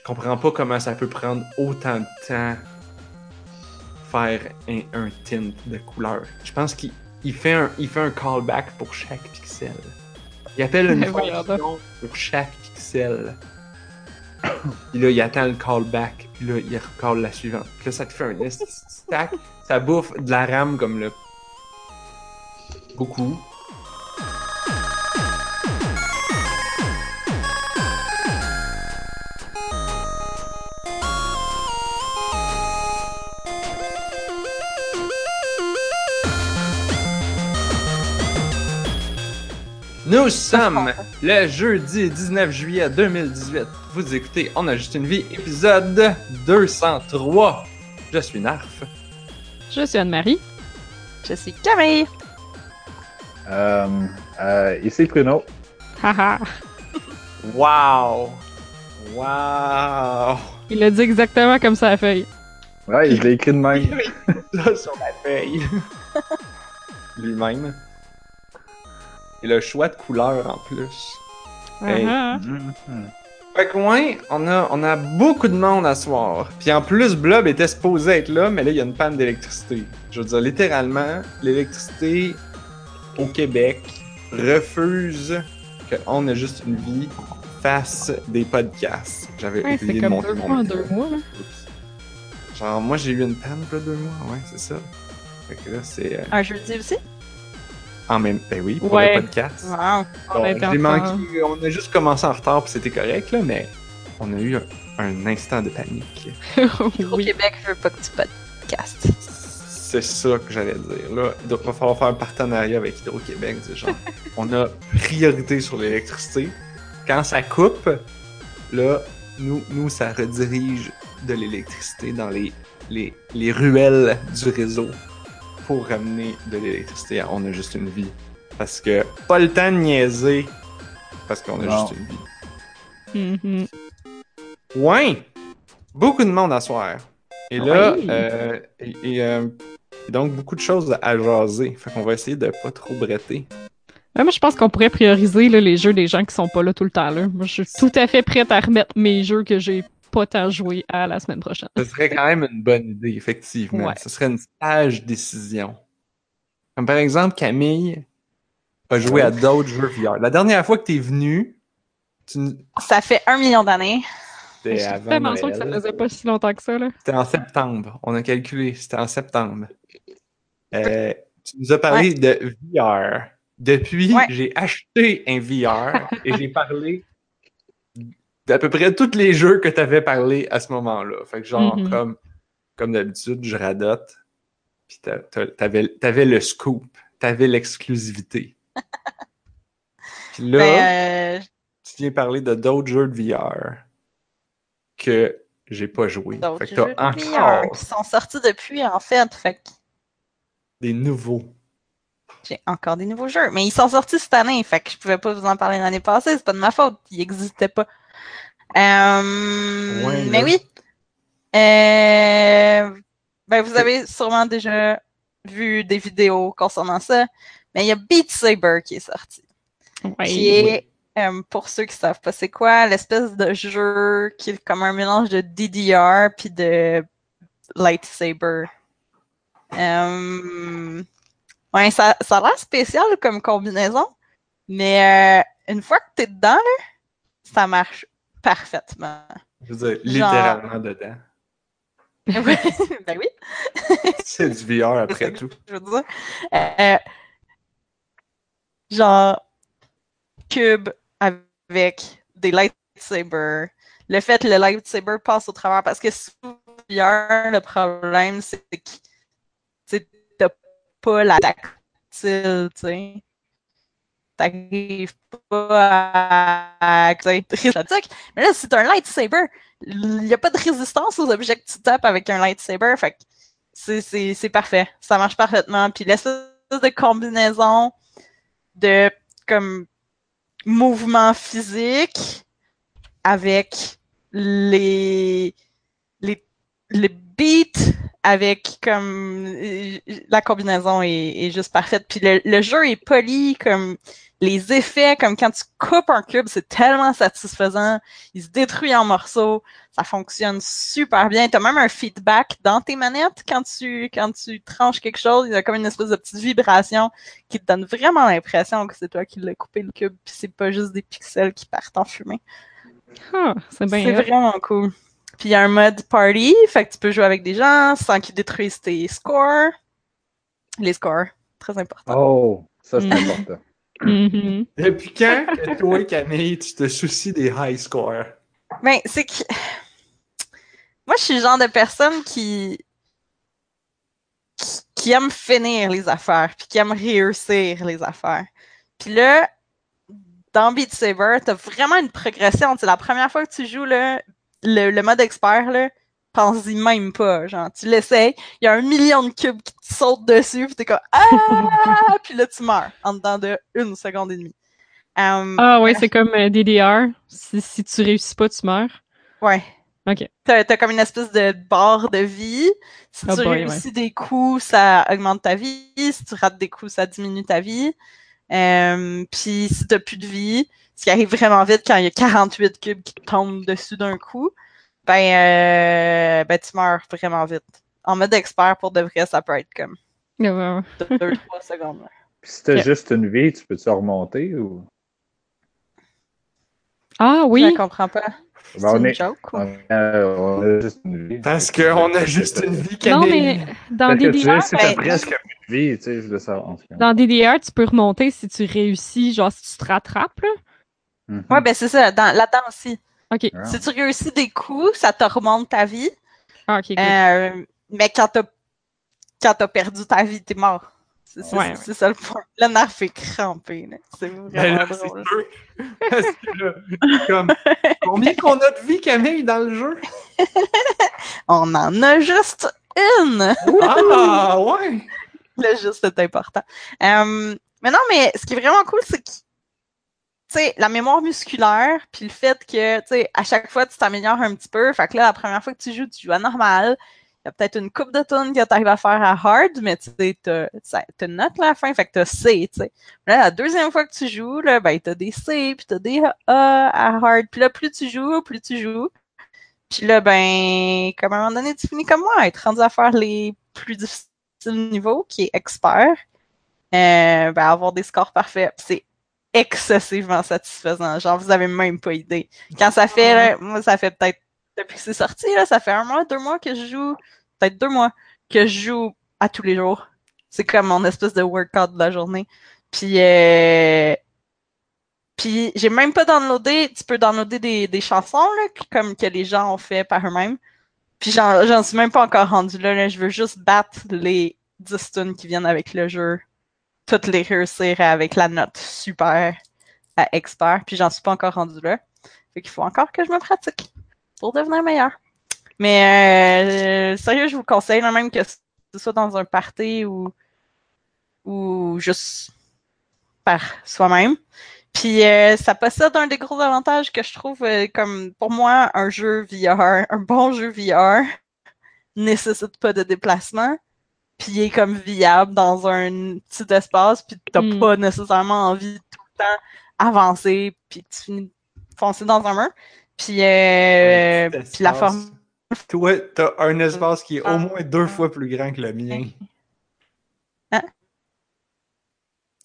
Je comprends pas comment ça peut prendre autant de temps faire un, un tint de couleur. Je pense qu'il il fait, un, il fait un callback pour chaque pixel. Il appelle une fonction pour chaque pixel. Puis là, il attend le callback. Puis là, il recall la suivante. Puis là, ça te fait un stack. Ça bouffe de la RAM comme le. Beaucoup. Nous sommes le jeudi 19 juillet 2018. Vous écoutez On a juste une vie, épisode 203. Je suis Narf. Je suis Anne-Marie. Je suis Camille. Euh, euh, ici Pruno. Haha. Wow! Wow! Il a dit exactement comme ça à la feuille. Ouais, je l'ai écrit de même. Là, sur la feuille. Lui-même. Et le choix de couleur en plus. Hey. Mhm. Fait que ouais, on a, on a beaucoup de monde à soir. Puis en plus, Blob était supposé être là, mais là, il y a une panne d'électricité. Je veux dire, littéralement, l'électricité au Québec refuse que On a juste une vie fasse des podcasts. J'avais Ouais, c'est oublié de comme deux mon micro. deux mois. là. Oups. Genre, moi, j'ai eu une panne, là, deux mois. Ouais, c'est ça. Fait que là, c'est euh, Un jeudi aussi? En même... Ben oui, pour Ouais. le podcast. Wow. On a manqué, on juste commencé en retard puis c'était correct là, mais on a eu un, un instant de panique. Au oui. Québec veut pas que tu podcastes. C'est ça que j'allais dire. Là, il va falloir faire un partenariat avec Hydro-Québec. Genre, on a priorité sur l'électricité. Quand ça coupe, là, nous, nous ça redirige de l'électricité dans les, les, les ruelles du réseau pour ramener de l'électricité à On a juste une vie. Parce que pas le temps de niaiser parce qu'on a Non. juste une vie. Mhm. Ouais! Beaucoup de monde à soir. Et là, Oui. euh, et, et, euh, donc beaucoup de choses à jaser. Fait qu'on va essayer de pas trop bretter. Ouais, moi, je pense qu'on pourrait prioriser là, les jeux des gens qui sont pas là tout le temps. Là. Moi, je suis tout à fait prête à remettre mes jeux que j'ai pas tant joué à la semaine prochaine. Ce serait quand même une bonne idée, effectivement. Ouais. Ce serait une sage décision. Comme par exemple, Camille a joué à d'autres jeux VR. La dernière fois que t'es venu, tu Ça fait un million d'années. c'était J'ai avant tellement sûr que ça faisait pas si longtemps que ça. Là. C'était en septembre. On a calculé, c'était en septembre. Euh, tu nous as parlé de VR. Depuis, Ouais. j'ai acheté un VR et j'ai parlé d'à peu près tous les jeux que tu avais parlé à ce moment-là. Fait que genre, Mhm. comme, comme d'habitude, je radote. Puis t'a- t'a- t'avais, t'avais le scoop. T'avais l'exclusivité. Puis là, Ben, euh, tu viens parler de d'autres jeux de VR que j'ai pas joué. Fait que de encore VR qui sont sortis depuis, en fait. Fait que des nouveaux. j'ai encore des nouveaux jeux. Mais ils sont sortis cette année. Fait que je pouvais pas vous en parler l'année passée. C'est pas de ma faute. Ils n'existaient pas. Euh, Ouais, mais là. oui. Euh, ben, vous avez sûrement déjà vu des vidéos concernant ça. Mais il y a Beat Saber qui est sorti. Ouais. qui est, euh, pour ceux qui savent pas c'est quoi, l'espèce de jeu qui est comme un mélange de DDR puis de lightsaber. Euh, ouais, ça, ça a l'air spécial comme combinaison, mais euh, une fois que t'es dedans, là, ça marche parfaitement. Je veux dire, Genre- littéralement dedans. ben oui, C'est du VR après tout. je veux dire. Euh, genre, cube avec des lightsabers. Le fait que le lightsaber passe au travers, parce que souvent, le problème, c'est que t'as pas la tactile, tu sais. T'arrives pas à, maîtriser la tuque. Mais là, c'est un lightsaber. Il n'y a pas de résistance aux objets que tu tapes avec un lightsaber. Fait que c'est parfait. Ça marche parfaitement. Puis l'espèce de combinaison de comme mouvement physique avec les les, les beats avec comme euh, la combinaison est, est juste parfaite. Puis le, le jeu est poli, comme les effets, comme quand tu coupes un cube, c'est tellement satisfaisant. Il se détruit en morceaux. Ça fonctionne super bien. Tu as même un feedback dans tes manettes quand tu quand tu tranches quelque chose. Il y a comme une espèce de petite vibration qui te donne vraiment l'impression que c'est toi qui l'as coupé le cube. Puis c'est pas juste des pixels qui partent en fumée. Ah, c'est bien. C'est hot. vraiment cool. Puis il y a un mode party, fait que tu peux jouer avec des gens sans qu'ils détruisent tes scores. Les scores, très important. Oh, ça c'est Mm. important. Mhm. Depuis quand que toi, Camille, tu te soucies des high scores? Ben, c'est que. Moi, je suis le genre de personne qui. qui, qui aime finir les affaires, puis qui aime réussir les affaires. Puis là, dans Beat Saber, t'as vraiment une progression. C'est la première fois que tu joues là, le, le mode expert, là, pense-y même pas. Genre, tu l'essayes, il y a un million de cubes qui te sautent dessus, puis t'es comme Ah! puis là, tu meurs en dedans de une seconde et demie. Um, Ah ouais, c'est comme euh, DDR. Si, si tu réussis pas, tu meurs. Ouais. Ok. T'as, t'as comme une espèce de barre de vie. Si Oh tu boy, réussis des coups, ça augmente ta vie. Si tu rates des coups, ça diminue ta vie. Euh, Puis si t'as plus de vie, ce qui arrive vraiment vite quand il y a 48 cubes qui tombent dessus d'un coup, ben, euh, ben tu meurs vraiment vite. En mode expert, pour de vrai, ça peut être comme Ouais, ouais. 2-3 secondes. Puis si t'as Ok. juste une vie, tu peux-tu remonter ou? Ah Je oui. la comprends pas. C'est Ben, on une est- joke ou? On a, on a juste une vie. Parce qu'on a juste une vie, Non, mais dans DDR, t'as ben- presque de vie, tu sais, je veux savoir. dans DDR, tu peux remonter si tu réussis, genre si tu te rattrapes, là. Mhm. Ouais, ben c'est ça, dans, là-dedans aussi. Ok. Ah. Si tu réussis des coups, ça te remonte ta vie. Ah, ok, cool. Euh, mais quand t'as quand t'as perdu ta vie, t'es mort. C'est Ouais, c'est ça le point. Le nerf est crampé. C'est Ben vraiment là, c'est drôle. sûr. Parce que là, comme, combien qu'on a de vie, Camille, dans le jeu? On en a juste une. Ah, ouais! Le juste est important. Euh, mais non, mais ce qui est vraiment cool, c'est que sais, la mémoire musculaire, puis le fait que, tu sais, à chaque fois, tu t'améliores un petit peu. Fait que là, la première fois que tu joues, tu joues à normal. Il y a peut-être une coupe de tonnes que tu arrives à faire à hard, mais tu sais, t'as une note à la fin, fait que t'as C, tu sais. Là, la deuxième fois que tu joues, là, ben, t'as des C, puis t'as des A à hard. Puis là, plus tu joues, plus tu joues. Puis là, ben, comme à un moment donné, tu finis comme moi, être rendu à faire les plus difficiles niveaux, qui est expert. Euh, ben, avoir des scores parfaits. C'est excessivement satisfaisant. Genre, vous avez même pas idée. Quand ça fait, là, moi, ça fait peut-être, depuis que c'est sorti, là, ça fait un mois, deux mois que je joue, peut-être deux mois, que je joue à tous les jours. C'est comme mon espèce de workout de la journée. Puis, euh, puis j'ai même pas downloadé, tu peux downloader des, des chansons, là, comme que les gens ont fait par eux-mêmes. Puis j'en, j'en suis même pas encore rendu là, là. Je veux juste battre les 10 tunes qui viennent avec le jeu. Toutes les réussir avec la note super à expert. Puis j'en suis pas encore rendu là. Fait qu'il faut encore que je me pratique pour devenir meilleur. Mais euh, sérieux, je vous le conseille, là, même que ce soit dans un party ou, ou juste par soi-même. Puis euh, ça possède un des gros avantages que je trouve euh, comme pour moi un jeu VR, un bon jeu VR nécessite pas de déplacement, puis il est comme viable dans un petit espace, puis t'as Mm. pas nécessairement envie de tout le temps avancer, puis tu finis de foncer dans un mur. Puis, euh, puis la forme. Toi, t'as un espace qui est au moins deux fois plus grand que le mien. Hein?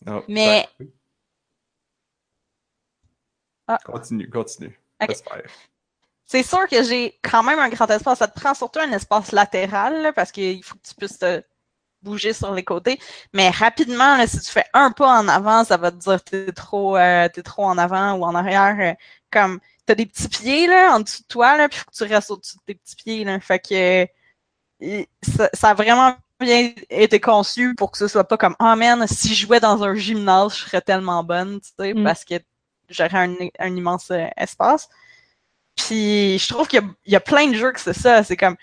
Oh, Mais-. Ah. Continue, continue. Ok. J'espère. C'est sûr que j'ai quand même un grand espace. Ça te prend surtout un espace latéral, là, parce qu'il faut que tu puisses te bouger sur les côtés. Mais rapidement, là, si tu fais un pas en avant, ça va te dire que t'es trop, euh, t'es trop en avant ou en arrière. euh, comme t'as des petits pieds là, en dessous de toi, là, puis faut que tu restes au-dessus de tes petits pieds. Là. Fait que euh, ça, ça a vraiment bien été conçu pour que ce soit pas comme Ah man, si je jouais dans un gymnase, je serais tellement bonne, tu sais, Mm. parce que j'aurais un, un immense euh, espace. Puis je trouve qu'il y y a plein de jeux que c'est ça. C'est comme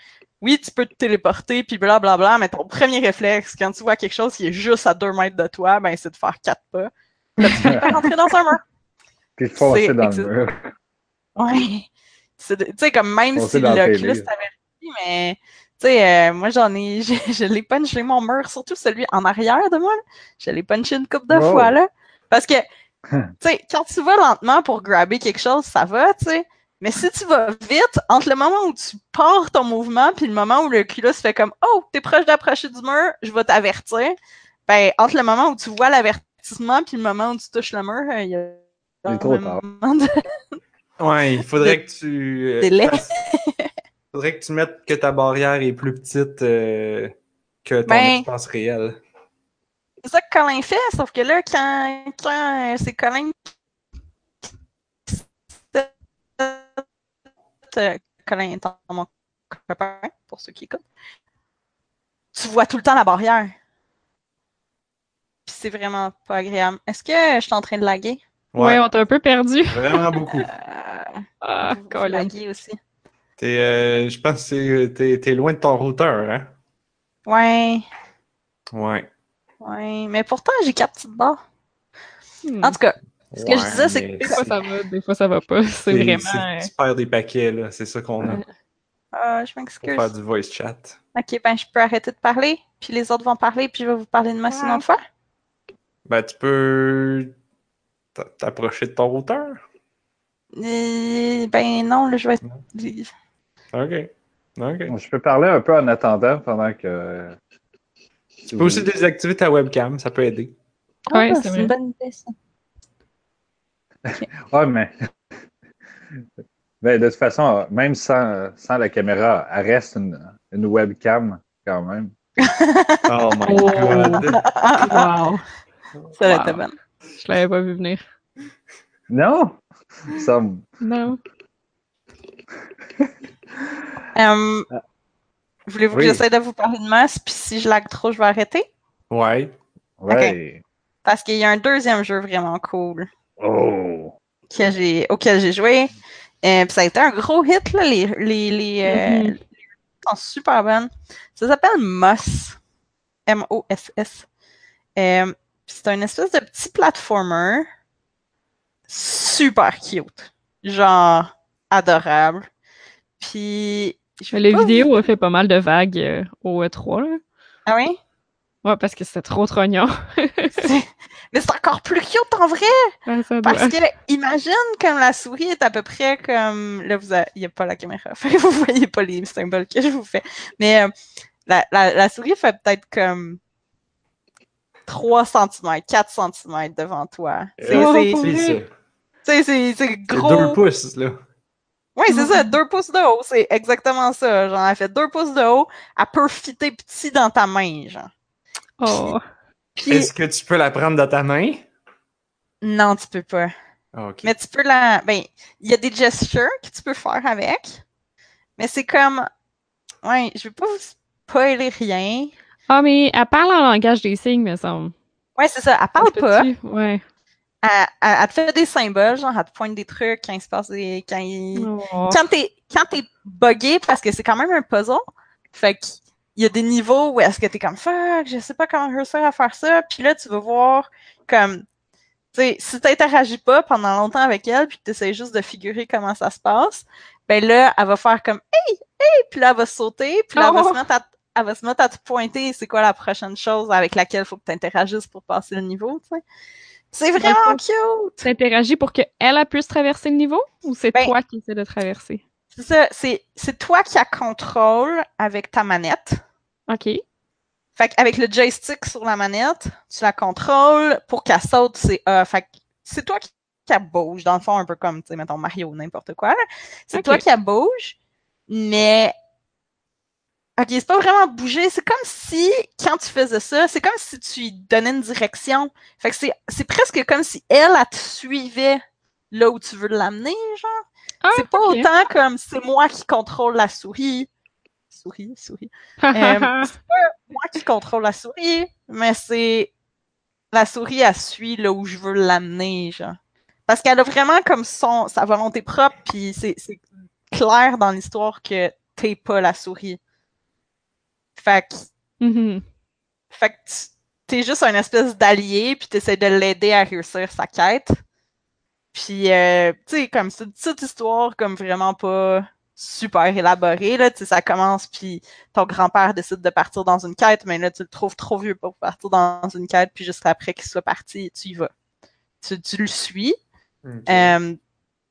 oui, tu peux te téléporter, puis blablabla, mais ton premier réflexe, quand tu vois quelque chose qui est juste à deux mètres de toi, ben c'est de faire quatre pas. Là, tu par rentrer dans un mur. Puis foncer C'est dans le mur. De- Tu sais, comme même On si l'Oculus télé. t'avertit, mais tu sais, euh, moi, j'en ai, je, je l'ai punché mon mur, surtout celui en arrière de moi. là. Je l'ai punché une couple de Wow. fois, là. Parce que, tu sais, quand tu vas lentement pour grabber quelque chose, ça va, tu sais. Mais si tu vas vite, entre le moment où tu pars ton mouvement puis le moment où le culot se fait comme Oh, t'es proche d'approcher du mur, je vais t'avertir. Ben, entre le moment où tu vois l'avertissement puis le moment où tu touches le mur, euh, il y a. Il trop un tard. de- Ouais, il faudrait que tu. euh, fasses- faudrait que tu mettes que ta barrière est plus petite euh, que ton Ben- espace réel. C'est ça que Colin fait, sauf que là, quand, quand c'est Colin Colin étant mon copain, pour ceux qui écoutent, tu vois tout le temps la barrière. Puis c'est vraiment pas agréable. Est-ce que je suis en train de laguer? Ouais, on t'a un peu perdu. Vraiment beaucoup. Euh, Ah, laguez aussi. Euh, je pense que c'est- t'es, t'es loin de ton routeur, hein? Ouais, Ouais. ouais. Mais pourtant, j'ai quatre petites barres. Hmm. En tout cas, Ce que je disais, c'est mais Des fois ça va, des fois ça va pas. C'est vraiment. c'est- euh, Tu perds des paquets, là. C'est ça qu'on a. Euh, je Pour m'excuse. faire du voice chat. Ok, ben je peux arrêter de parler, puis les autres vont parler, puis je vais vous parler de moi une autre fois. Ben, tu peux t'a- t'approcher de ton routeur. Euh, ben non, là, je vais être. OK. OK. Je peux parler un peu en attendant pendant que. Tu peux aussi désactiver ta webcam, ça peut aider. Ouais, Ah, c'est c'est une bonne idée, ça. Ouais, mais. Ben, de toute façon, même sans, sans la caméra, elle reste une, une webcam quand même. Oh my Oh. god. Wow. Ça Wow. était bonne. Je l'avais pas vu venir. Non! Ça Non. Euh, Voulez-vous Oui. que j'essaie de vous parler de masse, puis si je lag trop, je vais arrêter? Ouais. Ouais. Parce qu'il y a un deuxième jeu vraiment cool Oh! que j'ai, auquel j'ai joué. Euh, puis ça a été un gros hit, là. Les, les, les, euh, les sont super bonnes. Ça s'appelle Moss. M-O-S-S. Euh, puis c'est un espèce de petit platformer super cute. Genre adorable. Puis. je vous- vidéos ont fait pas mal de vagues euh, au E3. Là. Ah oui? Ouais, parce que c'était trop trognon. Mais c'est encore plus cute en vrai! Ouais, ça doit. Parce que, imagine comme la souris est à peu près comme. Là, vous a- il n'y a pas la caméra. Vous voyez pas les symboles que je vous fais. Mais euh, la, la, la souris fait peut-être comme 3 cm, 4 cm devant toi. C'est Euh, c'est- pour c'est gros. deux pouces, là. Oui, c'est ça, 2 pouces de haut. C'est exactement ça. Genre, elle fait 2 pouces de haut. Elle peut fitter petit dans ta main, genre. Oh. Puis, Est-ce que tu peux la prendre dans ta main? non, tu peux pas. Ah. Mais tu peux la. Ben, il y a des gestures que tu peux faire avec. Mais c'est comme. Ouais, je vais pas vous spoiler rien. Ah, mais elle parle en langage des signes, me semble. Ouais, c'est ça. Elle parle pas. Ouais. Elle, elle- elle te fait des symboles, genre, elle te pointe des trucs quand il se passe des. Quand, il... Oh. quand t'es quand t'es buggé, parce que c'est quand même un puzzle. Fait qu'il y a des niveaux où est-ce que t'es comme fuck, je sais pas comment réussir à faire ça. Puis là, tu vas voir comme. Tu sais, si t'interagis pas pendant longtemps avec elle, puis que t'essayes juste de figurer comment ça se passe, ben là, elle va faire comme Hey! Hey! Puis là, elle va sauter, puis là, elle, va Oh! se mettre à, elle va se mettre à te pointer c'est quoi la prochaine chose avec laquelle il faut que t'interagisses pour passer le niveau, tu. C'est vraiment D'accord. cute! T'interagis pour qu'elle elle puisse traverser le niveau ou c'est Ben- toi qui essaie de traverser? C'est ça, c'est, c'est toi qui as contrôle avec ta manette. OK. Fait qu'avec le joystick sur la manette, tu la contrôles. Pour qu'elle saute, c'est A. Fait que c'est toi qui, qui la bouge, dans le fond, un peu comme, tu sais, mettons Mario ou n'importe quoi. C'est toi qui la bouge, mais. Ok, c'est pas vraiment bouger. C'est comme si, quand tu faisais ça, c'est comme si tu lui donnais une direction. Fait que c'est, c'est presque comme si elle, elle te suivait là où tu veux l'amener, genre. Ah, c'est pas autant comme c'est moi qui contrôle la souris. Souris, souris Euh, moi qui contrôle la souris, mais c'est la souris, elle suit là où je veux l'amener, genre. Parce qu'elle a vraiment comme son sa volonté propre, puis c'est c'est clair dans l'histoire que t'es pas la souris. Fait que, Mhm. fait que t'es juste un espèce d'allié, puis t'essaies de l'aider à réussir sa quête. Puis, euh, tu sais, comme c'est une petite histoire, comme vraiment pas super élaboré. Là, tu sais, ça commence, puis ton grand-père décide de partir dans une quête, mais là, tu le trouves trop vieux pour partir dans une quête, puis juste après qu'il soit parti, tu y vas. Tu, tu le suis. Euh,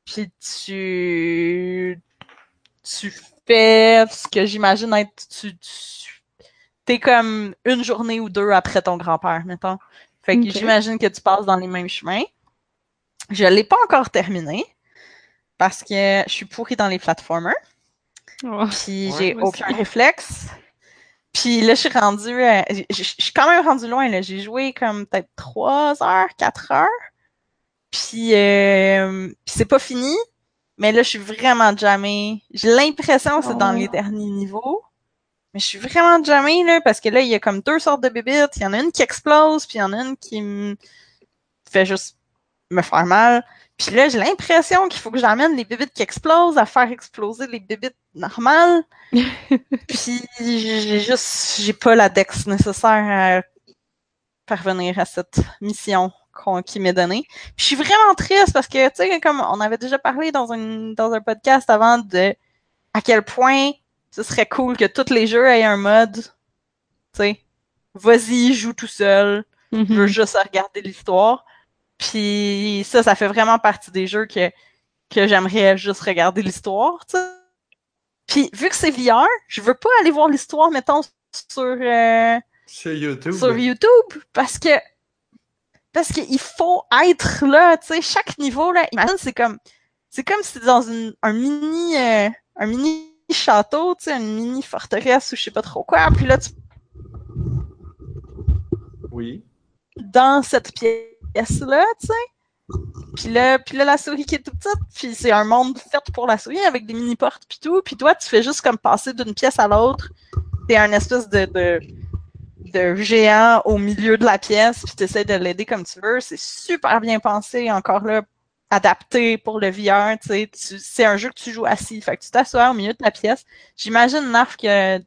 puis tu tu fais ce que j'imagine être tu, tu t'es comme une journée ou deux après ton grand-père, mettons. Fait que j'imagine que tu passes dans les mêmes chemins. Je l'ai pas encore terminé parce que je suis pourrie dans les platformers. Oh. Puis Ouais, j'ai aucun réflexe. Puis là, je suis rendue. euh, je je- je suis quand même rendue loin. là. J'ai joué comme peut-être 3 heures, 4 heures. Puis, euh, puis c'est pas fini. Mais là, je suis vraiment jamais. J'ai l'impression que c'est dans Oh. les derniers niveaux. Mais je suis vraiment jamais là parce que là, il y a comme deux sortes de bébites. Il y en a une qui explose, puis il y en a une qui me fait juste me faire mal. Puis là, j'ai l'impression qu'il faut que j'amène les bébites qui explosent à faire exploser les bébites normales. Puis j'ai juste, j'ai pas la dex nécessaire à parvenir à cette mission qu'on- qui m'est donnée. Puis je suis vraiment triste parce que, tu sais, comme on avait déjà parlé dans un, dans un podcast avant de à quel point ce serait cool que tous les jeux aient un mode, tu sais, vas-y, joue tout seul, je veux juste regarder l'histoire. Puis ça, ça fait vraiment partie des jeux que, que j'aimerais juste regarder l'histoire, tu sais. Puis vu que c'est VR, je veux pas aller voir l'histoire, mettons, sur, euh, Sur YouTube. sur YouTube, parce que parce qu'il faut être là, tu sais, chaque niveau, là, imagine, c'est comme c'est comme si dans une, un mini euh, un mini château, tu sais, une mini forteresse ou je sais pas trop quoi, puis là, tu Oui. dans cette pièce-là, tu sais. Puis là, puis là, la souris qui est toute petite, puis c'est un monde fait pour la souris avec des mini-portes puis tout. Puis toi, tu fais juste comme passer d'une pièce à l'autre. T'es un espèce de, de, géant au milieu de la pièce, puis t'essaies de l'aider comme tu veux. C'est super bien pensé, encore là, adapté pour le VR, tu sais. C'est un jeu que tu joues assis, fait que tu t'assois au milieu de la pièce. J'imagine, Narf, que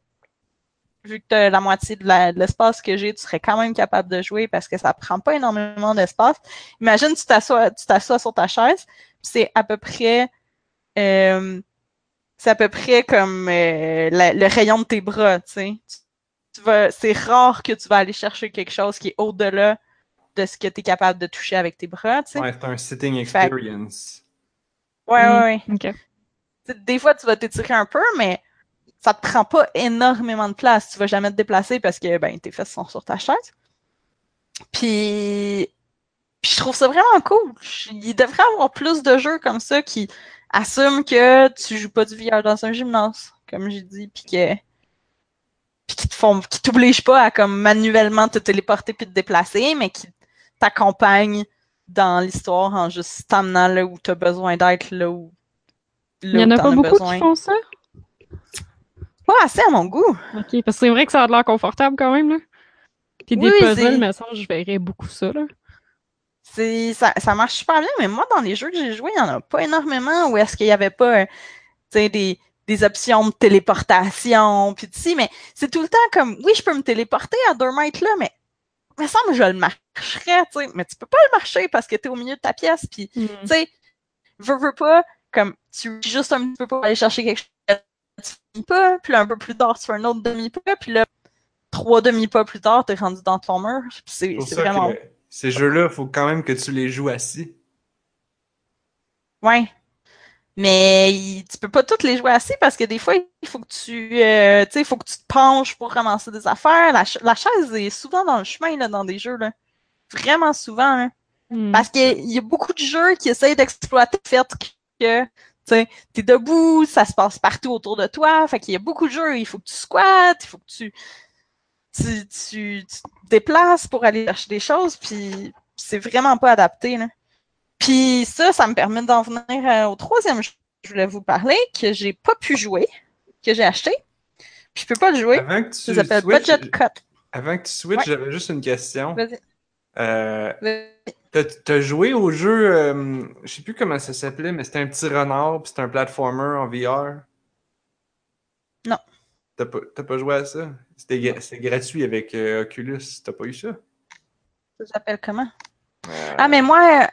vu que t'as la moitié de l'espace que j'ai, tu serais quand même capable de jouer parce que ça prend pas énormément d'espace. Imagine, tu t'assois, tu t'assois sur ta chaise, puis c'est à peu près, euh, c'est à peu près comme euh, la- le rayon de tes bras, tu sais. Tu- tu vas- c'est rare que tu vas aller chercher quelque chose qui est au-delà de ce que tu es capable de toucher avec tes bras, tu sais. Ouais, c'est un sitting Fait- experience. Ouais, Mm. ouais, ouais. Tu sais, Des fois, tu vas t'étirer un peu, mais ça te prend pas énormément de place. Tu vas jamais te déplacer parce que ben, tes fesses sont sur ta chaise. Puis, puis je trouve ça vraiment cool. Il devrait y avoir plus de jeux comme ça qui assument que tu joues pas du VR dans un gymnase, comme j'ai dit, puis que puis qui te font qui t'obligent pas à comme manuellement te téléporter puis te déplacer, mais qui t'accompagnent dans l'histoire en juste t'amenant là où tu as besoin d'être, là où Il y en a pas as beaucoup besoin. qui font ça? Pas assez à mon goût. Ok, parce que c'est vrai que ça a l'air confortable quand même, là. Puis des Oui, puzzles, mais ça, je verrais beaucoup ça, là. C'est ça, ça marche super bien, mais moi, dans les jeux que j'ai joués, il n'y en a pas énormément où est-ce qu'il n'y avait pas euh, tu sais, des, des options de téléportation, puis tu sais, mais c'est tout le temps comme, oui, je peux me téléporter à deux mètres là, mais me semble que je le marcherais, tu sais, mais tu peux pas le marcher parce que tu es au milieu de ta pièce, puis Mm. tu sais, veux, veux pas, comme, tu juste un petit peu pour aller chercher quelque chose, tu finis pas, puis là, un peu plus tard, tu fais un autre demi-pas, puis là, trois demi-pas plus tard, t'es rendu dans ton mur, c'est vraiment... que ces jeux-là, faut quand même que tu les joues assis. Ouais. Mais il- tu peux pas toutes les jouer assis parce que des fois, il faut que tu, euh, il faut que tu te penches pour ramasser des affaires. La, ch- la chaise est souvent dans le chemin, là, dans des jeux, là. Vraiment souvent, là. Mm. Parce qu'il y a beaucoup de jeux qui essayent d'exploiter le fait que, sais, t'es debout, ça se passe partout autour de toi. Fait qu'il y a beaucoup de jeux, il faut que tu squattes, il faut que tu, tu, tu, tu te déplaces pour aller chercher des choses, puis c'est vraiment pas adapté, là. Puis ça, ça me permet d'en venir euh, au troisième jeu que je voulais vous parler, que j'ai pas pu jouer, que j'ai acheté. Puis je peux pas le jouer. Avant que tu Ça s'appelle Budget Cut. avant que tu switches, Ouais. j'avais juste une question. Vas-y. Euh, Vas-y. T'as joué au jeu, euh, je sais plus comment ça s'appelait, mais c'était un petit renard, puis c'était un platformer en VR. Non. T'as pas, pas joué à ça? C'était gra- c'était gratuit avec euh, Oculus. T'as pas eu ça? Ça s'appelle comment? Euh, Ah, mais moi,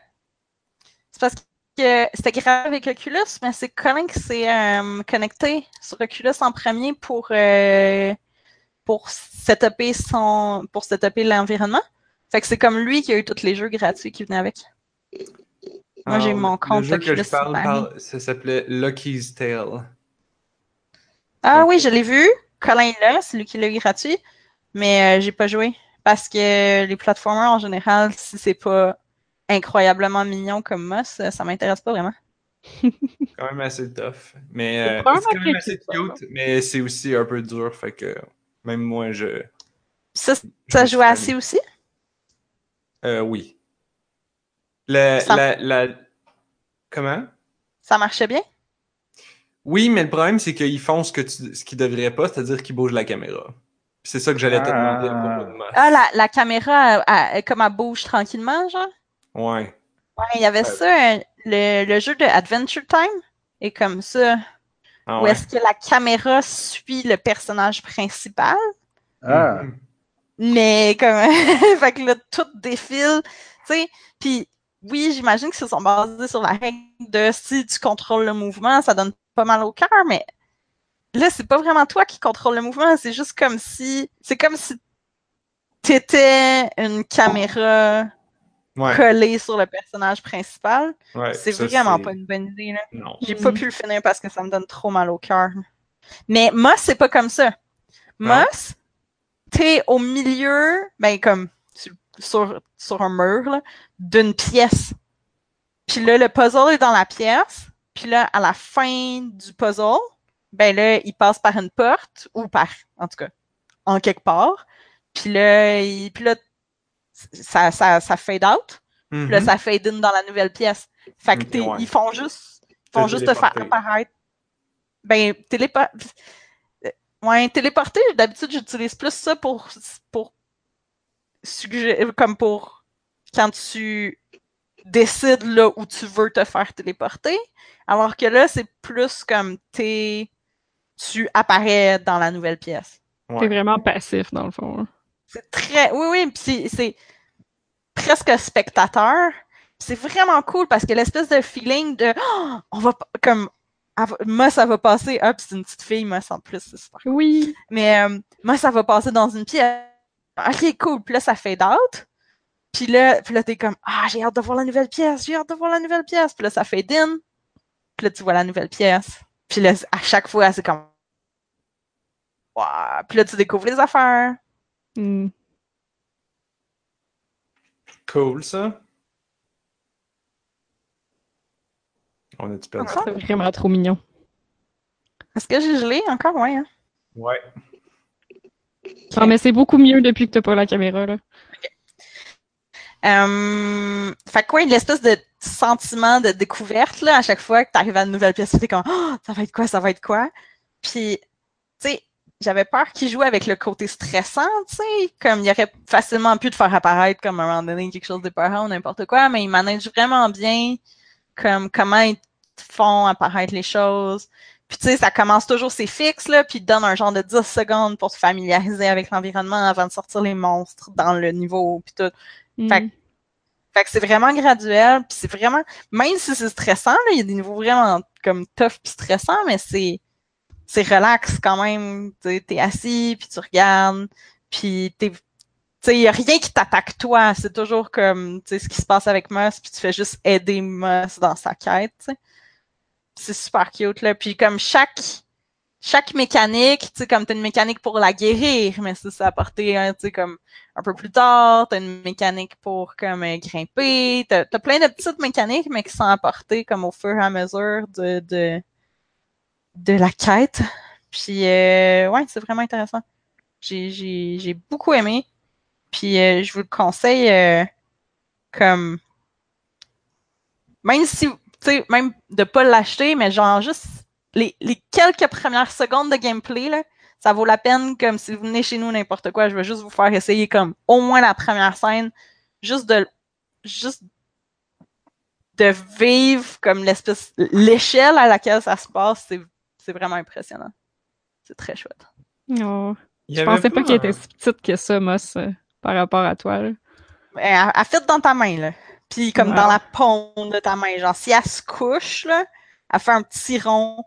c'est parce que c'était grave avec Oculus, mais c'est Colin qui s'est euh, connecté sur Oculus en premier pour, pour setuper son pour setuper l'environnement. Fait que c'est comme lui qui a eu tous les jeux gratuits qui venaient avec. Moi, j'ai Ah, mon compte Le jeu que je parle, ça s'appelait Lucky's Tale. Ah oui, je l'ai vu. Colin est là, c'est lui qui l'a eu gratuit. Mais euh, j'ai pas joué. Parce que les platformers en général, si c'est pas incroyablement mignon comme Moss, ça, ça m'intéresse pas vraiment. quand même assez tough. Mais C'est euh, c'est quand même assez cute, mais c'est aussi un peu dur. Fait que même moi, je. Ça, ça tanné. assez aussi? Euh, oui. La, Ça- la, la- Comment? Ça marchait bien? Oui, mais le problème, c'est qu'ils font ce que tu... ce qu'ils devraient pas, c'est-à-dire qu'ils bougent la caméra. C'est ça que j'allais te Ah. demander à propos de. Ah, la, la caméra, elle- elle- comme elle bouge tranquillement, genre? Ouais. Ouais, il y avait Ouais. ça, euh, le, le jeu de Adventure Time est comme ça, Ah où ouais. est-ce que la caméra suit le personnage principal, Ah, Mhm. Mais comme, fait que là, tout défile, tu sais, puis oui, j'imagine que se sont basés sur la règle de si tu contrôles le mouvement, ça donne pas mal au cœur, mais là, c'est pas vraiment toi qui contrôle le mouvement, c'est juste comme si, c'est comme si t'étais une caméra Ouais. collée sur le personnage principal. ouais. C'est vraiment pas une bonne idée, là. J'ai pas pu le finir parce que ça me donne trop mal au cœur. Mais Moss, c'est pas comme ça. Moss, t'es au milieu, ben comme sur, sur, un mur, là, d'une pièce. Puis là, le puzzle est dans la pièce. Puis là, à la fin du puzzle, ben là, il passe par une porte, ou par, en tout cas, en quelque part. Puis là, il, puis là ça, ça, ça fade out. Puis là, ça fade in dans la nouvelle pièce. Fait que ouais. ils font juste, font Te juste te faire apparaître. Ben, télépa... euh, Ouais, téléporter, d'habitude, j'utilise plus ça pour, pour suggérer, comme pour quand tu décides là où tu veux te faire téléporter. Alors que là, c'est plus comme t'es, tu apparais dans la nouvelle pièce. T'es vraiment passif, dans le fond. hein. C'est très. Oui, oui, puis c'est- c'est presque spectateur. C'est vraiment cool parce que l'espèce de feeling de Oh, on va pas- comme moi ça va passer. Ah, puis c'est une petite fille, moi en plus, c'est super. Oui. Mais euh, moi ça va passer dans une pièce. Ok, cool. Puis là, ça fade out. Puis là, puis là t'es comme Ah, j'ai hâte de voir la nouvelle pièce, j'ai hâte de voir la nouvelle pièce. Puis là, ça fade in. Puis là, tu vois la nouvelle pièce. Puis là, à chaque fois, c'est comme Wow. Puis là, tu découvres les affaires. Hmm. Cool, ça. On a-tu perdu? Ah. C'est vraiment trop mignon. Est-ce que j'ai gelé encore? Ouais. Hein? Ouais. Non, mais c'est beaucoup mieux depuis que t'as pas la caméra, là. Euh, fait que ouais, l'espèce de sentiment de découverte, là, à chaque fois que tu arrives à une nouvelle pièce, t'es comme oh, ça va être quoi, ça va être quoi? Puis, tu sais, j'avais peur qu'il joue avec le côté stressant, tu sais, comme il aurait facilement pu te faire apparaître comme à un moment donné quelque chose d'épeurant ou n'importe quoi, mais il manage vraiment bien comme comment ils font apparaître les choses. Puis tu sais, ça commence toujours, c'est fixe, là, puis donne un genre de 10 secondes pour te familiariser avec l'environnement avant de sortir les monstres dans le niveau, puis tout. Hmm. Fait que- Fait que c'est vraiment graduel, puis c'est vraiment, même si c'est stressant, là, il y a des niveaux vraiment comme tough puis stressants, mais c'est c'est relax quand même. Tu t'es assis, puis tu regardes, puis t'es, il y a rien qui t'attaque toi. C'est toujours comme, ce qui se passe avec Moss, puis tu fais juste aider Moss dans sa quête. C'est super cute, là. Puis comme chaque chaque mécanique, tu sais, comme t'as une mécanique pour la guérir, mais ça, c'est apporté, hein, comme un peu plus tard, t'as une mécanique pour comme euh, grimper, t'as as plein de petites mécaniques, mais qui sont apportées comme au fur et à mesure de de, de la quête. Puis euh, ouais, c'est vraiment intéressant. J'ai j'ai j'ai beaucoup aimé. Puis euh, je vous le conseille euh, comme même si tu sais même de pas l'acheter, mais genre juste les, les quelques premières secondes de gameplay là, ça vaut la peine comme si vous venez chez nous n'importe quoi, je vais juste vous faire essayer comme au moins la première scène, juste de juste de vivre comme l'espèce l'échelle à laquelle ça se passe, c'est c'est vraiment impressionnant. C'est très chouette. Oh. Je pensais pas un- était si petite que ça, Moss, par rapport à toi. Là. Elle, elle fit dans ta main là. Puis comme Wow. dans la paume de ta main. Genre, si elle se couche, là, elle fait un petit rond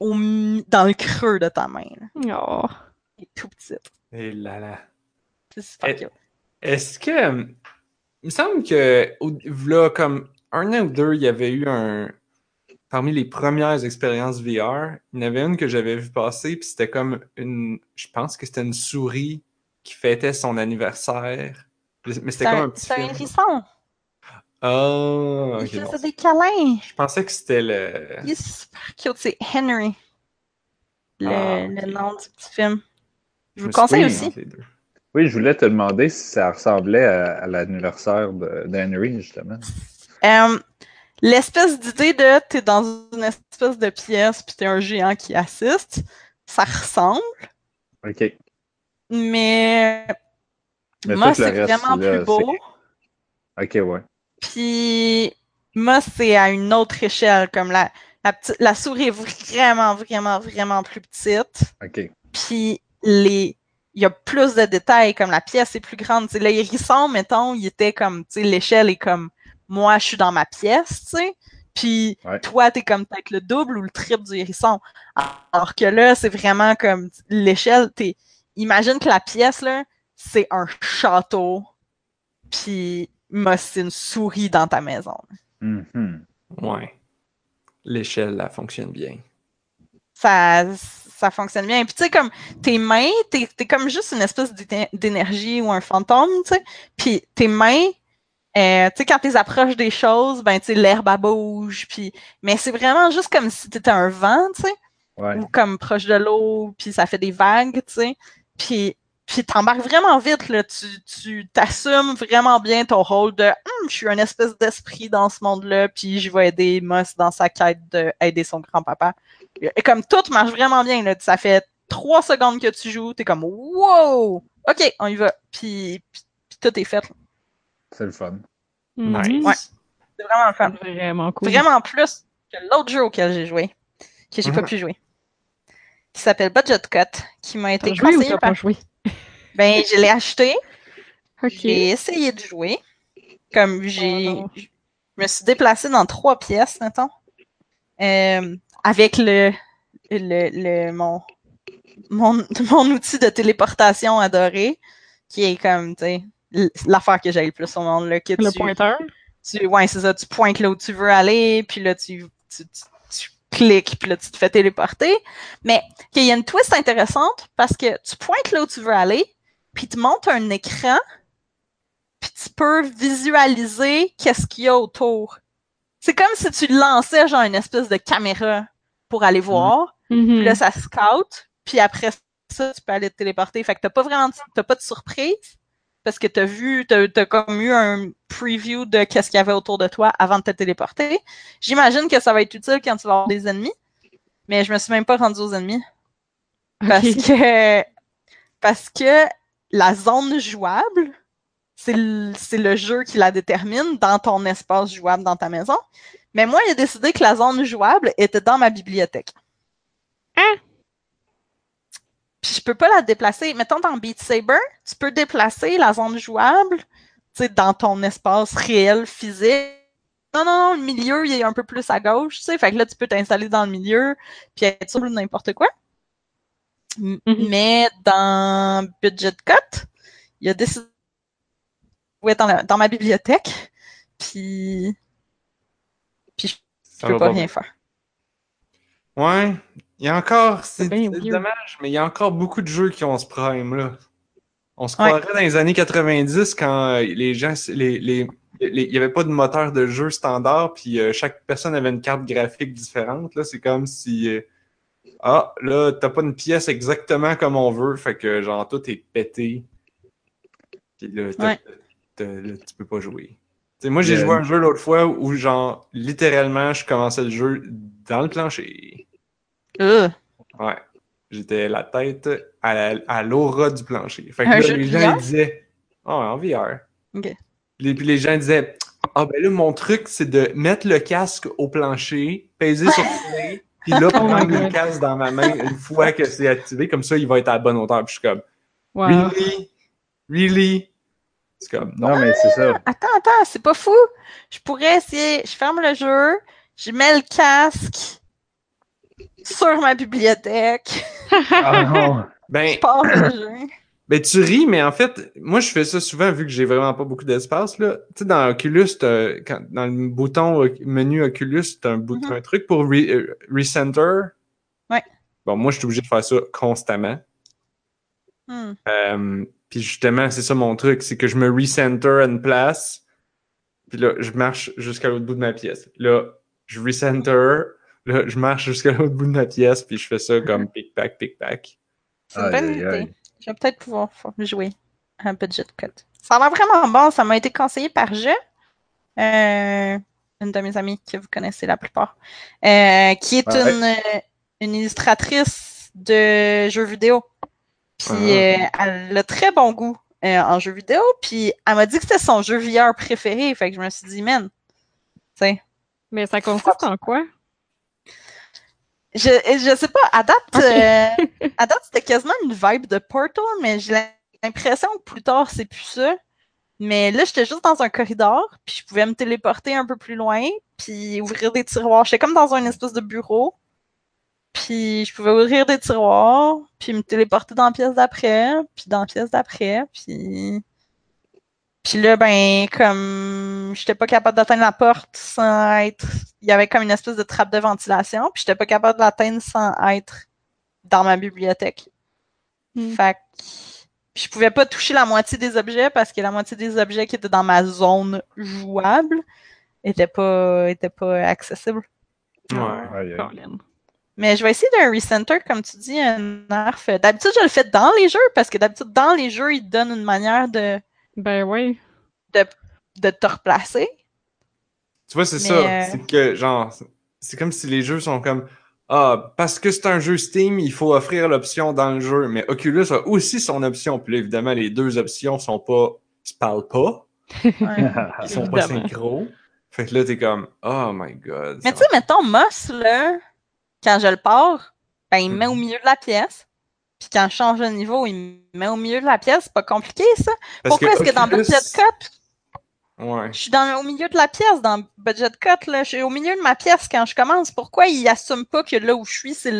au, dans le creux de ta main. là. Oh. Elle est tout petite. Et là là. C'est super Eh. Est-ce que. euh, Il me semble que, là, comme un an ou deux, il y avait eu un. Parmi les premières expériences VR, il y en avait une que j'avais vu passer, puis c'était comme une. Je pense que c'était une souris qui fêtait son anniversaire. Mais c'était comme un, un petit c'est un film. hérisson. Ah, Il ok. faisait bon. des câlins. Je pensais que c'était le. Il est super cute. C'est Henry. Le, Ah, le nom du petit film. Je me vous conseille aussi. Oui, je voulais te demander si ça ressemblait à, à l'anniversaire de- d'Henry, justement. Euh, L'espèce d'idée de t'es dans une espèce de pièce puis t'es un géant qui assiste, ça ressemble, OK. Mais, Mais moi c'est vraiment là, plus beau. OK, ouais. Puis moi c'est à une autre échelle, comme la, la, petite- la souris est vraiment, vraiment, vraiment plus petite. OK. Puis les il y a plus de détails, comme la pièce est plus grande. Tu sais, le hérisson, mettons, il était comme, tu sais, l'échelle est comme, moi, je suis dans ma pièce, tu sais. Puis Ouais. toi, t'es comme peut-être le double ou le triple du hérisson. Alors que là, c'est vraiment comme l'échelle, t'es. Imagine que la pièce, là, c'est un château. Puis moi, c'est une souris dans ta maison. Mhm. Ouais. L'échelle, là, fonctionne bien. ça, ça fonctionne bien. Puis tu sais, comme tes mains, t'es es comme juste une espèce d'éner- d'énergie ou un fantôme, tu sais. Puis tes mains, euh, tu sais, quand tu approches des choses, ben tu sais, l'herbe elle bouge. Puis, mais c'est vraiment juste comme si t'étais un vent, tu sais, Ouais. ou comme proche de l'eau, puis ça fait des vagues, tu sais. Puis puis t'embarques vraiment vite, là. Tu tu t'assumes vraiment bien ton rôle de Hum, je suis un espèce d'esprit dans ce monde-là, puis je vais aider Moss dans sa quête d'aider son grand-papa. Et comme tout marche vraiment bien, là. Ça fait trois secondes que tu joues, t'es comme Wow! OK, on y va. Puis, puis, puis tout est fait. C'est le fun. Nice. Mhm. Ouais. C'est vraiment le fun. Vraiment cool. Vraiment plus que l'autre jeu auquel j'ai joué, que j'ai pas Mhm. pu jouer. Qui s'appelle Budget Cut, qui m'a été joué ou conseillé t'as par. pas joué? Ben, je l'ai acheté. J'ai essayé de jouer. Comme j'ai. Oh non. je me suis déplacée dans trois pièces, mettons. Euh, avec le, le, le mon, mon, mon outil de téléportation adoré, qui est comme, tu sais, l'affaire que j'ai le plus au monde, là, que Le tu, pointeur? tu, ouais, c'est ça, tu pointes là où tu veux aller, puis là, tu, tu, tu, cliques, puis là, tu te fais téléporter. Mais qu'il y a une twist intéressante parce que tu pointes là où tu veux aller, puis tu montes un écran, puis tu peux visualiser qu'est-ce qu'il y a autour. C'est comme si tu lançais genre une espèce de caméra pour aller voir, Mhm. puis là, ça scout, puis après ça, tu peux aller te téléporter. Fait que t'as pas vraiment, t'as pas de surprise, parce que t'as vu, t'as, t'as comme eu un preview de qu'est-ce qu'il y avait autour de toi avant de te téléporter. J'imagine que ça va être utile quand tu vas avoir des ennemis, mais je me suis même pas rendue aux ennemis. Parce que, parce que la zone jouable, c'est le, le jeu qui la détermine dans ton espace jouable dans ta maison. Mais moi, a décidé que la zone jouable était dans ma bibliothèque. Hein? Puis je peux pas la déplacer. Mettons dans Beat Saber, tu peux déplacer la zone jouable, tu sais, dans ton espace réel, physique. Non, non, non, le milieu, il est un peu plus à gauche, tu sais. Fait que là, tu peux t'installer dans le milieu, puis être sûr de n'importe quoi. M- Mhm. Mais dans Budget Cut, il a décidé jouer dans, la- dans ma bibliothèque, puis, puis je Ça peux pas pas rien bien. faire. Ouais, il y a encore, c'est dommage, mais il y a encore beaucoup de jeux qui ont ce problème-là. On se Ouais. croirait dans les années 90 quand euh, les gens, les, les, les- il y avait pas de moteur de jeu standard, puis euh, chaque personne avait une carte graphique différente. Là, c'est comme si, euh, ah, là, t'as pas une pièce exactement comme on veut, fait que genre tout est pété. Puis là, t'as- Ouais. t'as- là, tu peux pas jouer. Tu sais, moi, j'ai joué un jeu l'autre fois où, genre, littéralement, je commençais le jeu dans le plancher. Euh, Ouais. J'étais la tête à la- à l'aura du plancher. Fait que là, les gens disaient Oh, en VR. Ok. Les, puis les gens disaient Ah, ben là, mon truc, c'est de mettre le casque au plancher, peser sur play, puis là, Oh prendre le casque dans ma main une fois que c'est activé. Comme ça, il va être à la bonne hauteur. Puis je suis comme Wow. Really? Really? C'est comme, non. Non, mais c'est ça. Attends, attends, c'est pas fou. Je pourrais essayer. Je ferme le jeu, je mets le casque sur ma bibliothèque, Ah non. Ben, je pars le jeu. ben, tu ris, mais en fait, moi, je fais ça souvent vu que j'ai vraiment pas beaucoup d'espace. Tu sais, dans Oculus, quand- dans le bouton euh, menu Oculus, t'as un, bout- Mhm. un truc pour re- euh, recenter. Ouais. Bon, moi, je suis obligé de faire ça constamment. Hmm. Euh, puis justement, c'est ça mon truc, c'est que je me recenter à une place, puis là, je marche jusqu'à l'autre bout de ma pièce. Là, je recenter, là, je marche jusqu'à l'autre bout de ma pièce, puis je fais ça comme pick-pack, pick-pack. C'est une Aïe, bonne idée. aïe. Je vais peut-être pouvoir jouer à Budget Cut. Ça a l'air vraiment bon. Ça m'a été conseillé par Je, euh, une de mes amies que vous connaissez la plupart, euh, qui est Ouais. une, euh, une illustratrice de jeux vidéo. Puis euh, elle a très bon goût euh, en jeux vidéo. Puis elle m'a dit que c'était son jeu VR préféré. Fait que je me suis dit, man, tu sais, Mais ça consiste en quoi? Je, je sais pas, à date, euh, à date, c'était quasiment une vibe de Portal, mais j'ai l'impression que plus tard, c'est plus ça. Mais là, j'étais juste dans un corridor, puis je pouvais me téléporter un peu plus loin, puis ouvrir des tiroirs. J'étais comme dans un espèce de bureau, puis je pouvais ouvrir des tiroirs, puis me téléporter dans la pièce d'après, puis dans la pièce d'après, puis... Puis là, ben, comme j'étais pas capable d'atteindre la porte sans être il y avait comme une espèce de trappe de ventilation, puis j'étais pas capable de l'atteindre sans être dans ma bibliothèque. Hmm. Fait que puis je pouvais pas toucher la moitié des objets parce que la moitié des objets qui étaient dans ma zone jouable étaient pas étaient pas accessibles. Ouais. Colin. Mais je vais essayer d'un recenter, comme tu dis, un nerf. D'habitude, je le fais dans les jeux parce que d'habitude, dans les jeux, ils te donnent une manière de, Ben oui. de te replacer. Tu vois, c'est ça. euh, C'est que, genre, c'est comme si les jeux sont comme Ah, parce que c'est un jeu Steam, il faut offrir l'option dans le jeu. Mais Oculus a aussi son option. Puis là, évidemment, les deux options sont pas. Ils se parlent pas? Ouais. Ils sont pas synchro. Fait que là, t'es comme Oh my god. Mais tu sais, mettons, Moss, là, quand je le pars, ben, il me met au milieu de la pièce. Puis quand je change de niveau, il me met au milieu de la pièce. C'est pas compliqué, ça. Parce Pourquoi est-ce que dans Budget Cut, Ouais. je suis dans, au milieu de la pièce, dans Budget Cut, là, je suis au milieu de ma pièce quand je commence. Pourquoi il assume pas que là où je suis, c'est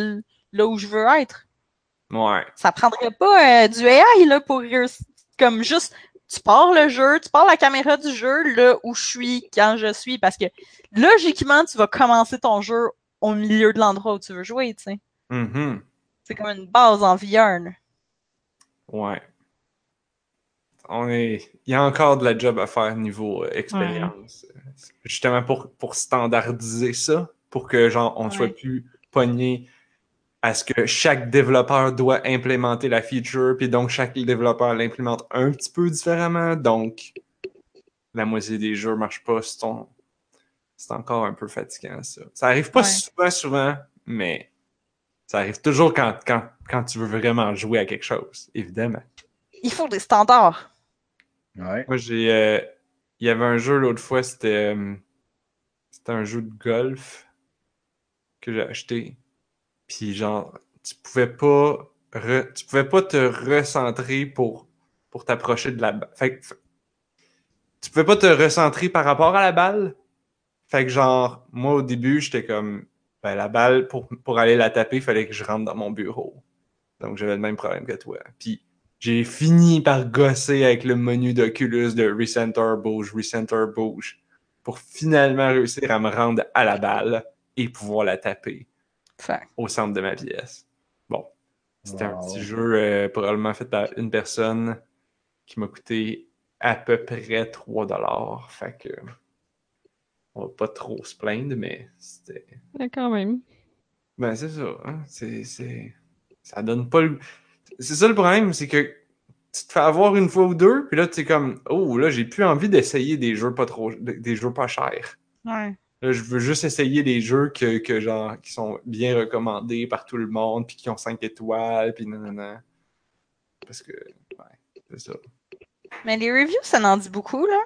là où je veux être? Ouais. Ça prendrait pas euh, du AI, là, pour réussir. Comme juste, tu pars le jeu, tu pars la caméra du jeu, là où je suis, quand je suis. Parce que, logiquement, tu vas commencer ton jeu au milieu de l'endroit où tu veux jouer, tu sais. Mhm. C'est comme une base en VR. Ouais. On est... Il y a encore de la job à faire niveau euh, expérience. Justement pour, pour standardiser ça, pour que genre on Ouais. soit plus pogné à ce que chaque développeur doit implémenter la feature, puis donc chaque développeur l'implémente un petit peu différemment, donc la moitié des jeux marchent pas, c'est ton- encore un peu fatigant ça. Ça arrive pas Ouais. souvent, souvent, mais ça arrive toujours quand, quand, quand tu veux vraiment jouer à quelque chose, évidemment. Il faut des standards. Ouais. Moi, j'ai. euh, Il y avait un jeu l'autre fois, c'était. euh, C'était un jeu de golf que j'ai acheté. Puis, genre, tu pouvais pas. re- Tu pouvais pas te recentrer pour, pour t'approcher de la balle. Fait que. Tu pouvais pas te recentrer par rapport à la balle. Fait que, genre, moi, au début, j'étais comme. Ben, la balle, pour, pour aller la taper, il fallait que je rentre dans mon bureau. Donc, j'avais le même problème que toi. Puis, j'ai fini par gosser avec le menu d'Oculus de Recenter Bouge, Recenter Bouge, pour finalement réussir à me rendre à la balle et pouvoir la taper Fait. au centre de ma pièce. Bon, c'était un petit jeu euh, probablement fait par une personne qui m'a coûté à peu près 3 dollars. Fait que on va pas trop se plaindre, mais c'était Mais quand même. ben, c'est ça. Hein? C'est, c'est... Ça donne pas le. C'est ça le problème, c'est que tu te fais avoir une fois ou deux, puis là, tu es comme, oh, là, j'ai plus envie d'essayer des jeux pas trop. des jeux pas chers. Ouais. Là, je veux juste essayer des jeux que, que genre, qui sont bien recommandés par tout le monde, puis qui ont 5 étoiles, puis nanana. Parce que, ouais, c'est ça. Mais les reviews, ça en dit beaucoup, là.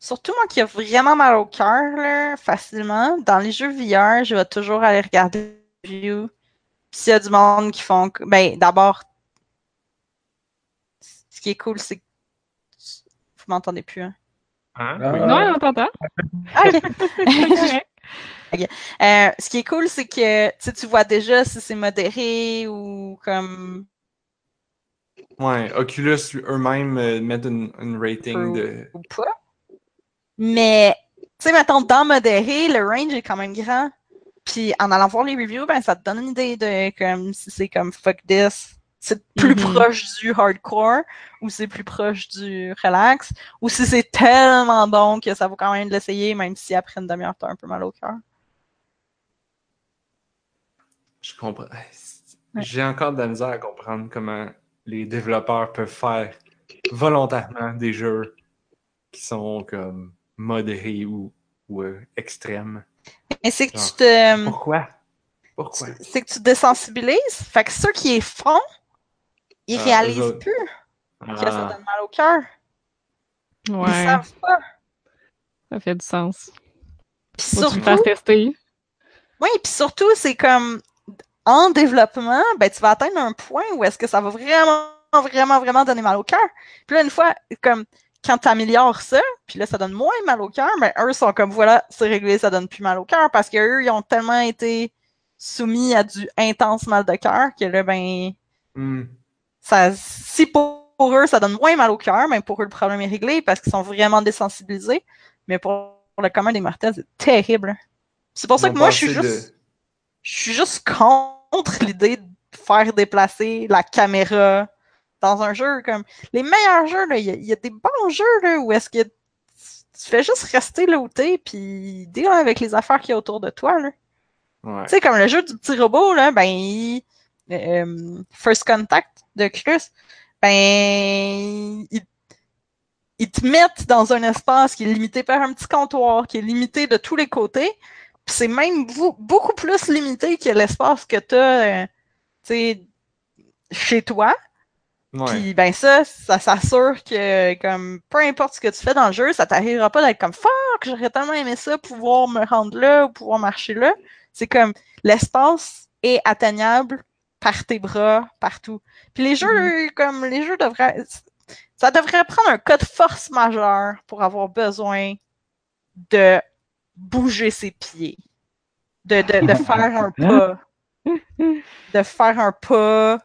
Surtout moi qui a vraiment mal au cœur, là, facilement. Dans les jeux VR, je vais toujours aller regarder les reviews. Puis s'il y a du monde qui font... Ben, d'abord, ce qui est cool, c'est que m'entendez plus. Hein? Hein? Ah. Oui. Non, on t'entend. Ah, ok. Euh, ce qui est cool, c'est que tu vois déjà si c'est modéré ou comme. Ouais, Oculus eux-mêmes euh, mettent une, une rating de. ou pas. Mais, tu sais, mettons, dans modéré, le range est quand même grand. Puis en allant voir les reviews, ben, ça te donne une idée de comme si c'est comme fuck this. C'est plus Mhm. proche du hardcore ou c'est plus proche du relax ou si c'est tellement bon que ça vaut quand même de l'essayer même si après une demi-heure t'as un peu mal au cœur. Je comprends. Ouais. J'ai encore de la misère à comprendre comment les développeurs peuvent faire volontairement des jeux qui sont comme modérés ou, ou euh, extrêmes. Mais c'est que Genre. tu te. Pourquoi? Pourquoi? C'est que tu te désensibilises. Fait que ceux qui les font, ils Ah, réalisent autres. plus que ça Ah, donne mal au cœur. Ils Ouais, savent pas. ça fait du sens. Puis surtout, tester? Oui, puis surtout, c'est comme en développement, ben tu vas atteindre un point où est-ce que ça va vraiment, vraiment, vraiment donner mal au cœur. Puis là, une fois, comme quand tu améliores ça, puis là, ça donne moins mal au cœur, mais eux sont comme voilà, c'est réglé, ça donne plus mal au cœur parce qu'eux, ils ont tellement été soumis à du intense mal de cœur que là, ben, hmm. ça, si pour, pour eux, ça donne moins mal au cœur, mais pour eux, le problème est réglé parce qu'ils sont vraiment désensibilisés. Mais pour le commun des mortels, c'est terrible. C'est pour ça que moi, je suis de- juste je suis juste contre l'idée de faire déplacer la caméra dans un jeu comme les meilleurs jeux là, il y, y a des bons jeux là où est-ce que tu tu fais juste rester là où t'es puis deal avec les affaires qu'il y a autour de toi là. Ouais. Tu sais comme le jeu du petit robot là, ben il- euh, First Contact de Chris, ben il, ils te mettent dans un espace qui est limité par un petit comptoir, qui est limité de tous les côtés. Puis c'est même beaucoup plus limité que l'espace que tu as chez toi. Puis ben ça, ça s'assure que comme peu importe ce que tu fais dans le jeu, ça t'arrivera pas d'être comme fuck, j'aurais tellement aimé ça, pouvoir me rendre là ou pouvoir marcher là. C'est comme l'espace est atteignable par tes bras, partout. Puis les jeux, comme les jeux devraient. Ça devrait prendre un cas de force majeur pour avoir besoin de bouger ses pieds. De, de, de faire un pas. De faire un pas.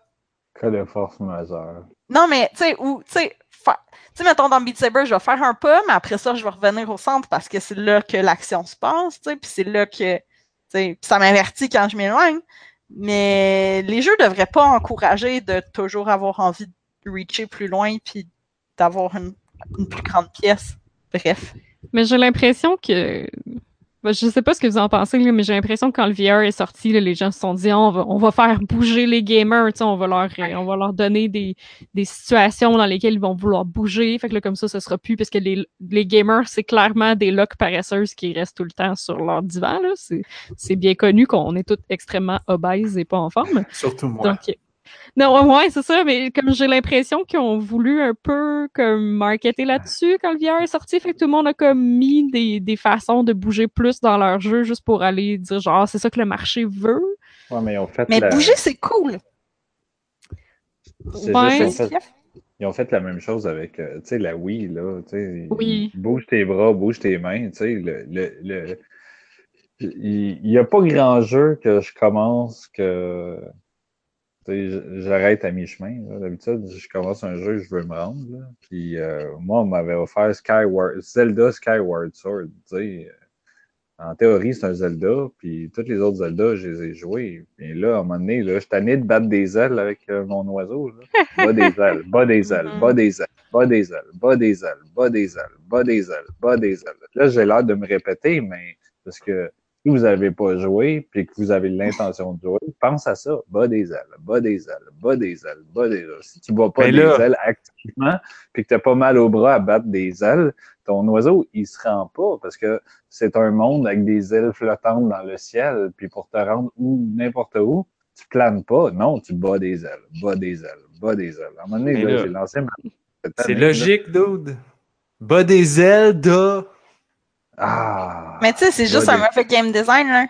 Cas de force majeure. Non, mais, tu sais, ou, tu sais, fa- tu sais, mettons dans Beat Saber, je vais faire un pas, mais après ça, je vais revenir au centre parce que c'est là que l'action se passe, tu sais, puis c'est là que, tu sais, ça m'avertit quand je m'éloigne. Mais les jeux devraient pas encourager de toujours avoir envie de reacher plus loin puis d'avoir une, une plus grande pièce. Bref. Mais j'ai l'impression que. Ben, Je sais pas ce que vous en pensez, là, mais j'ai l'impression que quand le VR est sorti, là, les gens se sont dit on va, on va faire bouger les gamers, on va leur euh, on va leur donner des, des situations dans lesquelles ils vont vouloir bouger. Fait que là, comme ça, ce sera plus parce que les, les gamers, c'est clairement des locs paresseuses qui restent tout le temps sur leur divan. C'est, c'est bien connu qu'on est tous extrêmement obèses et pas en forme. Surtout moi. Donc, non, ouais, c'est ça, mais comme j'ai l'impression qu'ils ont voulu un peu comme marketer là-dessus quand le VR est sorti, fait que tout le monde a comme mis des, des façons de bouger plus dans leur jeu juste pour aller dire genre c'est ça que le marché veut. Ouais, mais ils ont fait Mais la... bouger, c'est cool. C'est Ouais. juste, ils ont fait- Ils ont fait la même chose avec euh, tu sais, la Wii, là. tu sais, Oui. Bouge tes bras, bouge tes mains. tu sais, Le, le, le- Il n'y a pas grand jeu que je commence que j'arrête à mi-chemin. D'habitude, je commence un jeu, je veux me rendre. là. Puis euh, moi, on m'avait offert Skyward, Zelda Skyward Sword. En théorie, c'est un Zelda, puis tous les autres Zelda, je les ai joués. Et là, à un moment donné, là, je suis tanné de battre des ailes avec euh, mon oiseau. Là. Bas des ailes, bas des ailes, bas des ailes, bas des ailes, bas des ailes, bas des ailes, bas des ailes, bas des ailes. Là, j'ai l'air de me répéter, mais parce que vous n'avez pas joué, puis que vous avez l'intention de jouer, pense à ça. Bas des ailes, bas des ailes, bas des ailes, bas des ailes. Si tu ne bats pas des là- ailes activement, puis que tu n'as pas mal au bras à battre des ailes, ton oiseau, il se rend pas parce que c'est un monde avec des ailes flottantes dans le ciel, puis pour te rendre où, n'importe où, tu planes pas. Non, tu bats des ailes, bats des ailes, bats des ailes. À un moment donné, j'ai lancé ma... C'est logique, dude. Bas des ailes, da. Ah! Mais tu sais, c'est juste des- un mauvais game design, là.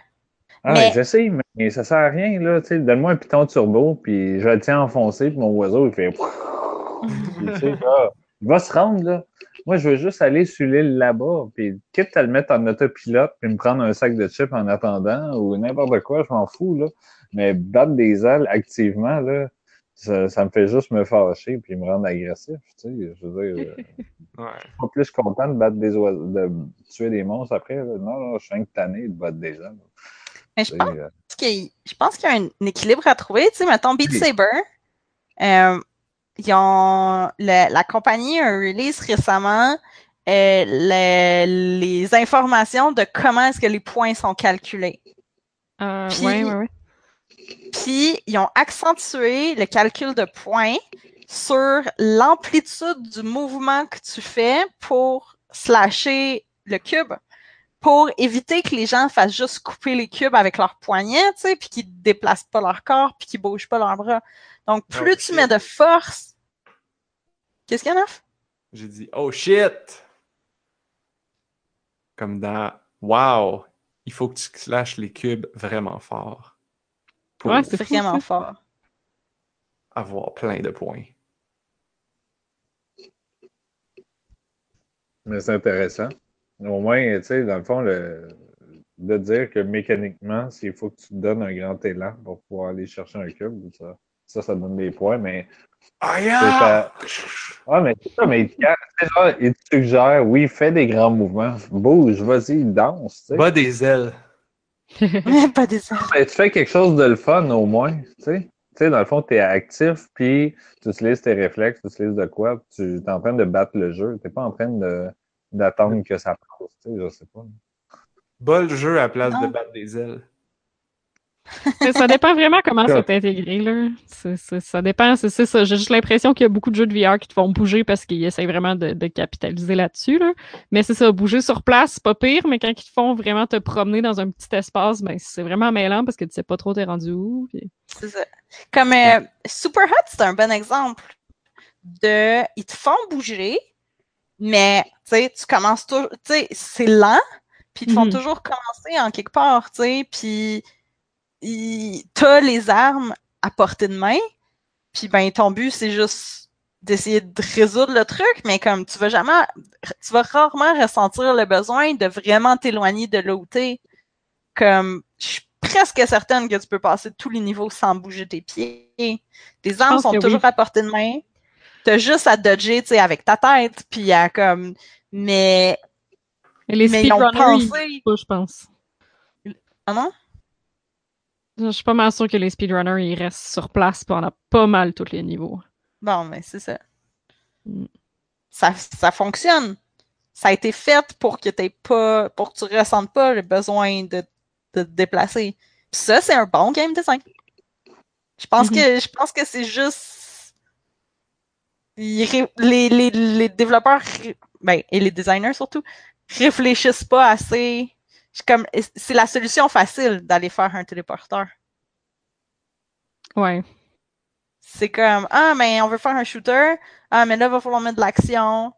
Ah, mais- je sais, mais ça sert à rien, là. Tu sais, donne-moi un piton turbo, puis je le tiens enfoncé, puis mon oiseau, il fait... Puis, tu sais, là, il va se rendre, là. Moi, je veux juste aller sur l'île là-bas, puis quitte à le mettre en autopilote, puis me prendre un sac de chips en attendant, ou n'importe quoi, je m'en fous, là. Mais battre des ailes activement, là, ça, ça me fait juste me fâcher puis me rendre agressif, tu sais. Je veux dire, euh, Ouais. je suis pas plus content de battre des oiseaux, de tuer des monstres après. là. Non, non, je suis un tanné de battre des ailes. Mais je pense euh, qu'il je pense qu'il y a un, équilibre à trouver. Tu sais, mettons Beat. Saber. euh, ils ont, le- la compagnie a release récemment euh, le- les informations de comment est-ce que les points sont calculés. Euh, Puis- ouais, ouais, ouais. Puis, ils ont accentué le calcul de points sur l'amplitude du mouvement que tu fais pour slasher le cube, pour éviter que les gens fassent juste couper les cubes avec leurs poignets, tu sais, puis qu'ils déplacent pas leur corps, puis qu'ils bougent pas leurs bras. Donc, plus Oh, tu shit. mets de force... Qu'est-ce qu'il y en a? J'ai dit, oh shit! Comme dans, wow, il faut que tu slashes les cubes vraiment fort pour Ouais, c'est C'est fou, vraiment fort. avoir plein de points. Mais c'est intéressant. Au moins, tu sais, dans le fond, le, de dire que mécaniquement, s'il faut que tu te donnes un grand élan pour pouvoir aller chercher un cube, ça, ça, ça donne des points, mais Ah, yeah! Ah, mais c'est ça, mais il te, c'est genre, il te suggère, oui, fais des grands mouvements, bouge, vas-y, danse. Bas des ailes. pas des Mais tu fais quelque chose de le fun au moins, tu sais. Tu sais, dans le fond, tu es actif, puis tu utilises tes réflexes, tu utilises de quoi, puis tu es en train de battre le jeu. Tu pas en train de, d'attendre que ça passe, tu sais, je sais pas. Bas le jeu à la place de battre des ailes. Ça dépend vraiment comment Ça. c'est intégré, là. Ça dépend, c'est ça. J'ai juste l'impression qu'il y a beaucoup de jeux de VR qui te font bouger parce qu'ils essayent vraiment de, de capitaliser là-dessus, là. Mais c'est ça, bouger sur place, c'est pas pire, mais quand ils te font vraiment te promener dans un petit espace, ben c'est vraiment mêlant parce que tu sais pas trop t'es rendu où. puis- C'est ça. Comme euh, Super Hot, c'est un bon exemple de. Ils te font bouger, mais tu sais, tu commences toujours. Tu sais, c'est lent, puis ils te font Mhm. toujours commencer en quelque part, tu sais, puis t'as les armes à portée de main, puis ben ton but c'est juste d'essayer de résoudre le truc, mais comme tu vas jamais, tu vas rarement ressentir le besoin de vraiment t'éloigner de là où t'es. Comme, je suis presque certaine que tu peux passer tous les niveaux sans bouger tes pieds. Tes armes sont oui. toujours à portée de main. T'as juste à dodger, tu sais, avec ta tête, puis à comme, mais, les mais ils ont pensé, pas, je pense. ah non? Je suis pas mal sûre que les speedrunners, ils restent sur place pendant pas mal tous les niveaux. Bon, mais c'est ça. Mm. Ça, ça fonctionne. Ça a été fait pour que t'aies pas, pour que tu ressentes pas le besoin de, de te déplacer. Puis ça, c'est un bon game design. Je pense Mhm. que, je pense que c'est juste, les, les, les développeurs, ben, et les designers surtout, réfléchissent pas assez. Je- Comme, c'est la solution facile d'aller faire un téléporteur. Ouais. C'est comme Ah, mais on veut faire un shooter. Ah, mais là, il va falloir mettre de l'action.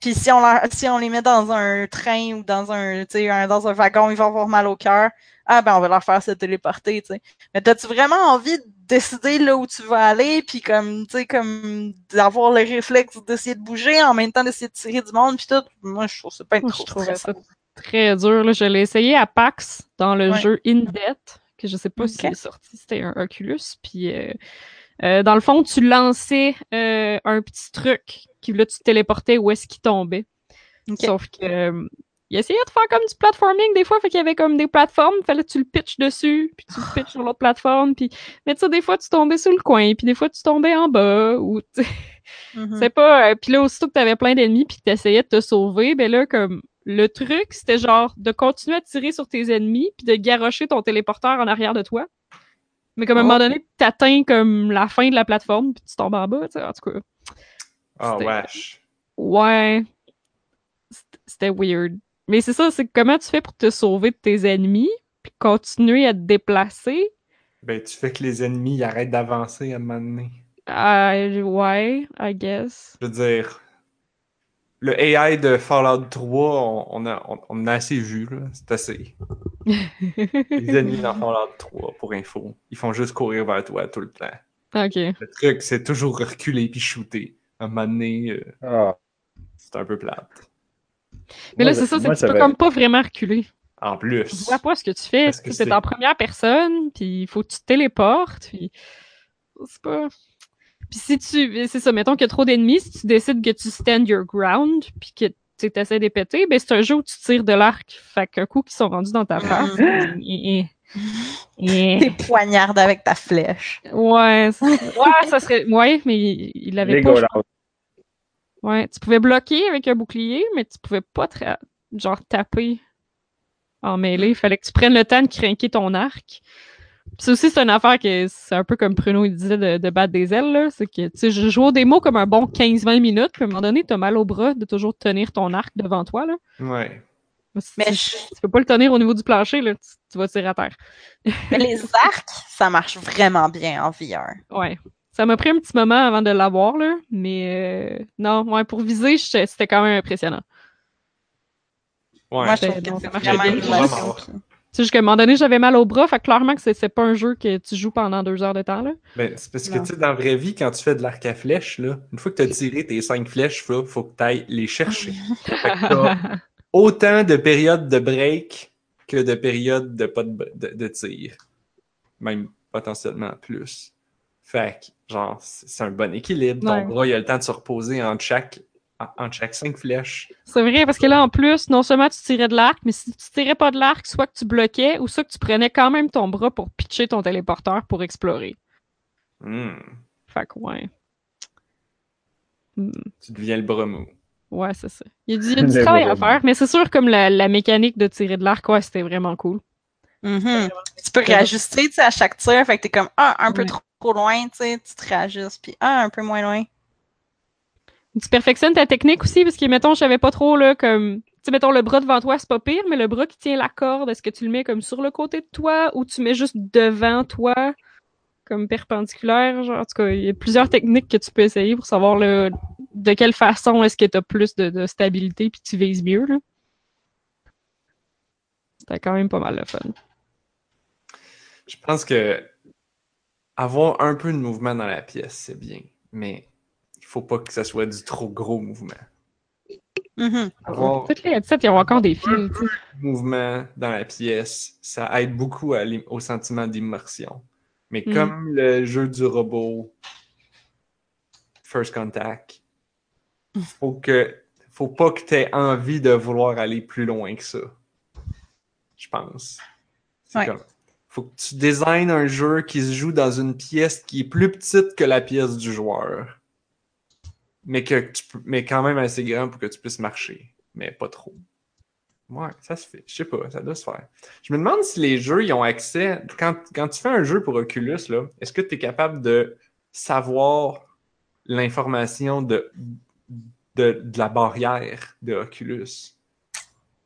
Puis si on, leur- si on les met dans un train ou dans un, tu sais, un- dans un wagon, ils vont avoir mal au cœur. Ah, ben, on va leur faire se téléporter, tu sais. Mais t'as-tu vraiment envie de décider là où tu vas aller, puis comme, tu sais, comme, d'avoir le réflexe d'essayer de bouger en même temps d'essayer de tirer du monde, puis tout? Moi, je trouve ça pas trop je ça. Très dur. Là. Je l'ai essayé à PAX dans le Ouais. jeu In Debt, que je sais pas Ok. s'il est sorti, c'était un Oculus. Puis euh, euh, dans le fond, tu lançais euh, un petit truc qui là, tu te téléportais où est-ce qu'il tombait. Sauf que il essayait de faire comme du platforming des fois, fait qu'il y avait comme des plateformes, fallait que tu le pitches dessus, puis tu le pitches sur l'autre plateforme, puis mais tu sais des fois tu tombais sur le coin, puis des fois tu tombais en bas ou Mhm. c'est pas. euh, puis là, aussitôt que t'avais plein d'ennemis puis que t'essayais de te sauver, ben là, comme le truc, c'était genre de continuer à tirer sur tes ennemis puis de garrocher ton téléporteur en arrière de toi. Mais comme à un moment donné, t'atteins comme la fin de la plateforme puis tu tombes en bas, tu sais, en tout cas. Ah, C'était- wesh. Ouais. C'était- C'était weird. Mais c'est ça, c'est comment tu fais pour te sauver de tes ennemis puis continuer à te déplacer? Ben, tu fais que les ennemis ils arrêtent d'avancer à un moment donné. Euh, ouais, I guess. Je veux dire, le AI de Fallout 3, on, on a, on, on a assez vu, là. C'est assez. Les ennemis dans Fallout 3, pour info, ils font juste courir vers toi tout le temps. ok. Le truc, c'est toujours reculer puis shooter. À un moment donné, euh, Ah, C'est un peu plate. Mais là, c'est ça, c'est que tu peux comme pas vraiment reculer. En Tu plus. vois pas ce que tu fais. Parce que Tu sais, c'est- en première personne, puis il faut que tu te téléportes, puis c'est pas... Puis si tu... C'est ça, mettons qu'il y a trop d'ennemis, si tu décides que tu stand your ground, puis que tu essaies de les péter, ben c'est un jeu où tu tires de l'arc. Fait qu'un coup qu'ils sont rendus dans ta face... eh, eh, eh. T'es poignarde avec ta flèche. Ouais, ça- ouais, ça serait... Ouais, mais il, il l'avait Les pas... Ouais, tu pouvais bloquer avec un bouclier, mais tu pouvais pas genre taper en mêlée. Fallait que tu prennes le temps de craquer ton arc. Ça aussi, c'est une affaire que c'est un peu comme Pruno il disait de, de battre des ailes, là. C'est que, tu sais, je joue au démo comme un bon 15-20 minutes, puis à un moment donné, t'as mal au bras de toujours tenir ton arc devant toi, là. Ouais. Mais tu, je- tu peux pas le tenir au niveau du plancher, là. Tu, tu vas tirer à terre. Mais les arcs, ça marche vraiment bien en VR. Ouais. Ça m'a pris un petit moment avant de l'avoir, là. Mais, euh, non, ouais, pour viser, c'était quand même impressionnant. Ouais. Moi, je trouve que c'est ça marche vraiment une Sais, jusqu'à un moment donné, j'avais mal au bras, fait que clairement que c'est c'est pas un jeu que tu joues pendant deux heures de temps, là. Ben, c'est parce que, tu sais, dans la vraie vie, quand tu fais de l'arc à flèche, là, une fois que tu as tiré tes cinq flèches, il faut que tu ailles les chercher. Fait que t'as autant de périodes de break que de périodes de pas de, de, de tir. Même potentiellement plus. Fait que, genre, c'est c'est un bon équilibre. Ton Ouais. bras, il a le temps de se reposer entre chaque, en- chaque cinq flèches. C'est vrai, parce que là, en plus, non seulement tu tirais de l'arc, mais si tu tirais pas de l'arc, soit que tu bloquais, ou soit que tu prenais quand même ton bras pour pitcher ton téléporteur pour explorer. Hmm. Fait que, ouais. Hmm, Tu deviens le bras mou. Ouais, c'est ça. Il y a du, il y a du Le travail à faire, mais c'est sûr, comme la, la mécanique de tirer de l'arc, ouais, c'était vraiment cool. Mhm. Tu peux réajuster tu sais, à chaque tir, fait que t'es comme ah, un peu Ouais. trop, trop loin, tu sais, tu te réajustes, puis ah, un peu moins loin. Tu perfectionnes ta technique aussi, parce que, mettons, je savais pas trop, là, comme... Tu sais, mettons, le bras devant toi, c'est pas pire, mais le bras qui tient la corde, est-ce que tu le mets comme sur le côté de toi, ou tu mets juste devant toi, comme perpendiculaire, genre, en tout cas, il y a plusieurs techniques que tu peux essayer pour savoir, de quelle façon est-ce que t'as plus de, stabilité puis tu vises mieux, là. C'était quand même pas mal le fun. Je pense que avoir un peu de mouvement dans la pièce, c'est bien. Mais faut pas que ça soit du trop gros mouvement. Avoir Toutes les headsets, il y a encore des fils, mouvement dans la pièce, ça aide beaucoup à au sentiment d'immersion. Mais Mm. comme le jeu du robot First Contact, faut que faut pas que tu aies envie de vouloir aller plus loin que ça. Je pense. C'est Ouais. comme faut que tu designes un jeu qui se joue dans une pièce qui est plus petite que la pièce du joueur. Mais que tu peux- mais quand même assez grand pour que tu puisses marcher, mais pas trop. Ouais, ça se fait. Je sais pas, ça doit se faire. Je me demande si les jeux ils ont accès. Quand, quand tu fais un jeu pour Oculus, là, est-ce que tu es capable de savoir l'information de, de, de la barrière de Oculus?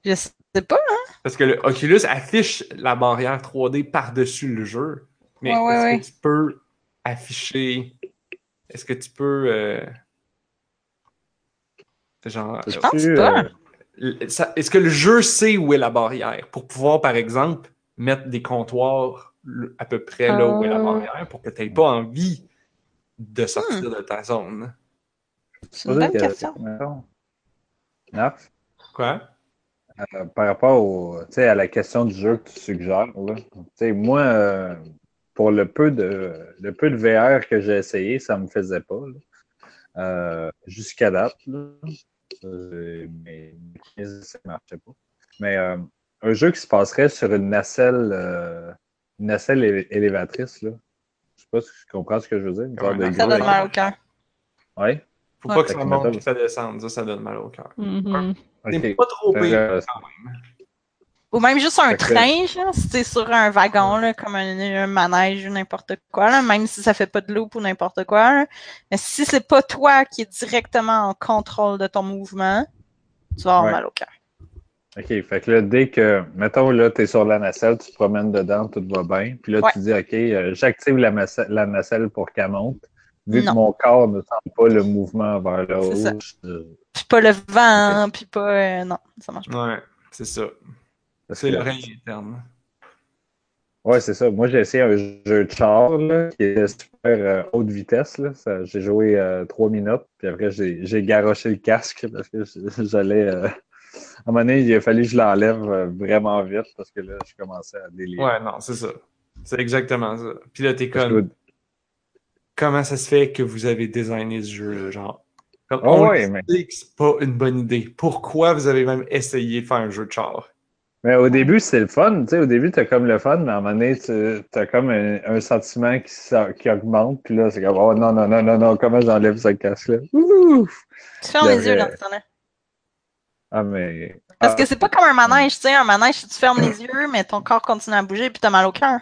Je sais pas. Parce que le Oculus affiche la barrière 3D par-dessus le jeu. Mais Ouais, est-ce ouais. que tu peux afficher. Est-ce que tu peux. euh, Genre. Je euh, pense Tu, pas. euh, Est-ce que le jeu sait où est la barrière pour pouvoir, par exemple, mettre des comptoirs à peu près là où est la Euh. barrière pour que tu n'aies pas envie de sortir Hmm. de ta zone? C'est une bonne question. Narf, Quoi? euh, par rapport au, tu sais, à la question du jeu que tu suggères, là, tu sais, moi, euh, pour le peu, de, le peu de VR que j'ai essayé, ça me faisait pas. Euh, Jusqu'à date. Là. Euh, mais ça marchait pas. Mais euh, un jeu qui se passerait sur une nacelle, euh, une nacelle élévatrice, là. Je sais pas si tu comprends ce que je veux dire. Genre Ouais, de Ça gros- donne mal au cœur. Ouais. Faut Ouais. pas que ça monte et que ça descende. Ça, ça donne mal au cœur. Mhm. C'est pas trop pire quand même. Ou même juste un train, genre, si t'es sur un wagon, là, comme un, un manège ou n'importe quoi, là, même si ça fait pas de loop ou n'importe quoi. là. Mais si c'est pas toi qui es directement en contrôle de ton mouvement, tu vas avoir Ouais. mal au cœur. OK, fait que là, dès que, mettons, là, tu es sur la nacelle, tu te promènes dedans, tout va bien. Puis là, Ouais. tu dis, OK, euh, j'active la, nacelle pour qu'elle monte. Vu Non. que mon corps ne sent pas le mouvement vers le haut, C'est je- Puis pas le vent, puis pas. euh, non, ça marche pas. Ouais, c'est ça. C'est que- l'oreille interne. Ouais, c'est ça. Moi, j'ai essayé un jeu de char là, qui était super euh, haute vitesse. J'ai joué euh, trois minutes, puis après, j'ai garoché le casque parce que j'allais. euh, À un moment donné, il a fallu que je l'enlève vraiment vite parce que là, je commençais à délirer. Ouais, non, c'est ça. C'est exactement ça. Puis là, t'es Parce comme, que- comment ça se fait que vous avez designé ce jeu, genre? Comme, Ah on ouais, le mais- c'est pas une bonne idée. Pourquoi vous avez même essayé de faire un jeu de char? Mais au début, c'est le fun. Tu sais, au début, t'as comme le fun, mais à un moment donné, tu as comme un, un sentiment qui, qui augmente. Puis là, c'est comme, oh non, non, non, non, non, comment j'enlève ce casque-là? Ouh! Tu fermes Le les yeux vrai. dans ce temps-là. Ah, mais. Parce Ah, que c'est pas comme un manège, tu sais, un manège, si tu fermes les yeux, mais ton corps continue à bouger puis t'as mal au cœur.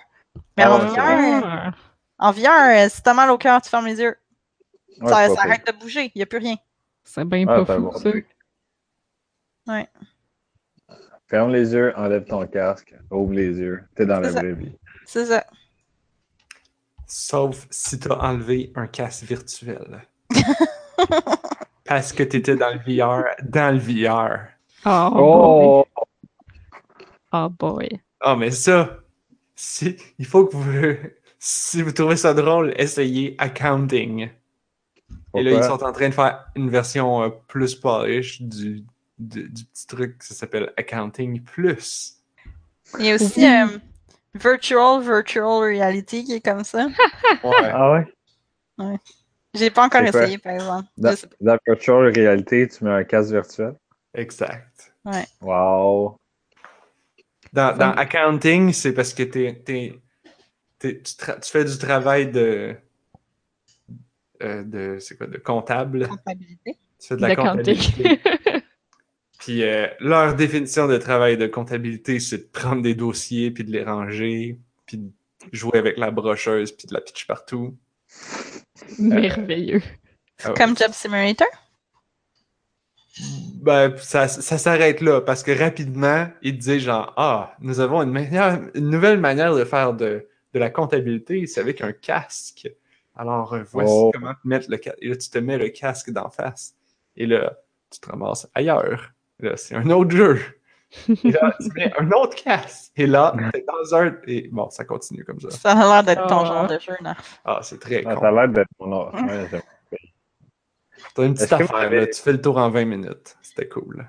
Mais Ah en VR, Ah. en VR, euh, si t'as mal au cœur, tu fermes les yeux. ouais, ça arrête de bouger, y a plus rien. C'est bien Ah, pas t'as fou, ça. Ouais. Ferme les yeux, enlève ton casque, ouvre les yeux. T'es dans la vraie vie. C'est ça. Sauf si t'as enlevé un casque virtuel. Parce que t'étais dans le VR, dans le VR. Oh, boy. Oh! Oh boy. Ah, mais ça, si, il faut que vous, si vous trouvez ça drôle, essayez Accounting. Et là, ils sont en train de faire une version euh, plus polish du, du, du petit truc qui s'appelle Accounting Plus. Il y a aussi Oui. euh, Virtual Virtual Reality qui est comme ça. Ouais. Ah ouais? J'ai pas encore essayé, par exemple. Dans, virtual réalité, tu mets un casque virtuel. exact. Wow! Dans, dans Accounting, c'est parce que t'es, t'es- t'es- tu, fais du travail de. euh, de c'est quoi, de comptable. Comptabilité. Tu fais de la comptabilité. Puis euh, leur définition de travail de comptabilité, c'est de prendre des dossiers, puis de les ranger, puis de jouer avec la brocheuse, puis de la pitch partout. Merveilleux. Ah ouais. Comme Job Simulator? Ben, ça, ça s'arrête là, parce que rapidement, ils disaient genre, ah, nous avons une, manière, une nouvelle manière de faire de, de la comptabilité, c'est avec un casque. Alors, euh, voici Oh. comment te mettre le casque. Et là, tu te mets le casque d'en face. Et là, tu te ramasses ailleurs. Là, c'est un autre jeu. Et là, tu mets un autre casque. Et là, t'es dans un. Et bon, ça continue comme ça. Ça a l'air d'être ton Ah. genre de jeu, non? Ah, c'est très Ah, con. T'as l'air d'être mon. Ouais, j'aime. T'as une petite affaire, avez- là. Tu fais le tour en 20 minutes. C'était cool.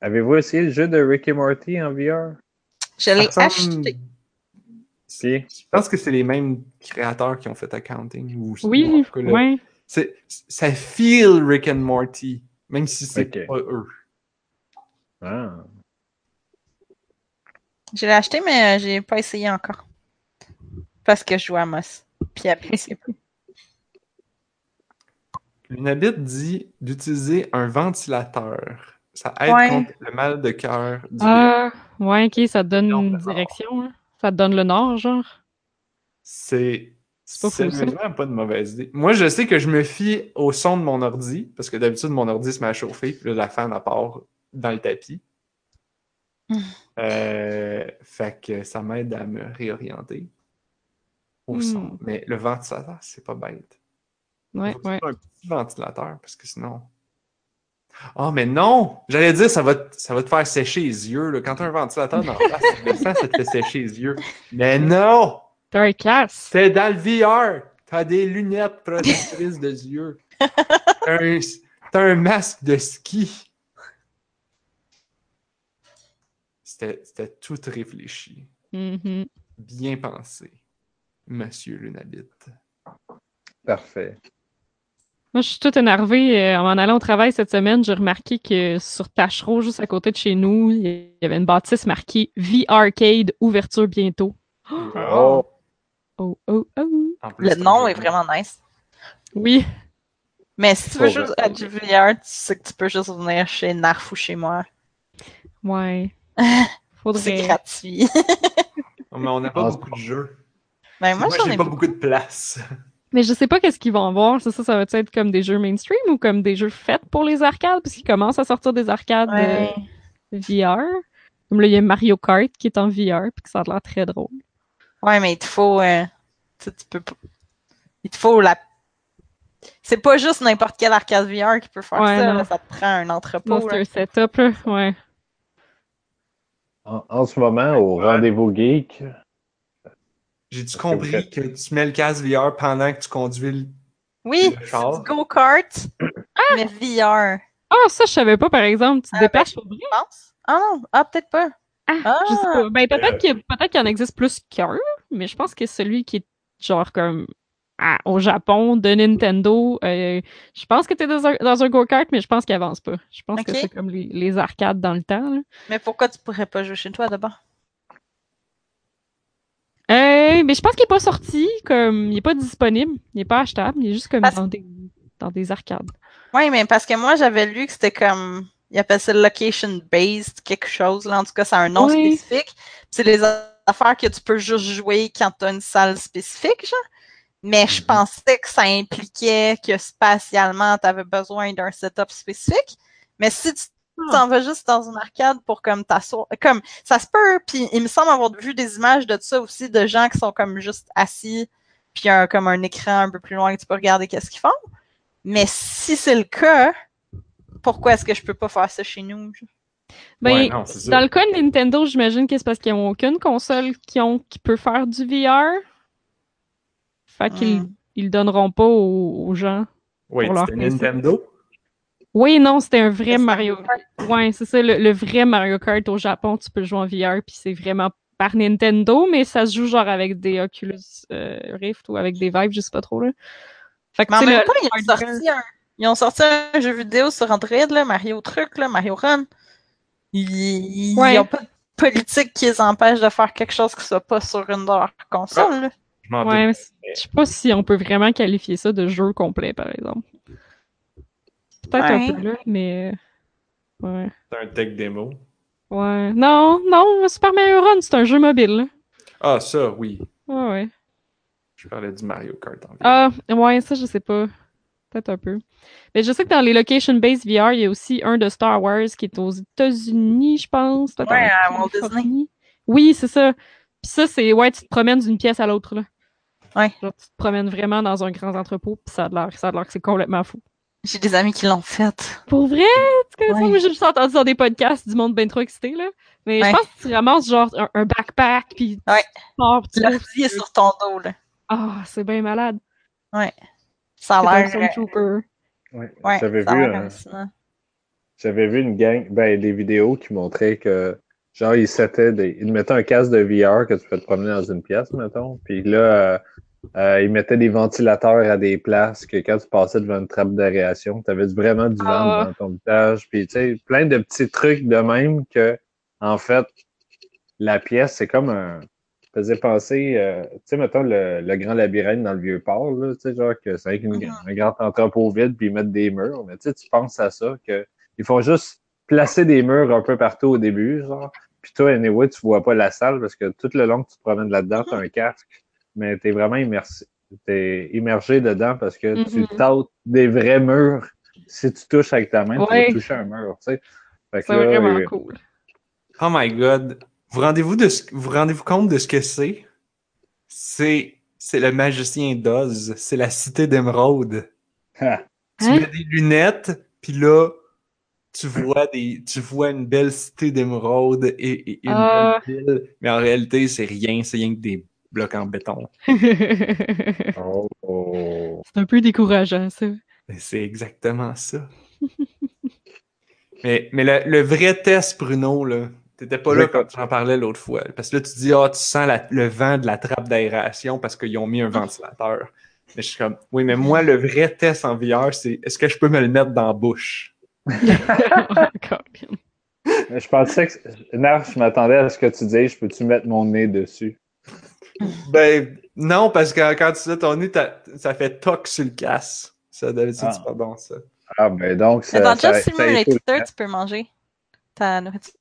Avez-vous essayé le jeu de Rick et Morty en VR? Je l'ai Ça ressemble- acheté. Puis, Je pense que c'est les mêmes créateurs qui ont fait Accounting. Ou, ou en Oui, tout cas, là, ouais. c'est- ça feel Rick and Morty, même si c'est pas eux. ah. Je l'ai acheté, mais euh, j'ai pas essayé encore. Parce que je joue à Moss. Puis à PC. Lunabit dit d'utiliser un ventilateur. Ça aide Ouais. contre le mal de cœur du Ah, ouais, ok, ça te donne une direction. hein. Ça te donne le nord, genre? C'est C'est pas fou, ça. sérieusement pas une mauvaise idée. Moi, je sais que je me fie au son de mon ordi, parce que d'habitude, mon ordi se met à chauffer, puis là, la fan, elle part dans le tapis. Mm. Euh, fait que ça m'aide à me réorienter au Mm. son. Mais le ventilateur, c'est pas bête. Ouais, ouais. un petit ventilateur, parce que sinon... Oh, mais non! J'allais dire, ça va, te- ça va te faire sécher les yeux. Là. Quand tu as un ventilateur dans la face, ça te fait sécher les yeux. Mais non! T'as un casque. T'es dans le VR. T'as des lunettes protectrices de yeux. T'as un, masque de ski. C'était tout réfléchi. Mhm. Bien pensé, Monsieur Lunabit. Parfait. Moi, je suis toute énervée. Euh, En m'en allant au travail cette semaine, j'ai remarqué que sur Tachereau, juste à côté de chez nous, il y avait une bâtisse marquée Vie Arcade, ouverture bientôt. Oh, Oh, oh, oh. En plus, Le c'est nom est de vraiment nice. Oui, Mais si tu veux juste à du VR, tu sais que tu peux juste venir chez Narf ou chez moi. ouais. C'est Faudrait. gratuit. mots. Mais on n'a pas Ah, beaucoup de jeux. Ben, moi, j'ai ai pas beaucoup. beaucoup de place. Mais je sais pas qu'est-ce qu'ils vont avoir. C'est ça, ça va être comme des jeux mainstream ou comme des jeux faits pour les arcades, parce qu'ils commencent à sortir des arcades Ouais. euh, VR. Comme là, il y a Mario Kart qui est en VR, puis que ça a l'air très drôle. Ouais, mais il te faut. euh, tu peux pas. Il te faut la. C'est pas juste n'importe quel arcade VR qui peut faire Ouais, ça. là, ça te prend un entrepôt. c'est un setup, là. Ouais. En, en ce moment, au Ouais. rendez-vous geek, J'ai-tu que compris faites- que tu mets le casque VR pendant que tu conduis le. Oui, Le go-kart, mais VR, Ah, ça, je savais pas, par exemple. Tu te Ah, pour je pense. Ah non, ah peut-être pas. Ah, Ah. je sais pas. Ben, peut-être qu'il y, a- peut-être qu'il y en existe plus qu'un, mais je pense que celui qui est genre comme à- au Japon de Nintendo, euh, je pense que t'es dans un, dans un go-kart, mais je pense qu'il avance pas. Je pense que c'est comme les, les arcades dans le temps. là. Mais pourquoi tu pourrais pas jouer chez toi d'abord? Euh, mais je pense qu'il est pas sorti, comme il est pas disponible, il est pas achetable, il est juste comme Parce- dans des, dans des arcades. Oui, mais parce que moi, j'avais lu que c'était comme. Ils appellent ça location-based, quelque chose. Là. En tout cas, c'est un nom Oui. spécifique. C'est les affaires que tu peux juste jouer quand tu as une salle spécifique, genre. Mais je Mhm. pensais que ça impliquait que spatialement, tu avais besoin d'un setup spécifique. Mais si tu Ah. t'en vas juste dans une arcade pour comme t'asseoir, comme ça se peut, puis il me semble avoir vu des images de ça aussi, de gens qui sont comme juste assis, puis un, comme un écran un peu plus loin que tu peux regarder qu'est-ce qu'ils font. Mais si c'est le cas, pourquoi est-ce que je peux pas faire ça chez nous? Ben, Ouais, non, dans le cas de Nintendo, j'imagine que c'est parce qu'ils n'ont aucune console qui, ont, qui peut faire du VR. Fait qu'ils Hmm. ils le donneront pas aux, aux gens. Oui, c'était. Nintendo? Oui, non, c'était un vrai Mario Mario Ouais, c'est ça, le, le vrai Mario Kart au Japon, tu peux jouer en VR, puis c'est vraiment par Nintendo, mais ça se joue genre avec des Oculus euh, Rift ou avec des Vive, je sais pas trop, là. Fait que, Mais en tu sais, même le- temps, ils ont, sorti un, ils ont sorti un jeu vidéo sur Android, là, Mario Truc, là, Mario Run. Ils, ils Ouais. pas de politique qui les empêche de faire quelque chose qui soit pas sur une de leurs consoles. Je m'en Ouais, doute. mais je sais pas si on peut vraiment qualifier ça de jeu complet, par exemple. Peut-être Ouais. un peu là, mais. Ouais. C'est un tech démo. Ouais. Non, non, Super Mario Run, c'est un jeu mobile. Ah, ça, oui. Ouais, ouais. Je parlais du Mario Kart en. Ah, ouais, ça, je sais pas. Peut-être un peu. Mais je sais que dans les location-based VR, il y a aussi un de Star Wars qui est aux États-Unis, je pense. Ouais, à Walt Californie. Oui, c'est ça. Puis ça, c'est, ouais, tu te promènes d'une pièce à l'autre, là. Ouais. Genre, tu te promènes vraiment dans un grand entrepôt, puis ça a l'air, ça a l'air que c'est complètement fou. J'ai des amis qui l'ont fait. Pour vrai? Tu connais ça? Ouais. Moi, j'ai juste entendu dans des podcasts du monde ben trop excité, là. Mais Ouais. je pense que tu ramasses, genre, un, un backpack, puis tu Ouais. pars, puis tu Le est sur ton dos, là. Ah, c'est bien malade. Ça a un l'air. euh, Stormtrooper. ouais, Ouais, j'avais vu, un- vu une gang, ben, des vidéos qui montraient que, genre, ils, des, ils mettaient un casque de VR que tu peux te promener dans une pièce, mettons. Puis là, euh, euh, ils mettaient des ventilateurs à des places que quand tu passais devant une trappe d'aération, tu avais vraiment du vent Ah. dans ton visage. Puis, tu sais, plein de petits trucs de même que, en fait, la pièce, c'est comme un. Ça faisait penser, euh, tu sais, mettons le, le grand labyrinthe dans le vieux port, tu sais, genre que c'est avec une- Mhm. un grand entrepôt vide puis ils mettent des murs. Mais tu sais, tu penses à ça, que ils font juste placer des murs un peu partout au début, genre. Puis toi, anyway, tu vois pas la salle parce que tout le long que tu te promènes là-dedans, tu as un casque, mais tu es vraiment immersé. Immergé dedans parce que tu Mhm. tâtes des vrais murs. Si tu touches avec ta main, tu vas toucher un mur, tu sais. C'est vraiment euh, cool. Oh my god. Vous rendez-vous de ce... vous rendez-vous compte de ce que c'est? C'est c'est le magicien d'Oz, c'est la cité d'émeraude. ah, Tu Hein? mets des lunettes, puis là tu vois des tu vois une belle cité d'émeraude et, et une Ah. belle ville, mais en réalité c'est rien, c'est rien que des blocs en béton. c'est oh, oh. un peu décourageant, ça. Mais C'est exactement ça. mais mais le, le vrai test, Bruno, là, t'étais pas là quand j'en parlais l'autre fois. Parce que là, tu dis, ah, tu sens la- le vent de la trappe d'aération parce qu'ils ont mis un ventilateur. Mais je suis comme, oui, mais moi, le vrai test en VR, c'est est-ce que je peux me le mettre dans la bouche? Je pensais que. Nar, je m'attendais à ce que tu dises, je peux-tu mettre mon nez dessus? Ben, non, parce que quand tu sais ton nez, ça fait toc sur le casse. Ça, d'habitude, Ah. c'est pas bon, ça. Ah, ben donc, ça. Mais dans ça- écoute. Simulator, tu peux manger ta nourriture.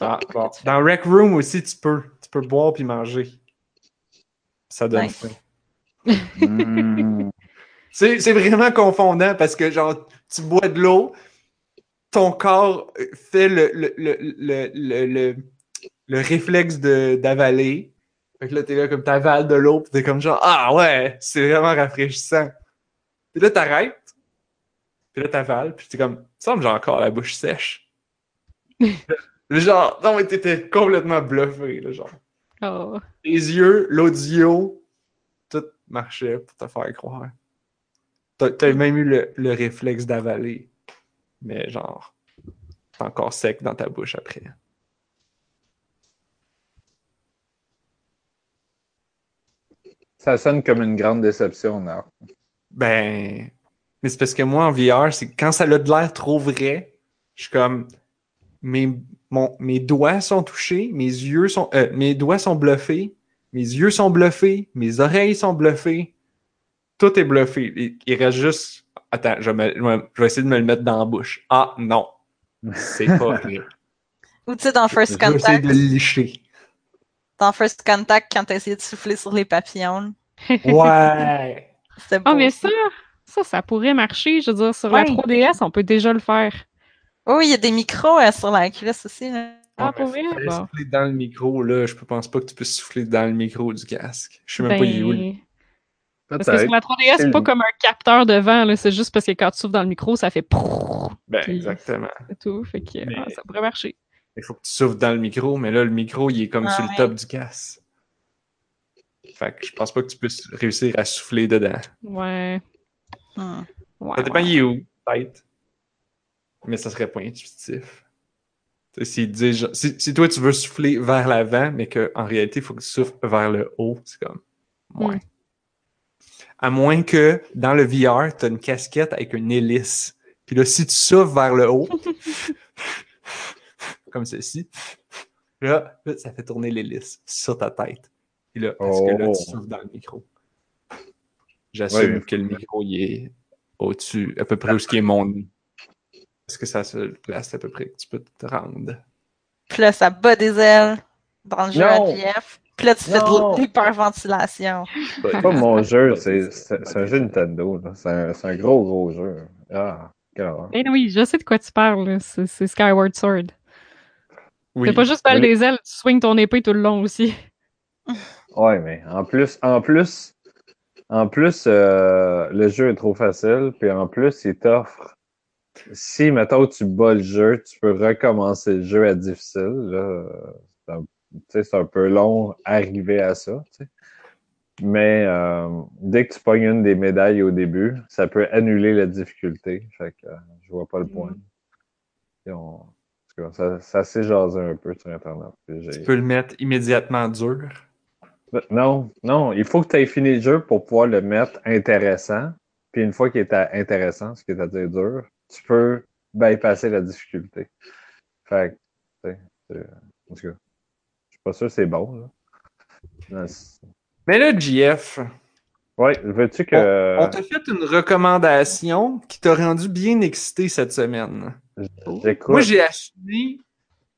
Ah, bon. Dans Rec Room aussi, tu peux. Tu peux boire puis manger. Ça donne Nice. faim. Mm. C'est c'est vraiment confondant parce que, genre, tu bois de l'eau, ton corps fait le, le, le, le, le, le- le réflexe de- d'avaler. Fait que là, t'es là comme t'avales de l'eau, pis t'es comme genre, ah ouais, c'est vraiment rafraîchissant. Puis là, t'arrêtes, puis là, t'avales, puis t'es comme, il me j'ai encore la bouche sèche. Le genre, non, mais t'étais complètement bluffé, le genre. Oh. Les yeux, l'audio, tout marchait pour te faire croire. T'as même eu le, le réflexe d'avaler. Mais genre, t'es encore sec dans ta bouche après. Ça sonne comme une grande déception, là. Ben. Mais c'est parce que moi, en VR, c'est quand ça a de l'air trop vrai, je suis comme. Mes, mon, mes doigts sont touchés, mes yeux sont. euh, mes doigts sont bluffés, mes yeux sont bluffés, mes oreilles sont bluffées. Tout est bluffé. Il, il reste juste. Attends, je vais, me- je vais- je vais essayer de me le mettre dans la bouche. Ah non. C'est pas vrai. Ou tu sais, dans je First vais essayer Contact, de le licher. dans First Contact, quand t'as essayé de souffler sur les papillons, Ouais. Ah, mais ça, ça, ça pourrait marcher. Je veux dire, sur la Ouais. 3DS, on peut déjà le faire. Oh, oui, il y a des micros euh, sur la cuisse aussi. Là. Ah, Ouais, pour vrai? fallait Bon. souffler dans le micro, là. Je pense pas que tu peux souffler dans le micro du casque. Je sais même pas il est où. Ben, Parce que sur la 3DS, c'est pas comme un capteur de vent, là. C'est juste parce que quand tu souffles dans le micro, ça fait prrrr Ben, Puis- exactement. et tout. Fait que Mais- ah, ça pourrait marcher. Il faut que tu souffles dans le micro, mais là, le micro, il est comme Ah sur ouais. le top du casque. Fait que je pense pas que tu puisses réussir à souffler dedans. Ouais. Ouais Ça dépend, ouais. il est où, peut-être. Mais ça serait pas intuitif. Tu sais, s'il dit, genre- si, si toi, tu veux souffler vers l'avant, mais qu'en réalité, il faut que tu souffles vers le haut, c'est comme. Ouais. Mm. À moins que dans le VR, tu as une casquette avec une hélice. Puis là, si tu souffles vers le haut, comme ceci, là, là, ça fait tourner l'hélice sur ta tête. Puis là, parce que là, Oh. tu souffles dans le micro. J'assume Ouais. que le micro, il est au-dessus, à peu près où ce qui est mon nez. Est-ce que c'est la seule place à peu près que tu peux te rendre? Puis là, ça bat des ailes dans le jeu Non. AGF. Puis là, tu fais Non. de l'hyperventilation. C'est pas mon jeu, c'est un jeu Nintendo. C'est un, c'est un gros, gros jeu. Ah, quelle horreur. Eh oui, je sais de quoi tu parles. là. C'est c'est Skyward Sword. Oui. C'est pas juste balle Oui. des ailes, tu swings ton épée tout le long aussi. Ouais, mais en plus, en plus, en plus, euh, le jeu est trop facile, puis en plus, il t'offre. Si, mettons, tu bats le jeu, tu peux recommencer le jeu à difficile. Euh, c'est un- peu long arriver à ça. Mais euh, dès que tu pognes une des médailles au début, ça peut annuler la difficulté. Fait que euh, je vois pas le point. Et on- ça, ça s'est jasé un peu sur Internet. Tu peux le mettre immédiatement dur? non, non, il faut que tu aies fini le jeu pour pouvoir le mettre intéressant. Puis une fois qu'il est intéressant, ce qui est à dire dur, tu peux bypasser la difficulté. Fait que, tu sais, c'est- en tout cas, je suis pas sûr que c'est bon. Là. Mais là, JF, Ouais, veux-tu que. on t'a fait une recommandation qui t'a rendu bien excité cette semaine. J'écoute. Moi, j'ai assumé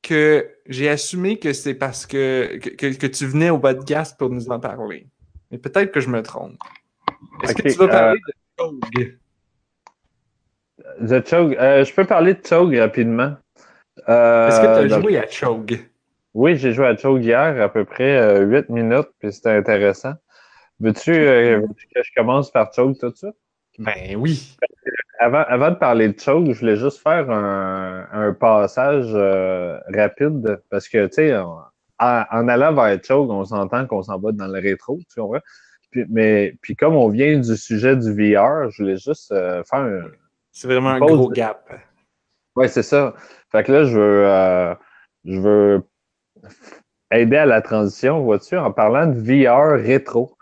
que j'ai assumé que c'est parce que, que, que- tu venais au podcast pour nous en parler. Mais peut-être que je me trompe. Est-ce que tu vas euh, parler de Chogue? The Chogue, euh, je peux parler de Chogue rapidement. Euh, Est-ce que tu as joué à Chogue? Oui, j'ai joué à Chogue hier à peu près euh, 8 minutes, puis c'était intéressant. Veux-tu euh, que je commence par Chogue tout de suite? Ben oui. Avant, avant de parler de Chogue, je voulais juste faire un, un passage euh, rapide parce que, tu sais, en, en allant vers Chogue, on s'entend qu'on s'en va dans le rétro, tu comprends? Puis, mais, puis comme on vient du sujet du VR, je voulais juste euh, faire un, C'est vraiment un gros gap. Ouais, c'est ça. Fait que là, je veux, euh, je veux aider à la transition, vois-tu, en parlant de VR rétro.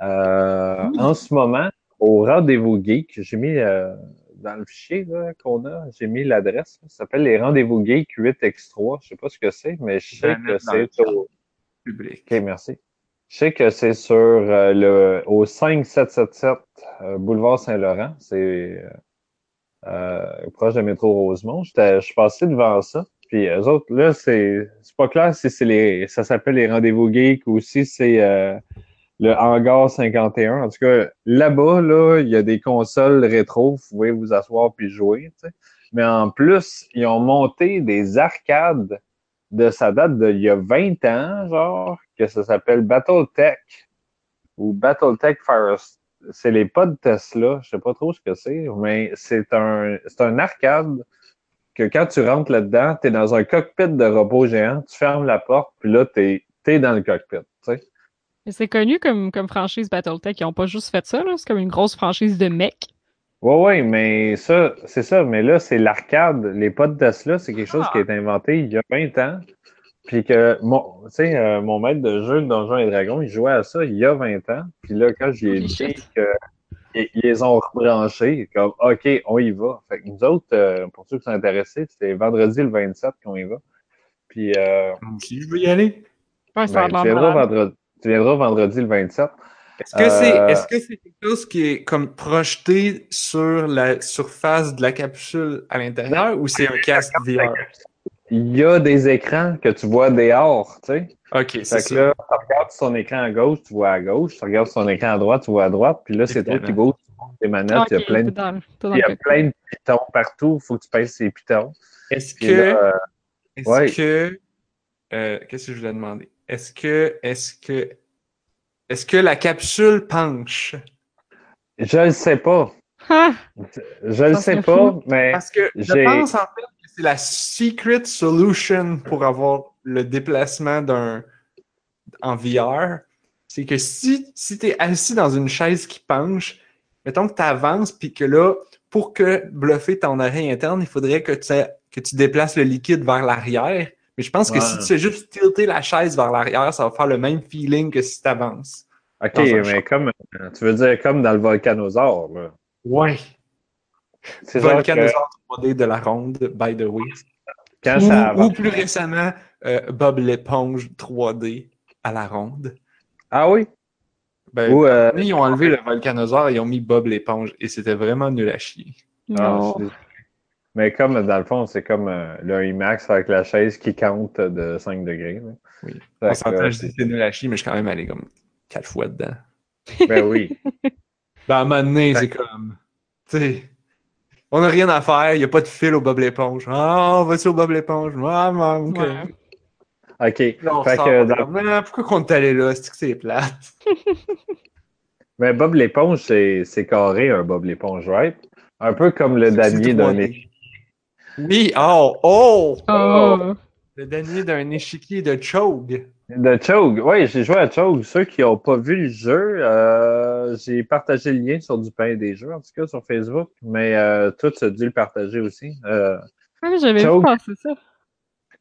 Euh, En ce moment, au rendez-vous geek, j'ai mis euh, dans le fichier qu'on a, j'ai mis l'adresse. Ça s'appelle les rendez-vous geek 8x3. Je sais pas ce que c'est, mais je sais que c'est au. Public. OK, merci. Je sais que c'est sur euh, le au 5777 euh, boulevard Saint-Laurent. C'est proche de métro Rosemont. Je suis passé devant ça. Puis eux autres, là, c'est pas clair si c'est les. Ça s'appelle les rendez-vous geeks ou si c'est euh, le hangar 51. En tout cas, là-bas, là, il y a des consoles rétro. Vous pouvez vous asseoir puis jouer. Mais en plus, ils ont monté des arcades de ça date d'il y a 20 ans, genre, que ça s'appelle Battletech ou Battletech Fire. C'est les pas de Tesla, je sais pas trop ce que c'est, mais c'est un, c'est un arcade que quand tu rentres là-dedans, tu es dans un cockpit de robot géant, tu fermes la porte, puis là, tu es, dans le cockpit. Mais c'est connu comme, comme franchise Battletech. Ils n'ont pas juste fait ça, là. C'est comme une grosse franchise de mecs. Oui, oui, mais ça, c'est ça. Mais là, c'est l'arcade. Les potes Tesla, c'est quelque chose qui a été inventé il y a 20 ans. Puis que, mon, tu sais, euh, mon maître de jeu de Donjons et Dragons, il jouait à ça il y a 20 ans. Puis là, quand j'ai Holy dit qu'ils les ont rebranchés, comme, OK, on y va. Fait que nous autres, euh, pour ceux qui sont intéressés, c'était vendredi le 27 qu'on y va. Puis, euh, aussi, je veux y aller. Ouais, ben, tu, viendras vendredi, tu viendras vendredi le 27. Est-ce que c'est Euh, est-ce que c'est quelque chose qui est comme projeté sur la surface de la capsule à l'intérieur ou c'est un casque VR? Il y a des écrans que tu vois dehors, tu sais. Ok, Fait c'est que ça. là, tu regardes son écran à gauche, tu vois à gauche. Tu regardes son écran à droite, tu vois à droite. Puis là, c'est toi qui bouge tes manettes. il y a plein de, dans, t'es dans il y a plein de pitons partout. Il faut que tu pèses ces pitons. Est-ce que euh, est-ce ouais. que euh, qu'est-ce que je voulais demander? Est-ce que est-ce que est-ce que la capsule penche? je le sais pas. Ah! Je le Ça sais pas, fou. mais Parce que je pense en fait que c'est la secret solution pour avoir le déplacement d'un en VR. C'est que si, si tu es assis dans une chaise qui penche, mettons que tu avances, puis que là, pour que bluffer ton oreille interne, il faudrait que tu, que tu déplaces le liquide vers l'arrière. Mais je pense que si tu fais juste tilter la chaise vers l'arrière, ça va faire le même feeling que si tu avances. OK, mais champ. comme tu veux dire comme dans le volcanosaure. là. Ouais. C'est que Volcanosaur 3D de la ronde, by the way. quand ou, ça ou avance. plus récemment, euh, Bob l'éponge 3D à la ronde. Ah oui? Ben, Ou, euh, ils ont enlevé le volcanosaure et ils ont mis Bob l'éponge et c'était vraiment nul à chier. ah, Non. mais comme dans le fond, c'est comme euh, le IMAX avec la chaise qui compte de 5 degrés. là. Oui. On s'entend, euh, je dis que c'est nul à chier, mais je suis quand même allé comme quatre fois dedans. Ben oui. Ben, à un moment donné, c'est comme, tu sais, on n'a rien à faire, il n'y a pas de fil au Bob l'éponge. Ah, on va sur Bob l'éponge? Ah, manque. Ouais. OK. Là, on Fait sort, que on est dans- comme, pourquoi qu'on est allé là? C'est que c'est plate. Mais Bob l'éponge, c'est c'est carré, un Bob l'éponge, right? Un peu comme le C'est damier d'un 3D. échiquier. Oui, oh, oh! Oh! Le damier d'un échiquier de Chogue. De Chogue. Oui, j'ai joué à Chogue. Ceux qui n'ont pas vu le jeu, euh, j'ai partagé le lien sur du pain des jeux, en tout cas sur Facebook. Mais euh, toi, tu as dû le partager aussi. Euh, mais j'avais vu Choke. passer ça.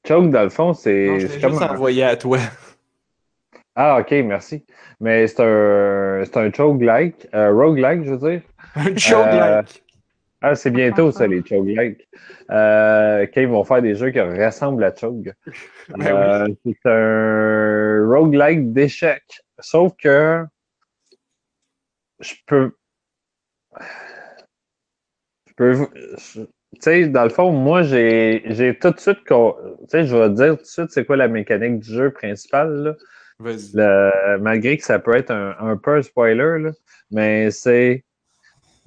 Chogue, dans le fond, c'est je comme juste un- envoyé à toi. Ah, ok, merci. Mais c'est un, c'est un chogue-like, euh, roguelike, je veux dire. Un Chogue-like. Ah, c'est bientôt ça, les chogue-like. Euh, quand ils vont faire des jeux qui ressemblent à Chogue. Ben Euh, C'est un roguelike d'échecs. Sauf que je peux. Je peux. Tu sais, dans le fond, moi, j'ai tout de suite. Tu sais, je vais te dire tout de suite c'est quoi la mécanique du jeu principal. Là. Vas-y. Malgré que ça peut être un, un peu un spoiler, là, mais c'est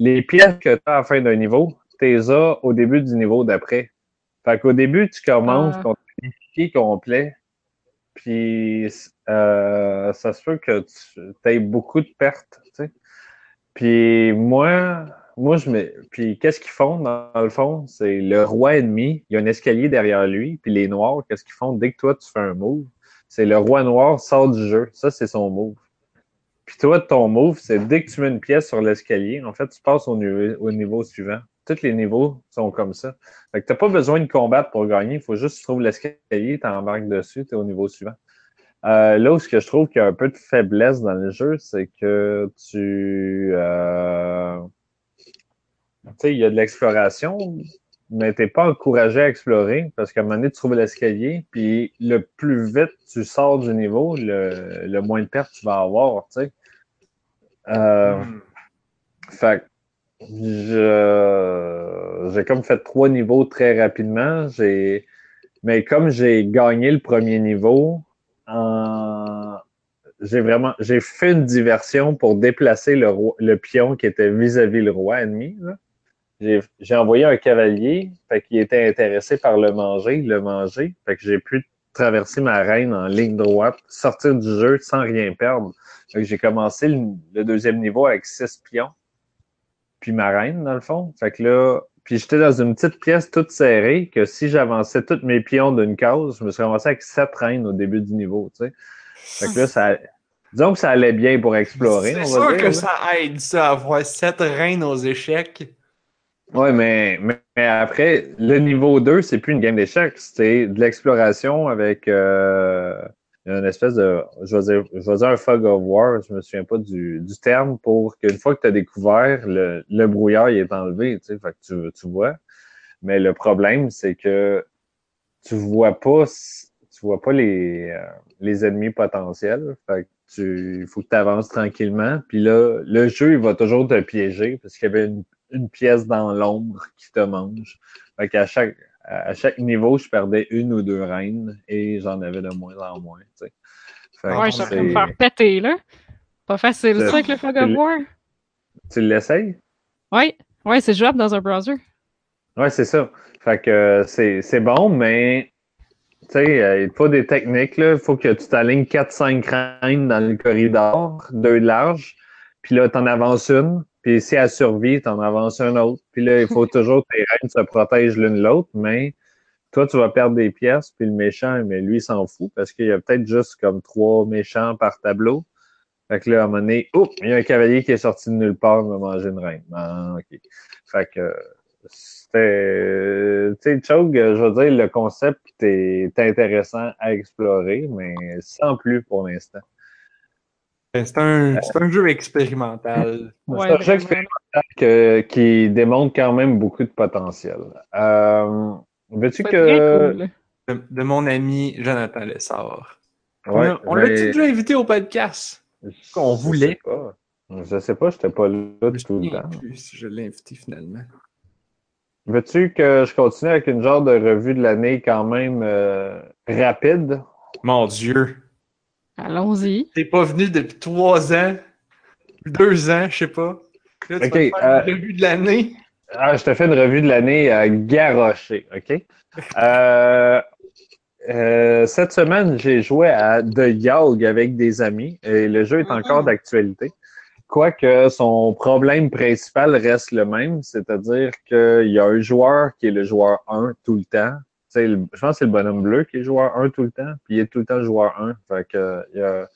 les pièces que tu as à la fin d'un niveau, tu les as au début du niveau d'après. Fait qu'au début, tu commences Ah. un échiquier complet, puis euh, ça se peut que tu aies beaucoup de pertes. tu sais. Puis moi, moi je me. Puis qu'est-ce qu'ils font dans le fond? C'est le roi ennemi, il y a un escalier derrière lui, puis les noirs, qu'est-ce qu'ils font? Dès que toi tu fais un move? c'est le roi noir sort du jeu. Ça, c'est son move. Puis toi, ton move, c'est dès que tu mets une pièce sur l'escalier, en fait, tu passes au niveau, au niveau suivant. Tous les niveaux sont comme ça. Fait que t'as pas besoin de combattre pour gagner. Il faut juste que tu trouves l'escalier, tu embarques dessus, tu es au niveau suivant. Euh, là où ce que je trouve qu'il y a un peu de faiblesse dans le jeu, c'est que tu... euh, Tu sais, il y a de l'exploration, mais t'es pas encouragé à explorer parce qu'à un moment donné, tu trouves l'escalier, puis le plus vite tu sors du niveau, le, le moins de pertes tu vas avoir, tu sais. Euh, Hmm. fait j'ai comme fait trois niveaux très rapidement. J'ai, mais comme j'ai gagné le premier niveau, j'ai vraiment, j'ai fait une diversion pour déplacer le, roi- le pion qui était vis-à-vis le roi ennemi. j'ai envoyé un cavalier, fait qu'il était intéressé par le manger, le manger, fait que j'ai pu traverser ma reine en ligne droite, sortir du jeu sans rien perdre. J'ai commencé le, le deuxième niveau avec six pions, puis ma reine, dans le fond. Fait que là, puis j'étais dans une petite pièce toute serrée que si j'avançais tous mes pions d'une case, je me suis ramassé avec sept reines au début du niveau, tu sais. Fait que là, ça, disons que ça allait bien pour explorer, C'est sûr dire. que là. ça aide, ça, avoir sept reines aux échecs. Mais, mais, mais après, le niveau 2, c'est plus une game d'échecs, c'est de l'exploration avec euh, une espèce de, je vais, dire, je vais dire un fog of war, je me souviens pas du, du terme, pour qu'une fois que tu as découvert, le, le brouillard il est enlevé, tu sais, fait que tu, tu vois. Mais le problème, c'est que tu vois pas, tu vois pas les, euh, les ennemis potentiels, fait que tu, il faut que tu avances tranquillement, puis là, le jeu, il va toujours te piéger, parce qu'il y avait une une pièce dans l'ombre qui te mange. Fait qu'à chaque, à chaque niveau, je perdais une ou deux reines et j'en avais de moins en moins. Fait Ouais, je suis en train de me faire péter, là. Pas facile, C'est- ça, avec le Fog of War. Tu l'essayes? Ouais, ouais, c'est jouable dans un browser. Ouais, c'est ça. Fait que euh, c'est bon, mais tu sais, euh, il faut des techniques. là. Il faut que tu t'alignes 4-5 reines dans le corridor, deux de large, puis là, tu en avances une, puis si elle survit, tu en avances une autre. Puis là, il faut toujours que tes reines se protègent l'une l'autre, mais toi, tu vas perdre des pièces, puis le méchant, mais lui, il s'en fout parce qu'il y a peut-être juste comme trois méchants par tableau. Fait que là, à un moment donné, oups, il y a un cavalier qui est sorti de nulle part, il va manger une reine. Ah, OK. Fait que c'était. Tu sais, Chogue, je veux dire, le concept est intéressant à explorer, mais sans plus pour l'instant. Ben, C'est un, c'est un jeu expérimental. Ouais, c'est un jeu expérimental que- qui démontre quand même beaucoup de potentiel. Euh, Veux-tu que. cool. De, de mon ami Jonathan Lessard. Ouais, on on mais- déjà invité au podcast? qu'on je voulait? sais pas. Je sais pas, j'étais pas là Je tout me le temps. plus si je l'ai invité finalement. Veux-tu que je continue avec une genre de revue de l'année quand même euh, rapide? Mon Dieu. Allons-y. T'es pas venu depuis trois ans, deux ans, je sais pas. Là, tu Ok, vas euh, une revue de l'année. Ah, je te fais une revue de l'année à garrocher, OK? Euh, euh, cette semaine, j'ai joué à The Yog avec des amis et le jeu est encore Mhm. d'actualité. Quoique son problème principal reste le même, c'est-à-dire qu'il y a un joueur qui est le joueur 1 tout le temps. Le- je pense que c'est le bonhomme bleu qui est joueur 1 tout le temps, puis il est tout le temps joueur 1. Fait que, il y a-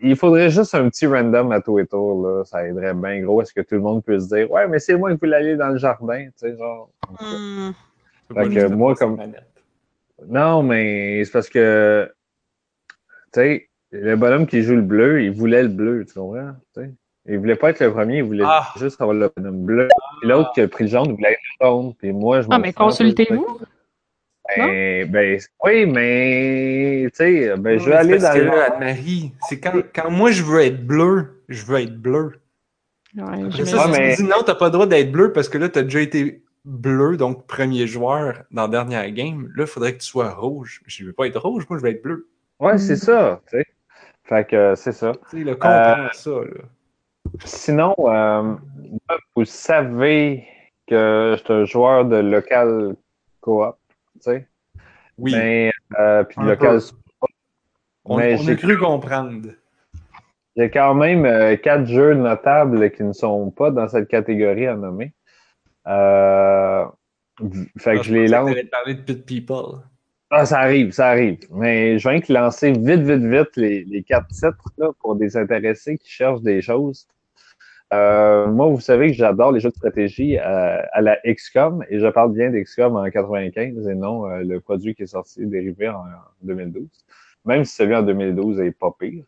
il faudrait juste un petit random à tous les tours, là. Ça aiderait bien gros. Est-ce que tout le monde peut se dire, ouais, mais c'est moi qui voulais aller dans le jardin, tu sais, genre. Hmm. Fait que moi, comme-. Non, mais c'est parce que, tu sais, le bonhomme qui joue le bleu, il voulait le bleu, tu comprends? Tu sais? Il voulait pas être le premier, il voulait Ah. juste avoir le bonhomme bleu. Puis l'autre qui a pris le jaune, il voulait être le jaune. Puis moi, je Ah, mais consultez-vous. Ben, ben, oui, mais, tu sais, ben, je vais aller dans le. là, Anne-Marie, c'est quand, quand moi je veux être bleu, je veux être bleu. Ouais, Après ça, si mais- tu me dis non, t'as pas le droit d'être bleu parce que là, t'as déjà été bleu, donc premier joueur dans la dernière game. Là, il faudrait que tu sois rouge. Je veux pas être rouge, moi, je veux être bleu. Ouais, c'est ça, tu sais. Fait que c'est ça. Tu sais, le comprends ça, là. Sinon, euh, vous savez que je suis un joueur de local coop, sais. Oui, Mais, euh, puis de local peu. on, mais on a cru comprendre. J'ai quand même euh, quatre jeux notables qui ne sont pas dans cette catégorie à nommer. Euh, fait que Ah, je les lance. t'allais parler de Pit People. Ah, ça arrive, ça arrive. Mais je viens que lancer vite, vite, vite les, les quatre titres là, pour des intéressés qui cherchent des choses. Euh, moi, vous savez que j'adore les jeux de stratégie à, à la XCOM et je parle bien d'XCOM en 95 et non euh, le produit qui est sorti dérivé en, en 2012. Même si celui en 2012 est pas pire.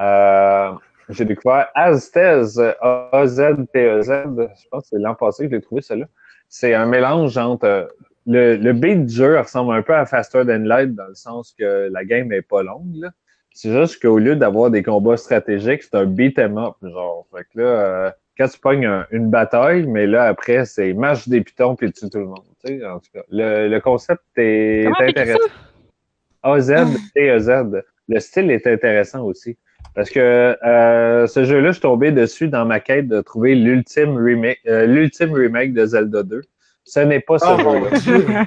Euh, j'ai découvert Aztez, A-Z-T-E-Z. Je pense que c'est l'an passé que j'ai trouvé celui-là. C'est un mélange entre euh, le, le beat du ressemble un peu à Faster Than Light dans le sens que la game est pas longue. là. C'est juste qu'au lieu d'avoir des combats stratégiques, c'est un beat 'em up, genre. Fait que là, euh, quand tu pognes un- une bataille, mais là, après, c'est marche des pitons puis tue tout le monde. Tu sais, en tout cas, le, le concept est t'écris intéressant. A-Z, T-E-Z. Le style est intéressant aussi. Parce que euh, ce jeu-là, je suis tombé dessus dans ma quête de trouver l'ultime remake, euh, l'ultime remake de Zelda 2. Ce n'est pas ce Oh jeu-là.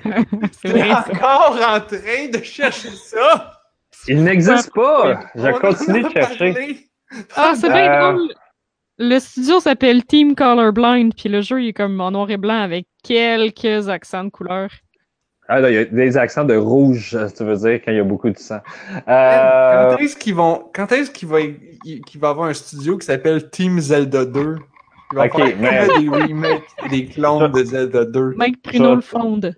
T'es ça. encore en train de chercher ça! Il n'existe pas. Je continue de chercher. Ah, c'est bien Euh, drôle. Le studio s'appelle Team Colorblind, puis le jeu il est comme en noir et blanc avec quelques accents de couleur. Ah, là, il y a des accents de rouge, tu veux dire, quand il y a beaucoup de sang. Euh, Quand est-ce qu'ils vont. Quand est-ce qu'il va, qu'il va avoir un studio qui s'appelle Team Zelda 2? Il va Ok, faire mais- des remakes, des clones de Zelda 2. Mike Prino le fonde.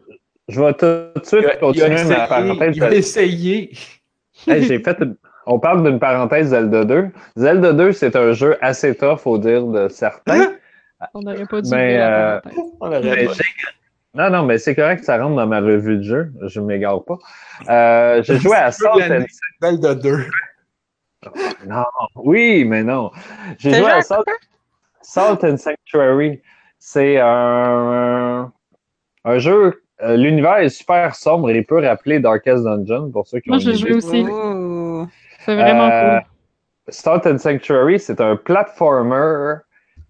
je vais tout de suite continuer ma parenthèse. Il a essayé. Hey, j'ai fait une- On parle d'une parenthèse Zelda 2. Zelda 2, c'est un jeu assez tough, au dire de certains. On n'aurait pas dû Mais, euh. On Mais pas. Non, non, mais c'est correct que ça rentre dans ma revue de jeu. Je ne m'égare pas. Euh, j'ai joué à Salt and... Zelda 2. Non, oui, mais non. J'ai joué à à Salt, Salt and Sanctuary. C'est un, un jeu. Euh, L'univers est super sombre et il peut rappeler Darkest Dungeon pour ceux qui Moi, ont je l'ai joué aussi. Ouh. C'est vraiment Euh, cool. Salt and Sanctuary, c'est un platformer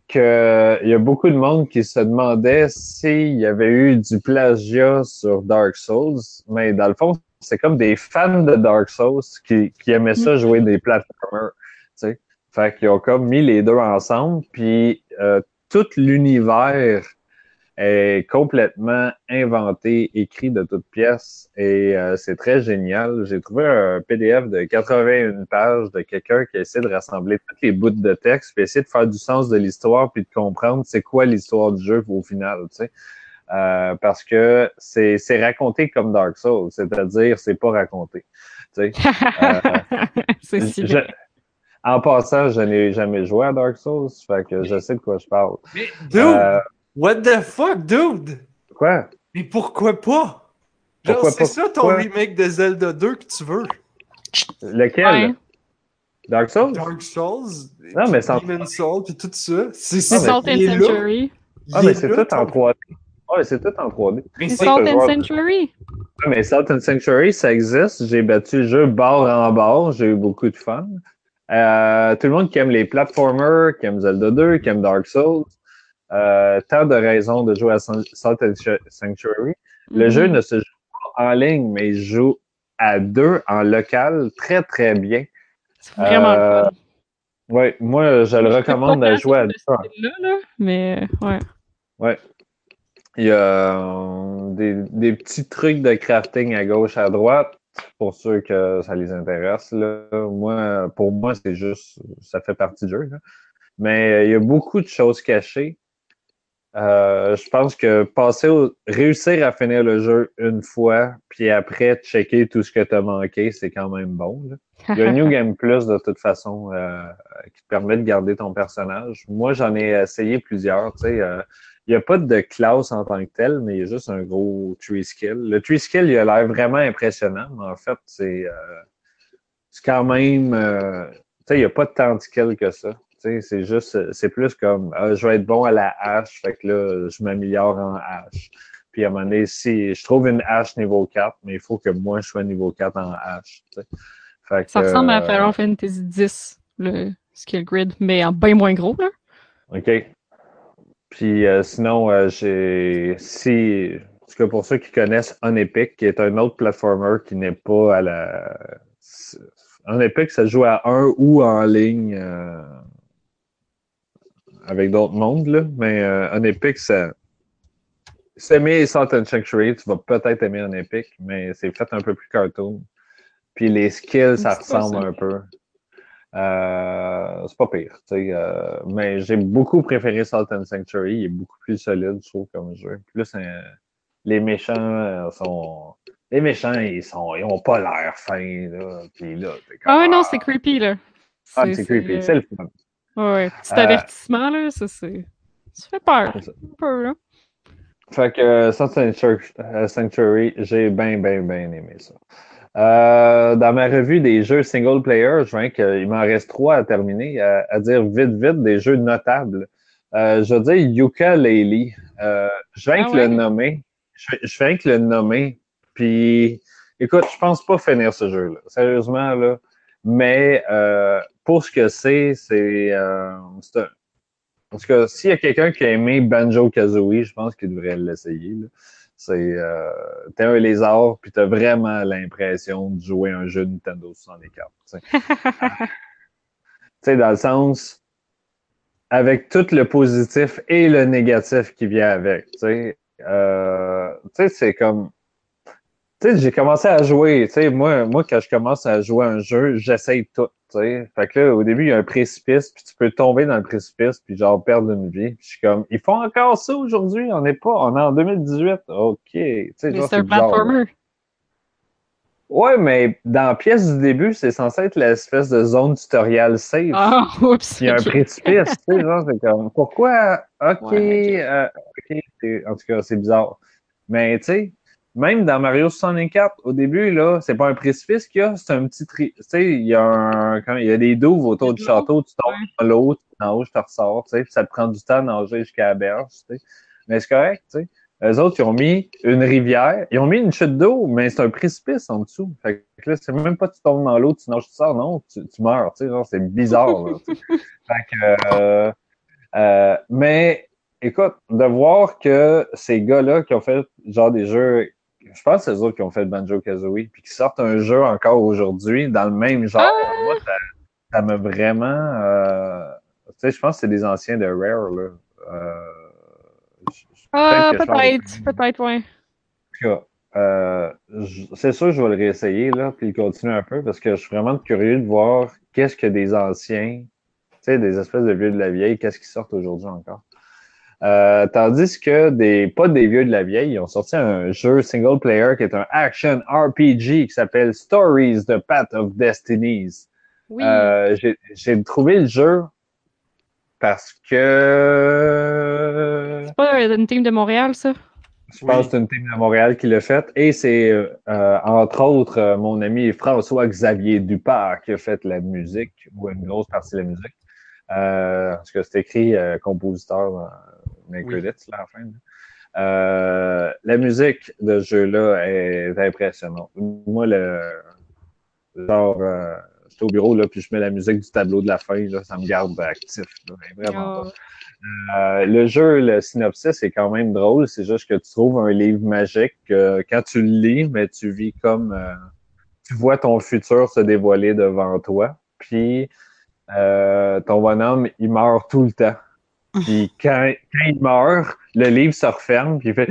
que il y a beaucoup de monde qui se demandait s'il y avait eu du plagiat sur Dark Souls, mais dans le fond, c'est comme des fans de Dark Souls qui, qui aimaient ça jouer des platformers. Tu sais. Fait qu'ils ont comme mis les deux ensemble, puis euh, tout l'univers est complètement inventé, écrit de toutes pièces, et euh, c'est très génial. J'ai trouvé un PDF de 81 pages de quelqu'un qui essaie de rassembler tous les bouts de texte, puis essayer de faire du sens de l'histoire, puis de comprendre c'est quoi l'histoire du jeu au final, tu sais. Euh, parce que c'est c'est raconté comme Dark Souls, c'est-à-dire c'est pas raconté. Tu sais. euh, c'est si Je- en passant, je n'ai jamais joué à Dark Souls, fait que je sais de quoi je parle. Mais, what the fuck, dude? quoi? Mais pourquoi pas? Genre, c'est ça ton Quoi? remake de Zelda 2 que tu veux? Lequel? Ouais. Dark Souls? Dark Souls, Non, mais ça- Demon's Souls, puis tout ça. C'est C'est Ah, mais- Salt and. Sanctuary. Il Ah, mais est c'est tout en ton- 3D. Ouais, c'est tout en 3D. Mais C'est c'est Salt and Sanctuary. Ouais, mais Salt and Sanctuary, ça existe. J'ai battu le jeu bord en bord. J'ai eu beaucoup de fun. Euh, tout le monde qui aime les platformers, qui aime Zelda 2, qui aime Dark Souls, euh, tant de raisons de jouer à Salt Sanctuary. Le Mhm. jeu ne se joue pas en ligne, mais il se joue à deux en local très, très bien. C'est vraiment Euh, le fun. Ouais, moi, je le recommande à jouer à deux. Là, là, mais ouais. Ouais. Il y a euh, des, des petits trucs de crafting à gauche, à droite, pour ceux que ça les intéresse. Là. Moi, pour moi, c'est juste, ça fait partie du jeu. là. Mais euh, il y a beaucoup de choses cachées. Euh, je pense que passer au, réussir à finir le jeu une fois, puis après checker tout ce que tu as manqué, c'est quand même bon. là. Il y a New Game Plus de toute façon euh, qui te permet de garder ton personnage. Moi, j'en ai essayé plusieurs. Euh, il n'y a pas de classe en tant que tel, mais il y a juste un gros tree skill. Le tree skill, il a l'air vraiment impressionnant, mais en fait, c'est quand même. il n'y a pas tant de skill que ça. C'est juste, c'est plus comme ah, je vais être bon à la hache, fait que là, je m'améliore en hache. Puis à un moment donné, si je trouve une hache niveau 4, mais il faut que moi je sois niveau 4 en hache. Ça que, ressemble à euh, Final Fantasy X, le skill grid, mais en bien moins gros, là. OK. Puis euh, sinon, euh, j'ai. Si. En tout cas, pour ceux qui connaissent Unepic, qui est un autre platformer qui n'est pas à la. Unepic, ça se joue à un ou en ligne euh, avec d'autres mondes, là. Mais euh, Unepic, ça. Si t'aimes Salt and Sanctuary, tu vas peut-être aimer Unepic, mais c'est fait un peu plus cartoon. Puis les skills, ça ressemble ça. un peu. Euh, c'est pas pire. tu sais, euh, mais j'ai beaucoup préféré Salt and Sanctuary. Il est beaucoup plus solide, je trouve, comme jeu. Plus euh, les méchants euh, sont. Les méchants, ils sont. Ils ont pas l'air fins. Là. Puis là, Ah non, c'est creepy, là. Ah, c'est creepy. C'est le fun. Ouais. Petit Euh, avertissement, là, ça, c'est. Ça fait peur. Ça. Un peu, là. Fait que euh, Sanctu- euh, Sanctuary, j'ai bien, bien, bien aimé ça. Euh, dans ma revue des jeux single player, je vois qu'il m'en reste trois à terminer, à, à dire vite, vite, des jeux notables. Euh, je veux dire Yuka Laylee. Euh, je viens Ah que le nommer. Je, je viens que le nommer. Puis, écoute, je pense pas finir ce jeu-là. Sérieusement, là. Mais euh, pour ce que c'est, c'est euh, un- Parce que s'il y a quelqu'un qui a aimé Banjo Kazooie, je pense qu'il devrait l'essayer. C'est euh, t'es un lézard, puis t'as vraiment l'impression de jouer un jeu Nintendo 64. tu sais. Tu sais, dans le sens, avec tout le positif et le négatif qui vient avec. Tu sais, euh, c'est comme. Tu sais, j'ai commencé à jouer. Tu sais, moi, moi, quand je commence à jouer un jeu, j'essaye tout. Fait que là, au début, il y a un précipice, puis tu peux tomber dans le précipice, puis genre perdre une vie. Puis je suis comme, ils font encore ça aujourd'hui? On n'est pas, on est en 2018. OK. C'est un platformer. Ouais, mais dans la pièce du début, c'est censé être l'espèce de zone tutoriel safe. Ah, oups. Il y a un précipice, tu sais, genre, c'est comme, pourquoi, ok, Ouais, euh, ok, en tout cas, c'est bizarre. Mais, tu sais, même dans Mario 64, au début, là, c'est pas un précipice qu'il y a, c'est un petit tri, tu sais, il y a un, quand- il y a des douves autour du château, tu tombes dans l'eau, tu nages, tu ressors, tu sais, puis ça te prend du temps de nager jusqu'à la berge, tu sais. Mais c'est correct, tu sais. Eux autres, ils ont mis une rivière, ils ont mis une chute d'eau, mais c'est un précipice en dessous. Fait que là, c'est même pas tu tombes dans l'eau, tu nages, tu sors, non, tu, tu meurs, tu sais, genre, c'est bizarre, là. Fait que, euh, euh, mais, écoute, de voir que ces gars-là qui ont fait, genre, des jeux, je pense que c'est eux autres qui ont fait Banjo-Kazooie, puis qui sortent un jeu encore aujourd'hui dans le même genre, Ah! moi, ça, m'a vraiment, euh, tu sais, je pense que c'est des anciens de Rare, là. Euh, Ah, peut-être peut-être, cas, euh, c'est sûr que je vais le réessayer, là, puis continuer un peu, parce que je suis vraiment curieux de voir qu'est-ce que des anciens, tu sais, des espèces de vieux de la vieille, qu'est-ce qui sortent aujourd'hui encore. Euh, tandis que des, pas des vieux de la vieille, ils ont sorti un jeu single player qui est un action RPG qui s'appelle Stories the Path of Destinies. Oui. Euh, j'ai- trouvé le jeu parce que C'est pas une team de Montréal, ça? je pense Oui. que c'est une team de Montréal qui l'a fait. Et c'est, euh, entre autres, mon ami François-Xavier Dupart qui a fait la musique, ou une grosse partie de la musique. Euh, parce que c'est écrit compositeur les Oui. credits, là, à la fin. Euh, la musique de ce jeu-là est impressionnante. Moi, le genre, euh, j'étais au bureau, là, puis je mets la musique du tableau de la fin, là, ça me garde actif. là, vraiment. Ah. Euh, le jeu, le synopsis est quand même drôle. C'est juste que tu trouves un livre magique que quand tu le lis, mais tu vis comme euh, tu vois ton futur se dévoiler devant toi. Puis ton bonhomme, il meurt tout le temps. Puis quand, quand il meurt, le livre se referme, puis il fait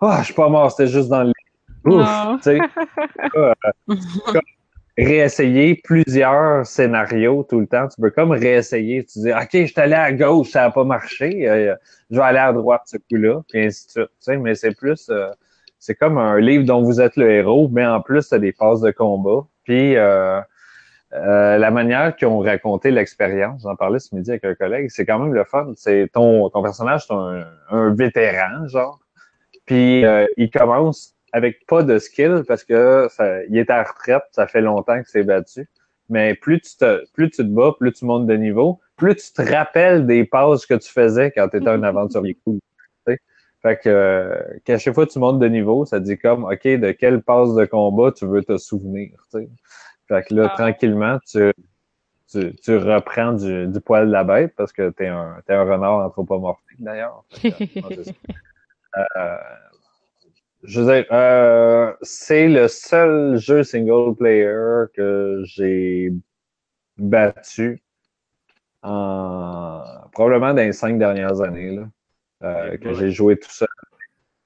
Ah, je suis pas mort, c'était juste dans le livre. Ouf! Tu sais, euh, comme réessayer plusieurs scénarios tout le temps. Tu peux comme réessayer. Tu dis, OK, je suis allé à gauche, ça n'a pas marché. euh, je vais aller à droite ce coup-là, puis ainsi de suite. Tu sais, mais c'est plus, euh, c'est comme un livre dont vous êtes le héros, mais en plus, tu as des phases de combat. Puis euh, la manière qu'ils ont raconté l'expérience, j'en parlais ce midi avec un collègue, c'est quand même le fun. C'est ton, ton personnage, c'est un, un vétéran, genre. Puis euh, il commence avec pas de skill parce que ça, il est à retraite, ça fait longtemps qu'il s'est battu. Mais plus tu te, plus tu te bats, plus tu montes de niveau, plus tu te rappelles des passes que tu faisais quand tu étais un aventurier cool. Fait que, euh, qu'à chaque fois que tu montes de niveau, ça dit comme, OK, de quelle passe de combat tu veux te souvenir. Fait que là, Ah. tranquillement, tu, tu, tu reprends du, du poil de la bête parce que t'es un, t'es un renard anthropomorphique d'ailleurs. Fait que, ouais, c'est ça. Euh, je veux dire, euh, c'est le seul jeu single player que j'ai battu en probablement dans les cinq dernières années là, euh, que j'ai joué tout seul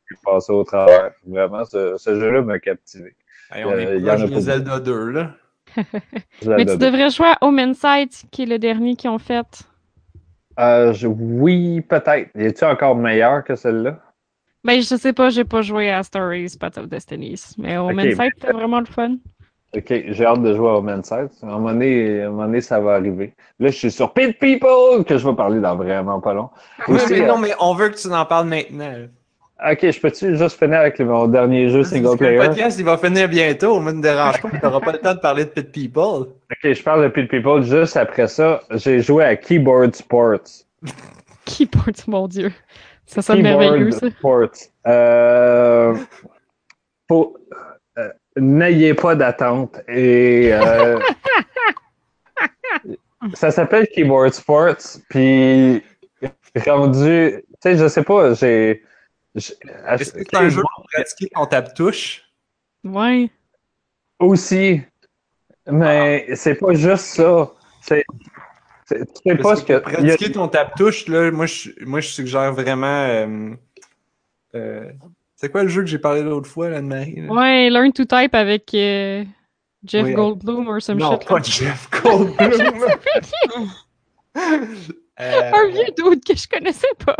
puis passé au travers. Vraiment, ce, ce jeu-là m'a captivé. Hey, on est il y en a proche de Zelda 2, là. Mais tu devrais jouer à Home Insight, qui est le dernier qu'ils ont fait. Euh, je- oui, peut-être. Es-tu encore meilleur que celle-là? Ben, je sais pas, j'ai pas joué à Stories, Path of Destinies. Mais Home Ok, Insight, c'était vraiment le fun. Ok, j'ai hâte de jouer à Sight. À un moment donné, à un moment donné, ça va arriver. Là, je suis sur Pit People, que je vais parler dans vraiment pas long. Oui, Aussi, mais euh, non, mais on veut que tu en parles maintenant. Ok, je peux-tu juste finir avec le- mon dernier jeu single Parce que Le player? podcast, il va finir bientôt. Moi, ne me dérange pas. Tu n'auras pas le temps de parler de Pit People. Ok, je parle de Pit People. Juste après ça, j'ai joué à Keyboard Sports. Keyboard, mon Dieu. Ça sonne Keyboard merveilleux, ça. Sports. Euh, faut- euh, N'ayez pas d'attente. Et euh, ça s'appelle Keyboard Sports. Puis rendu, tu sais, je sais pas, j'ai. Est-ce que c'est un jeu pour pratiquer ton tape-touche? Ouais. Aussi, mais c'est pas juste ça. C'est Tu sais pas ce que a- pratiquer ton tape-touche, là, moi je, moi, je suggère vraiment. euh, euh, c'est quoi le jeu que j'ai parlé l'autre fois, là, de Marie? là? Ouais, Learn to Type avec euh, Jeff Oui, Goldblum or some non, shit. pas là. Jeff Goldblum. Euh, Un vieux dude que je connaissais pas.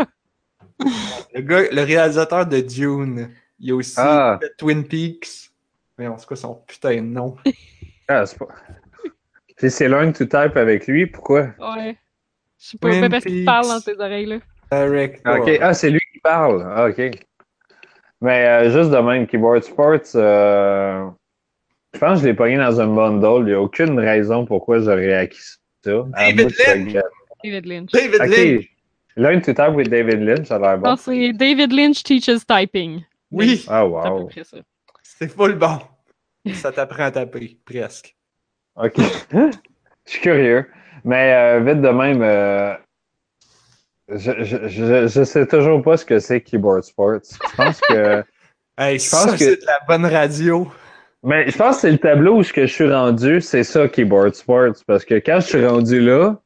le, gars, le réalisateur de Dune. Il y a aussi Ah. Twin Peaks. Mais on sait quoi son putain de nom? Ah, c'est pas. Si c'est Learn to Type avec lui, pourquoi? Ouais. Je sais pas, Twin parce qu'il Peaks. parle dans tes oreilles, là. Director. Ok, ah, c'est lui qui parle. Ah, ok. Mais euh, juste de même, Keyboard Sports, euh, je pense que je l'ai pogné dans un bundle. Il n'y a aucune raison pourquoi j'aurais acquis ça. David Lynch. David Lynch. David Lynch. Ok. Learn to Type with David Lynch, ça a l'air bon. Non, c'est David Lynch teaches typing. Oui, Ah, C'est à peu wow. près ça. c'est full bon. Ça t'apprend à taper, presque. Ok. Je suis curieux. Mais euh, vite de même, euh, je, je, je, je sais toujours pas ce que c'est Keyboard Sports. Je pense que. Hey, Je ça, pense que- c'est de la bonne radio. Mais je pense que c'est le tableau où je suis rendu, c'est ça, Keyboard Sports. Parce que quand je suis rendu là,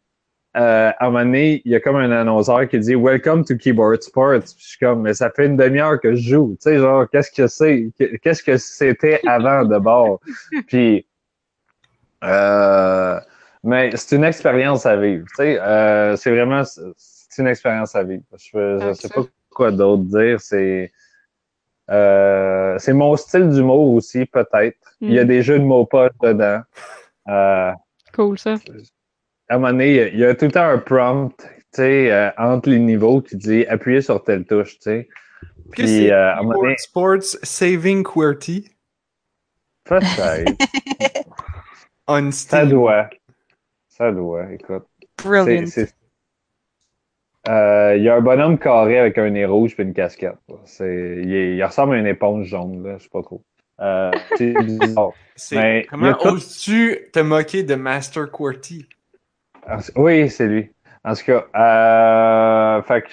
euh, à un moment donné, il y a comme un annonceur qui dit Welcome to Keyboard Sports. Puis je suis comme, mais ça fait une demi-heure que je joue. Tu sais, genre, qu'est-ce que c'est? Qu'est-ce que c'était avant de bord? Puis, euh, mais c'est une expérience à vivre. Tu sais, euh, c'est vraiment, c'est une expérience à vivre. Je, Ah, sais pas quoi d'autre dire. C'est, euh, c'est mon style d'humour aussi, peut-être. Il y a Mm. des jeux de mots poches dedans. Euh, Cool, ça. À un moment donné, il y a- tout le temps un prompt, tu sais, euh, entre les niveaux qui dit appuyer sur telle touche, tu sais. Puis euh, à un moment Keyboard donné, Sports Saving QWERTY peut-être. on Ça doit. Ça doit, écoute. C'est- Brilliant. Euh, Il y a un bonhomme carré avec un nez rouge et une casquette. C'est- Il, est- il ressemble à une éponge jaune, là, je sais pas trop. Euh, c'est bizarre. Mais Comment oses-tu te moquer de Master QWERTY? En- Oui, c'est lui. En tout cas, euh, fait que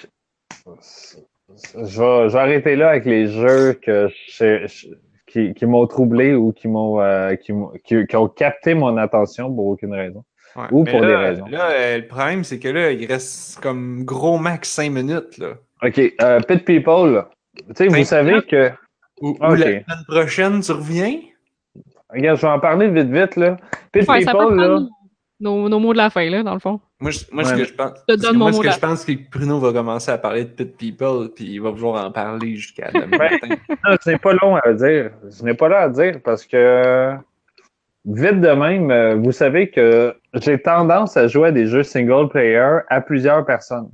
je vais, je vais arrêter là avec les jeux que je- je- qui, qui m'ont troublé ou qui m'ont euh, qui, m'ont- qui- qui ont capté mon attention pour aucune raison. Ouais, Ou pour là, des raisons. Là, euh, le problème, c'est que là, il reste comme gros max 5 minutes. Là. OK, euh, Pit People, tu sais, vous savez que Ou, la semaine prochaine, tu reviens? regarde, je vais en parler vite vite là. Pit Ouais, ça peut People là. prendre nos, nos mots de la fin, là, dans le fond. Moi, je- moi Ouais, ce que je pense, te que moi, ce que je pense, c'est que Bruno va commencer à parler de Pit People, puis il va toujours en parler jusqu'à demain matin. Non, ce n'est pas long à dire. Ce n'est pas long à dire parce que vite de même, euh, vous savez que j'ai tendance à jouer à des jeux single player à plusieurs personnes.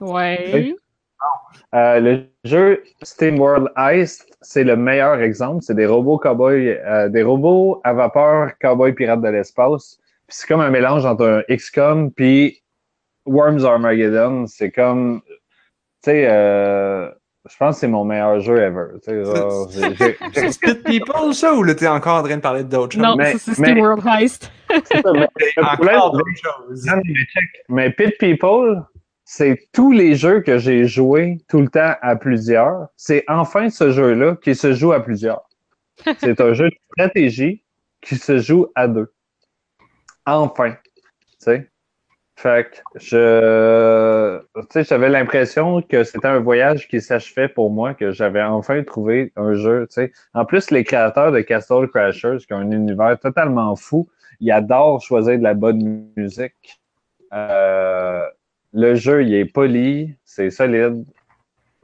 Ouais. Euh, le jeu Steam World Heist, c'est le meilleur exemple. C'est des robots cowboys, euh, des robots à vapeur cowboy pirates de l'espace. C'est comme un mélange entre un XCOM puis Worms Armageddon. C'est comme, tu sais, euh, je pense que c'est mon meilleur jeu ever. C'est Pit People, ça, ou là, t'es encore en train de parler d'autres choses? Non, c'est mais- Steam World Heist. c'est encore d'autres choses. Non, mais check. Mais Pit People, c'est tous les jeux que j'ai joués tout le temps à plusieurs. C'est enfin ce jeu-là qui se joue à plusieurs. C'est un jeu de stratégie qui se joue à deux. Enfin. Tu sais. Fait que je. Tu sais, j'avais l'impression que c'était un voyage qui s'achevait pour moi, que j'avais enfin trouvé un jeu. Tu sais. En plus, les créateurs de Castle Crashers, qui ont un univers totalement fou, ils adorent choisir de la bonne musique. Euh, le jeu, il est poli, c'est solide.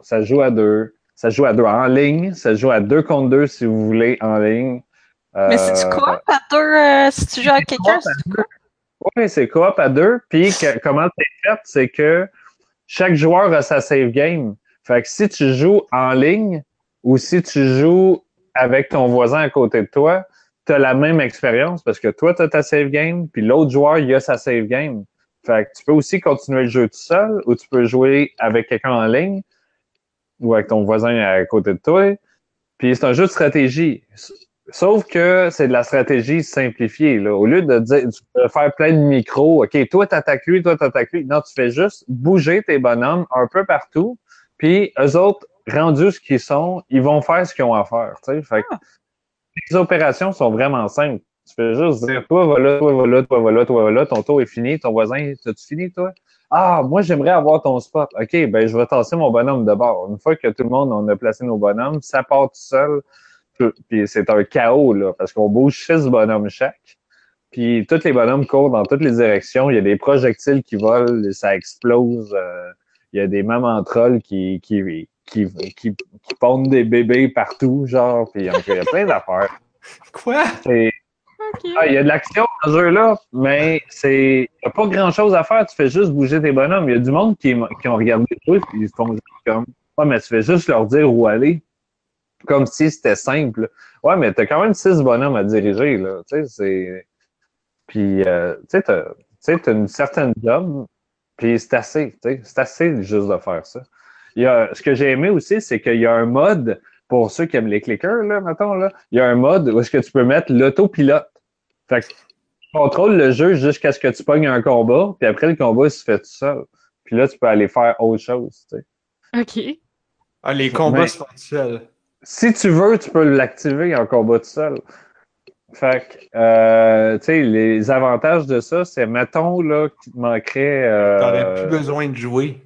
Ça joue à deux. Ça joue à deux en ligne. Ça joue à deux contre deux si vous voulez en ligne. Mais c'est du Euh, coop à deux euh, si tu joues avec quelqu'un? coop à Oui, c'est coop à deux. Puis que- comment c'est fait, c'est que chaque joueur a sa save game. Fait que si tu joues en ligne ou si tu joues avec ton voisin à côté de toi, tu as la même expérience parce que toi, tu as ta save game, puis l'autre joueur, il a sa save game. Fait que tu peux aussi continuer le jeu tout seul ou tu peux jouer avec quelqu'un en ligne ou avec ton voisin à côté de toi. Puis c'est un jeu de stratégie. Sauf que c'est de la stratégie simplifiée. Là. Au lieu de, dire, de faire plein de micros, OK, toi, t'attaques lui, toi, t'attaques lui. Non, tu fais juste bouger tes bonhommes un peu partout. Puis eux autres, rendus ce qu'ils sont, ils vont faire ce qu'ils ont à faire. Fait que les opérations sont vraiment simples. Tu fais juste dire, toi, voilà, toi, voilà, toi, voilà, toi, voilà, ton tour est fini, ton voisin, t'as-tu fini, toi? Ah, moi, j'aimerais avoir ton spot. OK, ben, je vais tasser mon bonhomme de bord. Une fois que tout le monde, on a placé nos bonhommes, ça part tout seul. Puis c'est un chaos, là, parce qu'on bouge six bonhommes chaque. Puis tous les bonhommes courent dans toutes les directions. Il y a des projectiles qui volent, ça explose. euh, il y a des mamans trolls qui, qui, qui, qui, qui pondent des bébés partout, genre. Puis il y a il y a plein d'affaires. Quoi? Ah, il y a de l'action dans ce jeu-là, mais c'est a pas grand-chose à faire. Tu fais juste bouger tes bonhommes. Il y a du monde qui, qui ont regardé le truc et ils se font dire comme Ouais, mais tu fais juste leur dire où aller. Comme si c'était simple. Ouais, mais t'as quand même six bonhommes à diriger, là. Tu sais, c'est. Puis, euh, tu sais, t'as une certaine job, puis c'est assez, tu sais, c'est assez juste de faire ça. Il y a, ce que j'ai aimé aussi, c'est qu'il y a un mode, pour ceux qui aiment les clickers, là, mettons, là, il y a un mode où est-ce que tu peux mettre l'autopilote. Fait que tu contrôles le jeu jusqu'à ce que tu pognes un combat, puis après, le combat, il se fait tout seul. Puis là, tu peux aller faire autre chose, tu sais. Ok. Ah, les combats font seuls. Si tu veux, tu peux l'activer en combat tout seul. Fait que, euh, tu sais, les avantages de ça, c'est, mettons, là, qu'il te manquerait... euh, T'aurais plus besoin de jouer.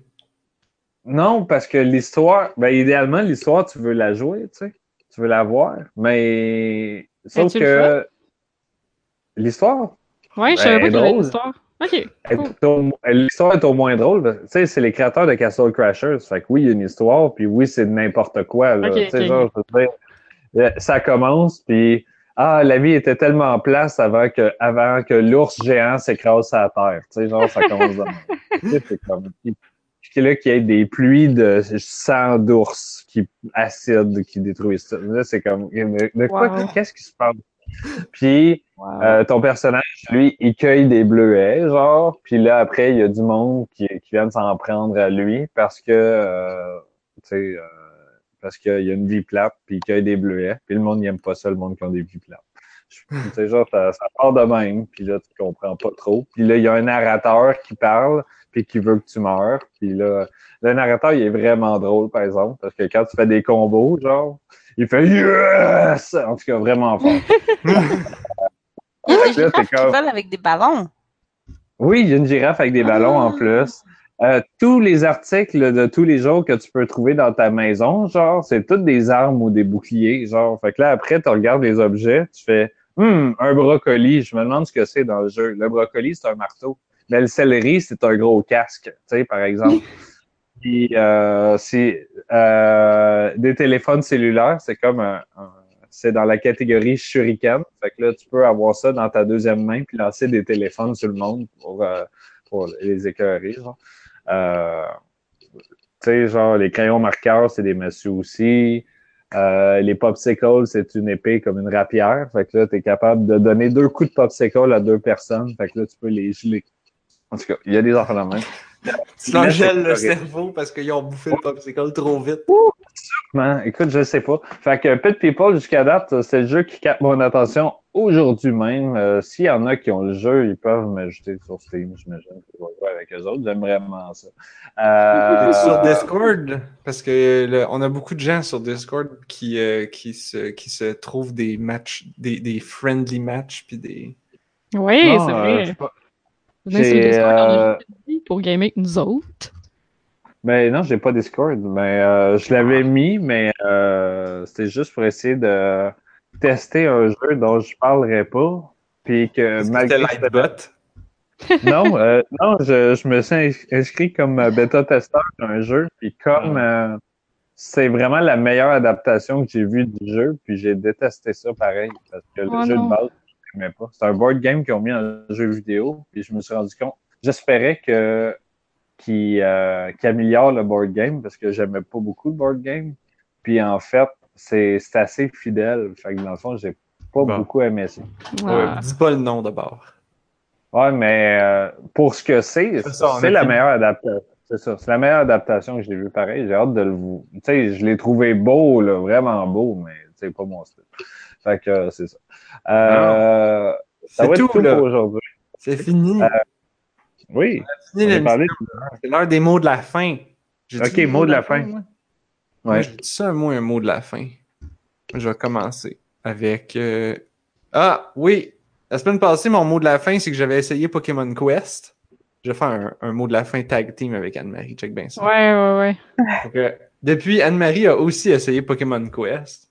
Non, parce que l'histoire, ben, idéalement, l'histoire, tu veux la jouer, tu sais. Tu veux la voir, mais... Sauf que... L'histoire? Ouais, je Ben, savais pas qu'il y avait une drôle. histoire. Ok. cool. L'histoire est au moins drôle. Tu sais, c'est les créateurs de Castle Crashers. Fait que oui, il y a une histoire, puis oui, c'est n'importe quoi. Là. Genre, dire, ça commence, puis ah, la vie était tellement en place avant que, avant que l'ours géant s'écrase à terre. Tu sais, genre, ça commence sais, c'est comme. Puis là, qu'il y ait des pluies de sang d'ours qui acides qui détruisent ça. Là, c'est comme. De, de quoi? Wow. Qu'est-ce qui se passe? Puis, Wow. euh, ton personnage, lui, il cueille des bleuets, genre, puis là, après, il y a du monde qui, qui vient de s'en prendre à lui parce que, euh, tu sais, euh, parce qu'il y a une vie plate, puis il cueille des bleuets, puis le monde n'aime pas ça, le monde qui a des vies plates. Tu sais, genre, ça, ça part de même, puis là, tu comprends pas trop. Puis là, il y a un narrateur qui parle, puis qui veut que tu meurs, puis là, le narrateur, il est vraiment drôle, par exemple, parce que quand tu fais des combos, genre, il fait « Yes! » En tout cas, vraiment fort. Il y a girafes t'es qui avec des ballons. Oui, il y a une girafe avec des ballons en Ah. plus. Euh, tous les articles de tous les jours que tu peux trouver dans ta maison, genre, c'est toutes des armes ou des boucliers, genre. Fait que là, après, tu regardes les objets, tu fais Hum, un brocoli, je me demande ce que c'est dans le jeu. Le brocoli, c'est un marteau. Mais le céleri, c'est un gros casque, tu sais, par exemple. Puis, euh, c'est euh, des téléphones cellulaires, c'est comme un, un- c'est dans la catégorie shuriken. Fait que là, tu peux avoir ça dans ta deuxième main puis lancer des téléphones sur le monde pour, euh, pour les écœurer. Genre. Euh, tu sais, genre, les crayons marqueurs, c'est des messieurs aussi. Euh, les popsicles, c'est une épée comme une rapière. Fait que là, tu es capable de donner deux coups de popsicle à deux personnes. Fait que là, tu peux les geler. En tout cas, il y a des enfants de même. Tu leur gèles le cerveau parce qu'ils ont bouffé le popsicle trop vite. Man, écoute, je sais pas. Fait que Pit People, jusqu'à date, c'est le jeu qui capte mon attention aujourd'hui même. Euh, S'il y en a qui ont le jeu, ils peuvent m'ajouter sur Steam, j'imagine. que Je vais jouer avec eux autres. J'aime vraiment ça. Euh, sur Discord, parce que le- on a beaucoup de gens sur Discord qui, euh, qui, se, qui se trouvent des matchs, des, des friendly matchs, puis des. Oui, non, c'est euh, vrai. pas. Sur Discord, on a euh, pour gamer avec nous autres. Mais non, j'ai pas Discord. Mais euh, je l'avais mis, mais euh, c'était juste pour essayer de tester un jeu dont je parlerai pas. Puis que malgré C'était Lightbot? non, euh, non, je, je me suis ins- inscrit comme euh, bêta-testeur d'un jeu, puis comme euh, c'est vraiment la meilleure adaptation que j'ai vue du jeu, puis j'ai détesté ça pareil, parce que le Oh jeu non. de base, je n'aimais pas. C'est un board game qu'ils ont mis en jeu vidéo, puis je me suis rendu compte, j'espérais que euh, qu'il améliore le board game, parce que j'aimais pas beaucoup le board game, puis en fait, c'est c'est assez fidèle, fait que dans le fond, j'ai pas Bon. beaucoup aimé ça. Ouais, Ah. dis pas le nom d'abord. Ouais, mais euh, pour ce que c'est, C'est la meilleure adaptation. C'est ça, c'est la meilleure adaptation que j'ai vue pareil. J'ai hâte de le vous. Tu sais, je l'ai trouvé beau, là, vraiment beau, mais c'est pas mon style. Fait que euh, c'est ça. Euh, ça C'est va être tout, tout là. pour aujourd'hui. C'est fini. Oui. C'est l'heure des mots de la fin. Ok, mot de la fin. Ouais. Ouais, j'ai dit ça, moi, un mot de la fin. Je vais commencer avec. euh, Ah, oui! La semaine passée, mon mot de la fin, c'est que j'avais essayé Pokémon Quest. Je vais faire un, un mot de la fin tag team avec Anne-Marie. Check bien ça. Ouais, ouais, ouais. Donc, euh, depuis, Anne-Marie a aussi essayé Pokémon Quest.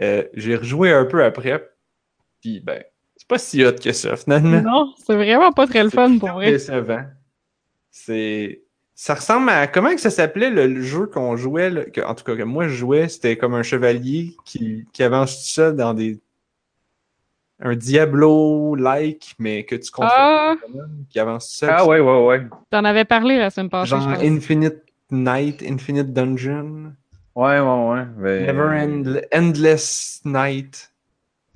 Euh, J'ai rejoué un peu après. Puis, ben, c'est pas si hot que ça, finalement. Non, c'est vraiment pas très le fun pour vrai. décevant. C'est. Ça ressemble à. Comment que ça s'appelait le, jeu qu'on jouait, là, que- en tout cas que moi je jouais, c'était comme un chevalier qui, qui avance tout seul dans des. Un Diablo-like, mais que tu contrôles Ah, qui avance tout seul. Ah ouais, ouais, ouais. t'en avais parlé la semaine passée, Genre je pense. Infinite Night, Infinite Dungeon, Ouais, ouais, ouais. mais- Never End, Endless Night.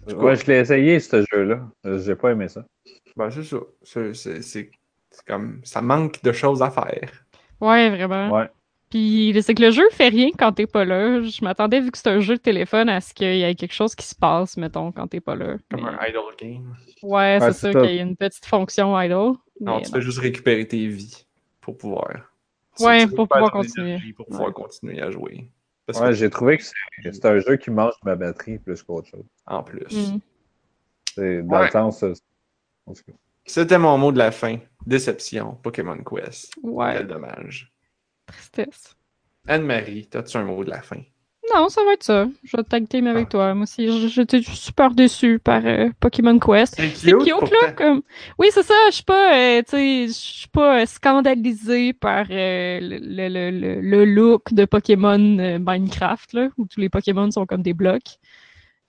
Ouais, je l'ai essayé, ce jeu-là. J'ai pas aimé ça. Ben, c'est ça. C'est- C'est c'est- c'est comme. Ça manque de choses à faire. Ouais, vraiment. Ouais. Puis c'est que le jeu fait rien quand t'es pas là. Je m'attendais, vu que c'est un jeu de téléphone, à ce qu'il y ait quelque chose qui se passe, mettons, quand t'es pas là. Comme Mais- un idle game. Ouais, c'est Ouais, ça, c'est ça. qu'il y ait une petite fonction idle. Non, tu non. fais juste récupérer tes vies pour pouvoir. Ouais, pour pouvoir continuer. Pour pouvoir Ouais. continuer à jouer. Parce Ouais, que, j'ai trouvé que c'est c'est un jeu qui mange ma batterie plus qu'autre chose. en plus. Mm. C'est dans Ouais. le sens. C'était mon mot de la fin. Déception. Pokémon Quest. Ouais, Quel dommage. tristesse. Anne-Marie, t'as-tu un mot de la fin? Non, ça va être ça. Je vais tag team Ah. avec toi. Moi aussi, j'étais super déçu par euh, Pokémon Quest. C'est C'est cute, là, comme... Oui, c'est ça, je suis pas, euh, tu sais, je suis pas euh, scandalisée par euh, le, le, le, le look de Pokémon euh, Minecraft, là, où tous les Pokémon sont comme des blocs.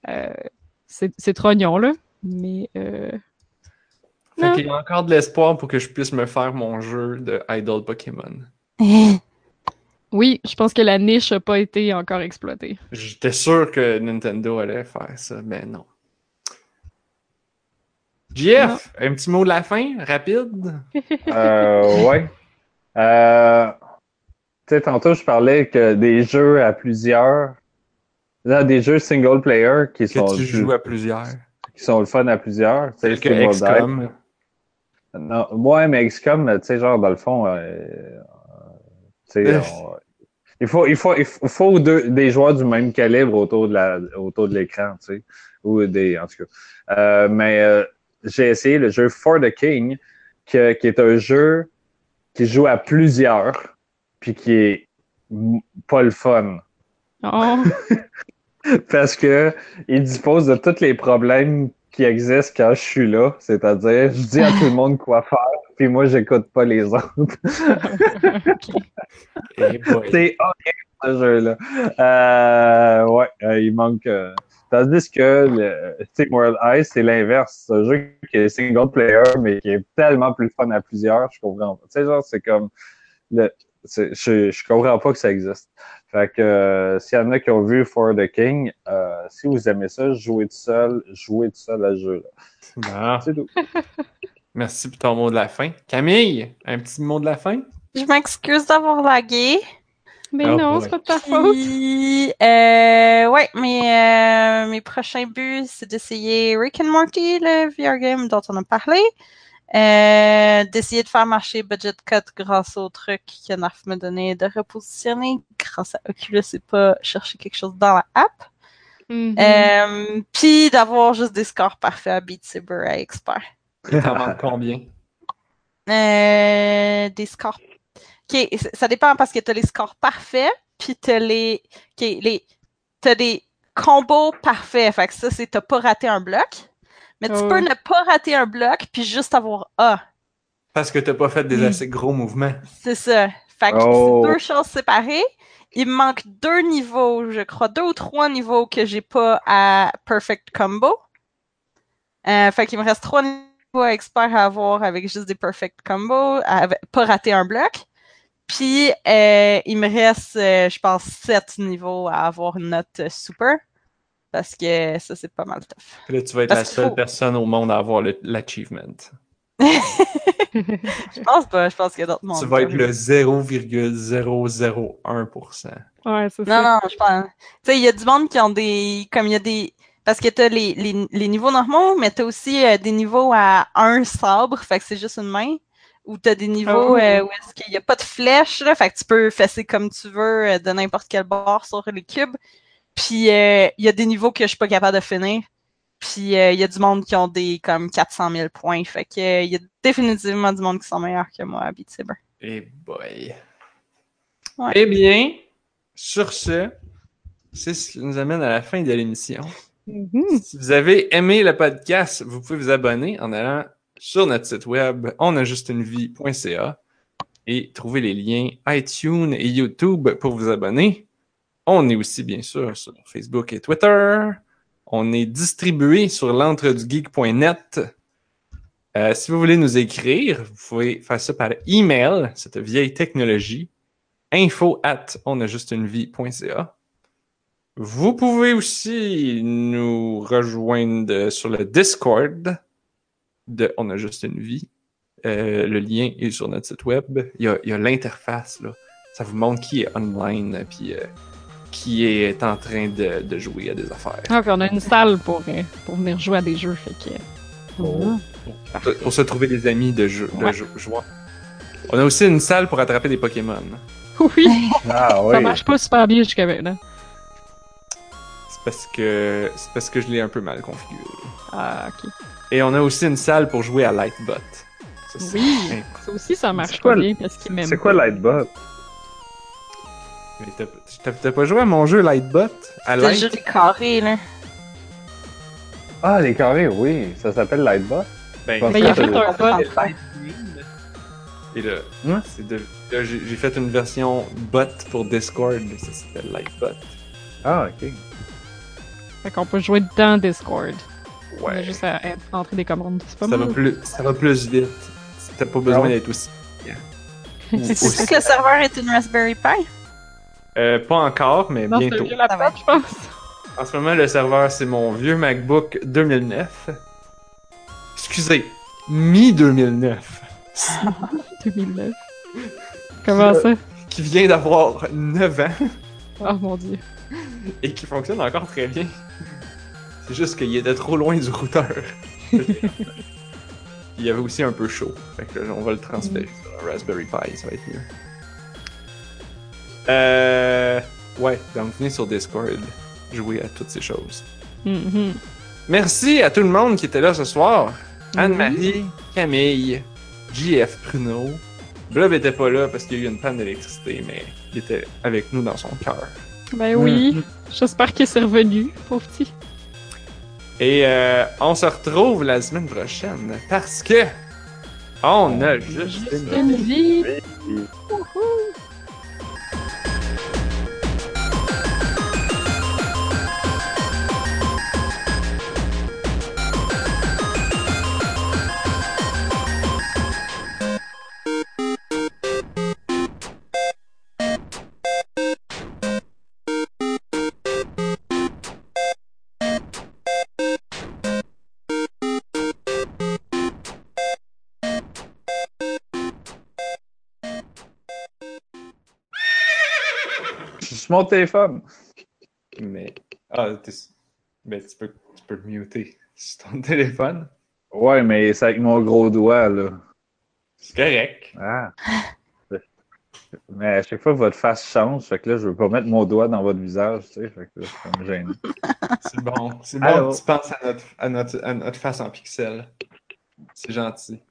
Euh, c'est trognon, là, mais... Euh... Fait qu'il y a encore de l'espoir pour que je puisse me faire mon jeu de Idol Pokémon. Oui, je pense que la niche a pas été encore exploitée. J'étais sûr que Nintendo allait faire ça, mais non. JF, un petit mot de la fin, rapide? Euh, ouais. Euh, tu sais, tantôt, je parlais que des jeux à plusieurs. Là, des jeux single player qui Que sont, tu plus- joues à plusieurs. qui sont le fun à plusieurs. Tel que XCOM. Non, ouais, mais XCOM, tu sais, genre, dans le fond, euh, euh, tu sais, Euh. On- il faut, il faut, il faut, deux, des joueurs du même calibre autour de la, autour de l'écran, tu sais, ou des, en tout cas. Euh, mais euh, j'ai essayé le jeu For the King, que- qui est un jeu qui joue à plusieurs, puis qui est pas le fun Oh, parce que il dispose de tous les problèmes qui existent quand je suis là, c'est-à-dire je dis à tout le monde quoi faire, puis moi j'écoute pas les autres. C'est horrible ce jeu-là. Euh, ouais, euh, il manque. euh, Tandis que le Steam World Ice, c'est l'inverse. C'est un jeu qui est single player, mais qui est tellement plus fun à plusieurs, je comprends pas. Tu sais, genre, c'est comme. Le, je, je comprends pas que ça existe. Fait que euh, s'il y en a qui ont vu For the King, euh, si vous aimez ça, jouez tout seul, jouez tout seul à ce jeu-là. C'est tout. Merci pour ton mot de la fin. Camille, un petit mot de la fin? Je m'excuse d'avoir lagué. Mais Oh non, c'est pas de ta faute. Puis, euh, ouais, mais euh, mes prochains buts, c'est d'essayer Rick and Morty, le VR game dont on a parlé. Euh, d'essayer de faire marcher Budget Cut grâce au truc que Narf m'a donné de repositionner grâce à Oculus et pas chercher quelque chose dans la app. Mhm. Euh, Puis d'avoir juste des scores parfaits à Beat Saber à Expert. T'en manque combien? Euh, des scores. OK, ça dépend parce que tu as les scores parfaits, puis tu as les. OK, les. T'as des combos parfaits. Fait que ça, c'est t'as pas raté un bloc. Mais tu Oh. peux ne pas rater un bloc, puis juste avoir A. Parce que t'as pas fait des assez gros mouvements. C'est ça. Fait que Oh. c'est deux choses séparées. Il me manque deux niveaux, je crois, deux ou trois niveaux que j'ai pas à Perfect Combo. Euh, fait qu'il me reste trois niveaux à expert à avoir avec juste des Perfect Combo, avec, pas rater un bloc. Puis euh, il me reste, euh, je pense, sept niveaux à avoir une note euh, super. Parce que ça, c'est pas mal tough. Puis là, tu vas être Parce la seule faut- personne au monde à avoir l'achievement. Je pense pas, je pense qu'il y a d'autres mondes. Tu vas être le 0,001%. Ouais, c'est Non, ça. non, je pense. Tu sais, il y a du monde qui ont des. Comme il y a des. Parce que t'as les, les, les niveaux normaux, mais t'as aussi euh, des niveaux à un sabre, fait que c'est juste une main. Ou t'as des niveaux Oh. euh, où est-ce qu'il n'y a pas de flèche, là, fait que tu peux fesser comme tu veux euh, de n'importe quel bord sur les cubes. Puis euh, il y a des niveaux que je suis pas capable de finir. Puis euh, il y a du monde qui ont des comme 400 000 points. Fait que il y a définitivement du monde qui sont meilleurs que moi à Beat Saber. Eh boy. Ouais. Eh bien, sur ce, c'est ce qui nous amène à la fin de l'émission. Mhm. Si vous avez aimé le podcast, vous pouvez vous abonner en allant sur notre site web onajustunevie.ca et trouver les liens iTunes et YouTube pour vous abonner. On est aussi, bien sûr, sur Facebook et Twitter. On est distribué sur l'entredugeek.net. Euh, si vous voulez nous écrire, vous pouvez faire ça par email, cette vieille technologie, info at onajustunevie.ca. Vous pouvez aussi nous rejoindre sur le Discord de On a juste une vie. Euh, le lien est sur notre site web. Il y a, l'interface, là. Ça vous montre qui est online, puis euh, qui est en train de, de jouer à des affaires. Ah, puis on a une salle pour, euh, pour venir jouer à des jeux. Fait que... Oh. Pour, pour se trouver des amis de, jeu, de Ouais. jou- joueurs. On a aussi une salle pour attraper des Pokémon. Oui, Ah oui. ça marche pas super bien jusqu'à maintenant. Parce que c'est parce que je l'ai un peu mal configuré. Ah, ok. Et on a aussi une salle pour jouer à Lightbot. Ça, c'est Oui, incroyable. ça aussi, ça marche pas bien parce qu'ils m'aiment C'est quoi. Lightbot? Mais t'as- pas joué à mon jeu Lightbot? À C'est le Light? jeu des carrés, là. Ah, les carrés, oui. Ça s'appelle Lightbot? Ben, Ben, il a fait un bot. Et là, c'est de- là, j'ai j'ai fait une version bot pour Discord, ça s'appelle Lightbot. Ah, ok. Fait qu'on peut jouer dans Discord. On a Ouais, juste à, entrer des commandes. C'est pas ça va, mal. plus, ça va plus vite. T'as pas besoin Ah ouais? d'être aussi. C'est C'est que le serveur est une Raspberry Pi? Euh, pas encore, mais Non, bientôt. vieux Ça va laptop, être- je pense. En ce moment, le serveur, c'est mon vieux MacBook 2009. Excusez, mi-2009. 2009. Comment ça? Qui vient d'avoir 9 ans Oh mon dieu. et qui fonctionne encore très bien. C'est juste qu'il était trop loin du routeur. Il y avait aussi un peu chaud. Fait que là, on va le transférer sur un Raspberry Pi, ça va être mieux. Euh. Ouais, donc venez sur Discord jouer à toutes ces choses. Mhm. Merci à tout le monde qui était là ce soir. Anne-Marie, Camille, JF Pruneau. Blob était pas là parce qu'il y a eu une panne d'électricité, mais il était avec nous dans son cœur. Ben oui. J'espère qu'il s'est revenu, pauvre petit. Et euh, on se retrouve la semaine prochaine parce que on a juste une Une vie. Sur mon téléphone. Mais. Ah. Ben, tu peux, tu peux le muter sur ton téléphone. Ouais, mais c'est avec mon gros doigt, là. C'est correct. Ah. Mais à chaque fois, votre face change. Fait que là, je veux pas mettre mon doigt dans votre visage, tu sais. Fait que là, ça me gêne. C'est bon. C'est bon que tu penses à notre, à, notre, à notre face en pixels. C'est gentil.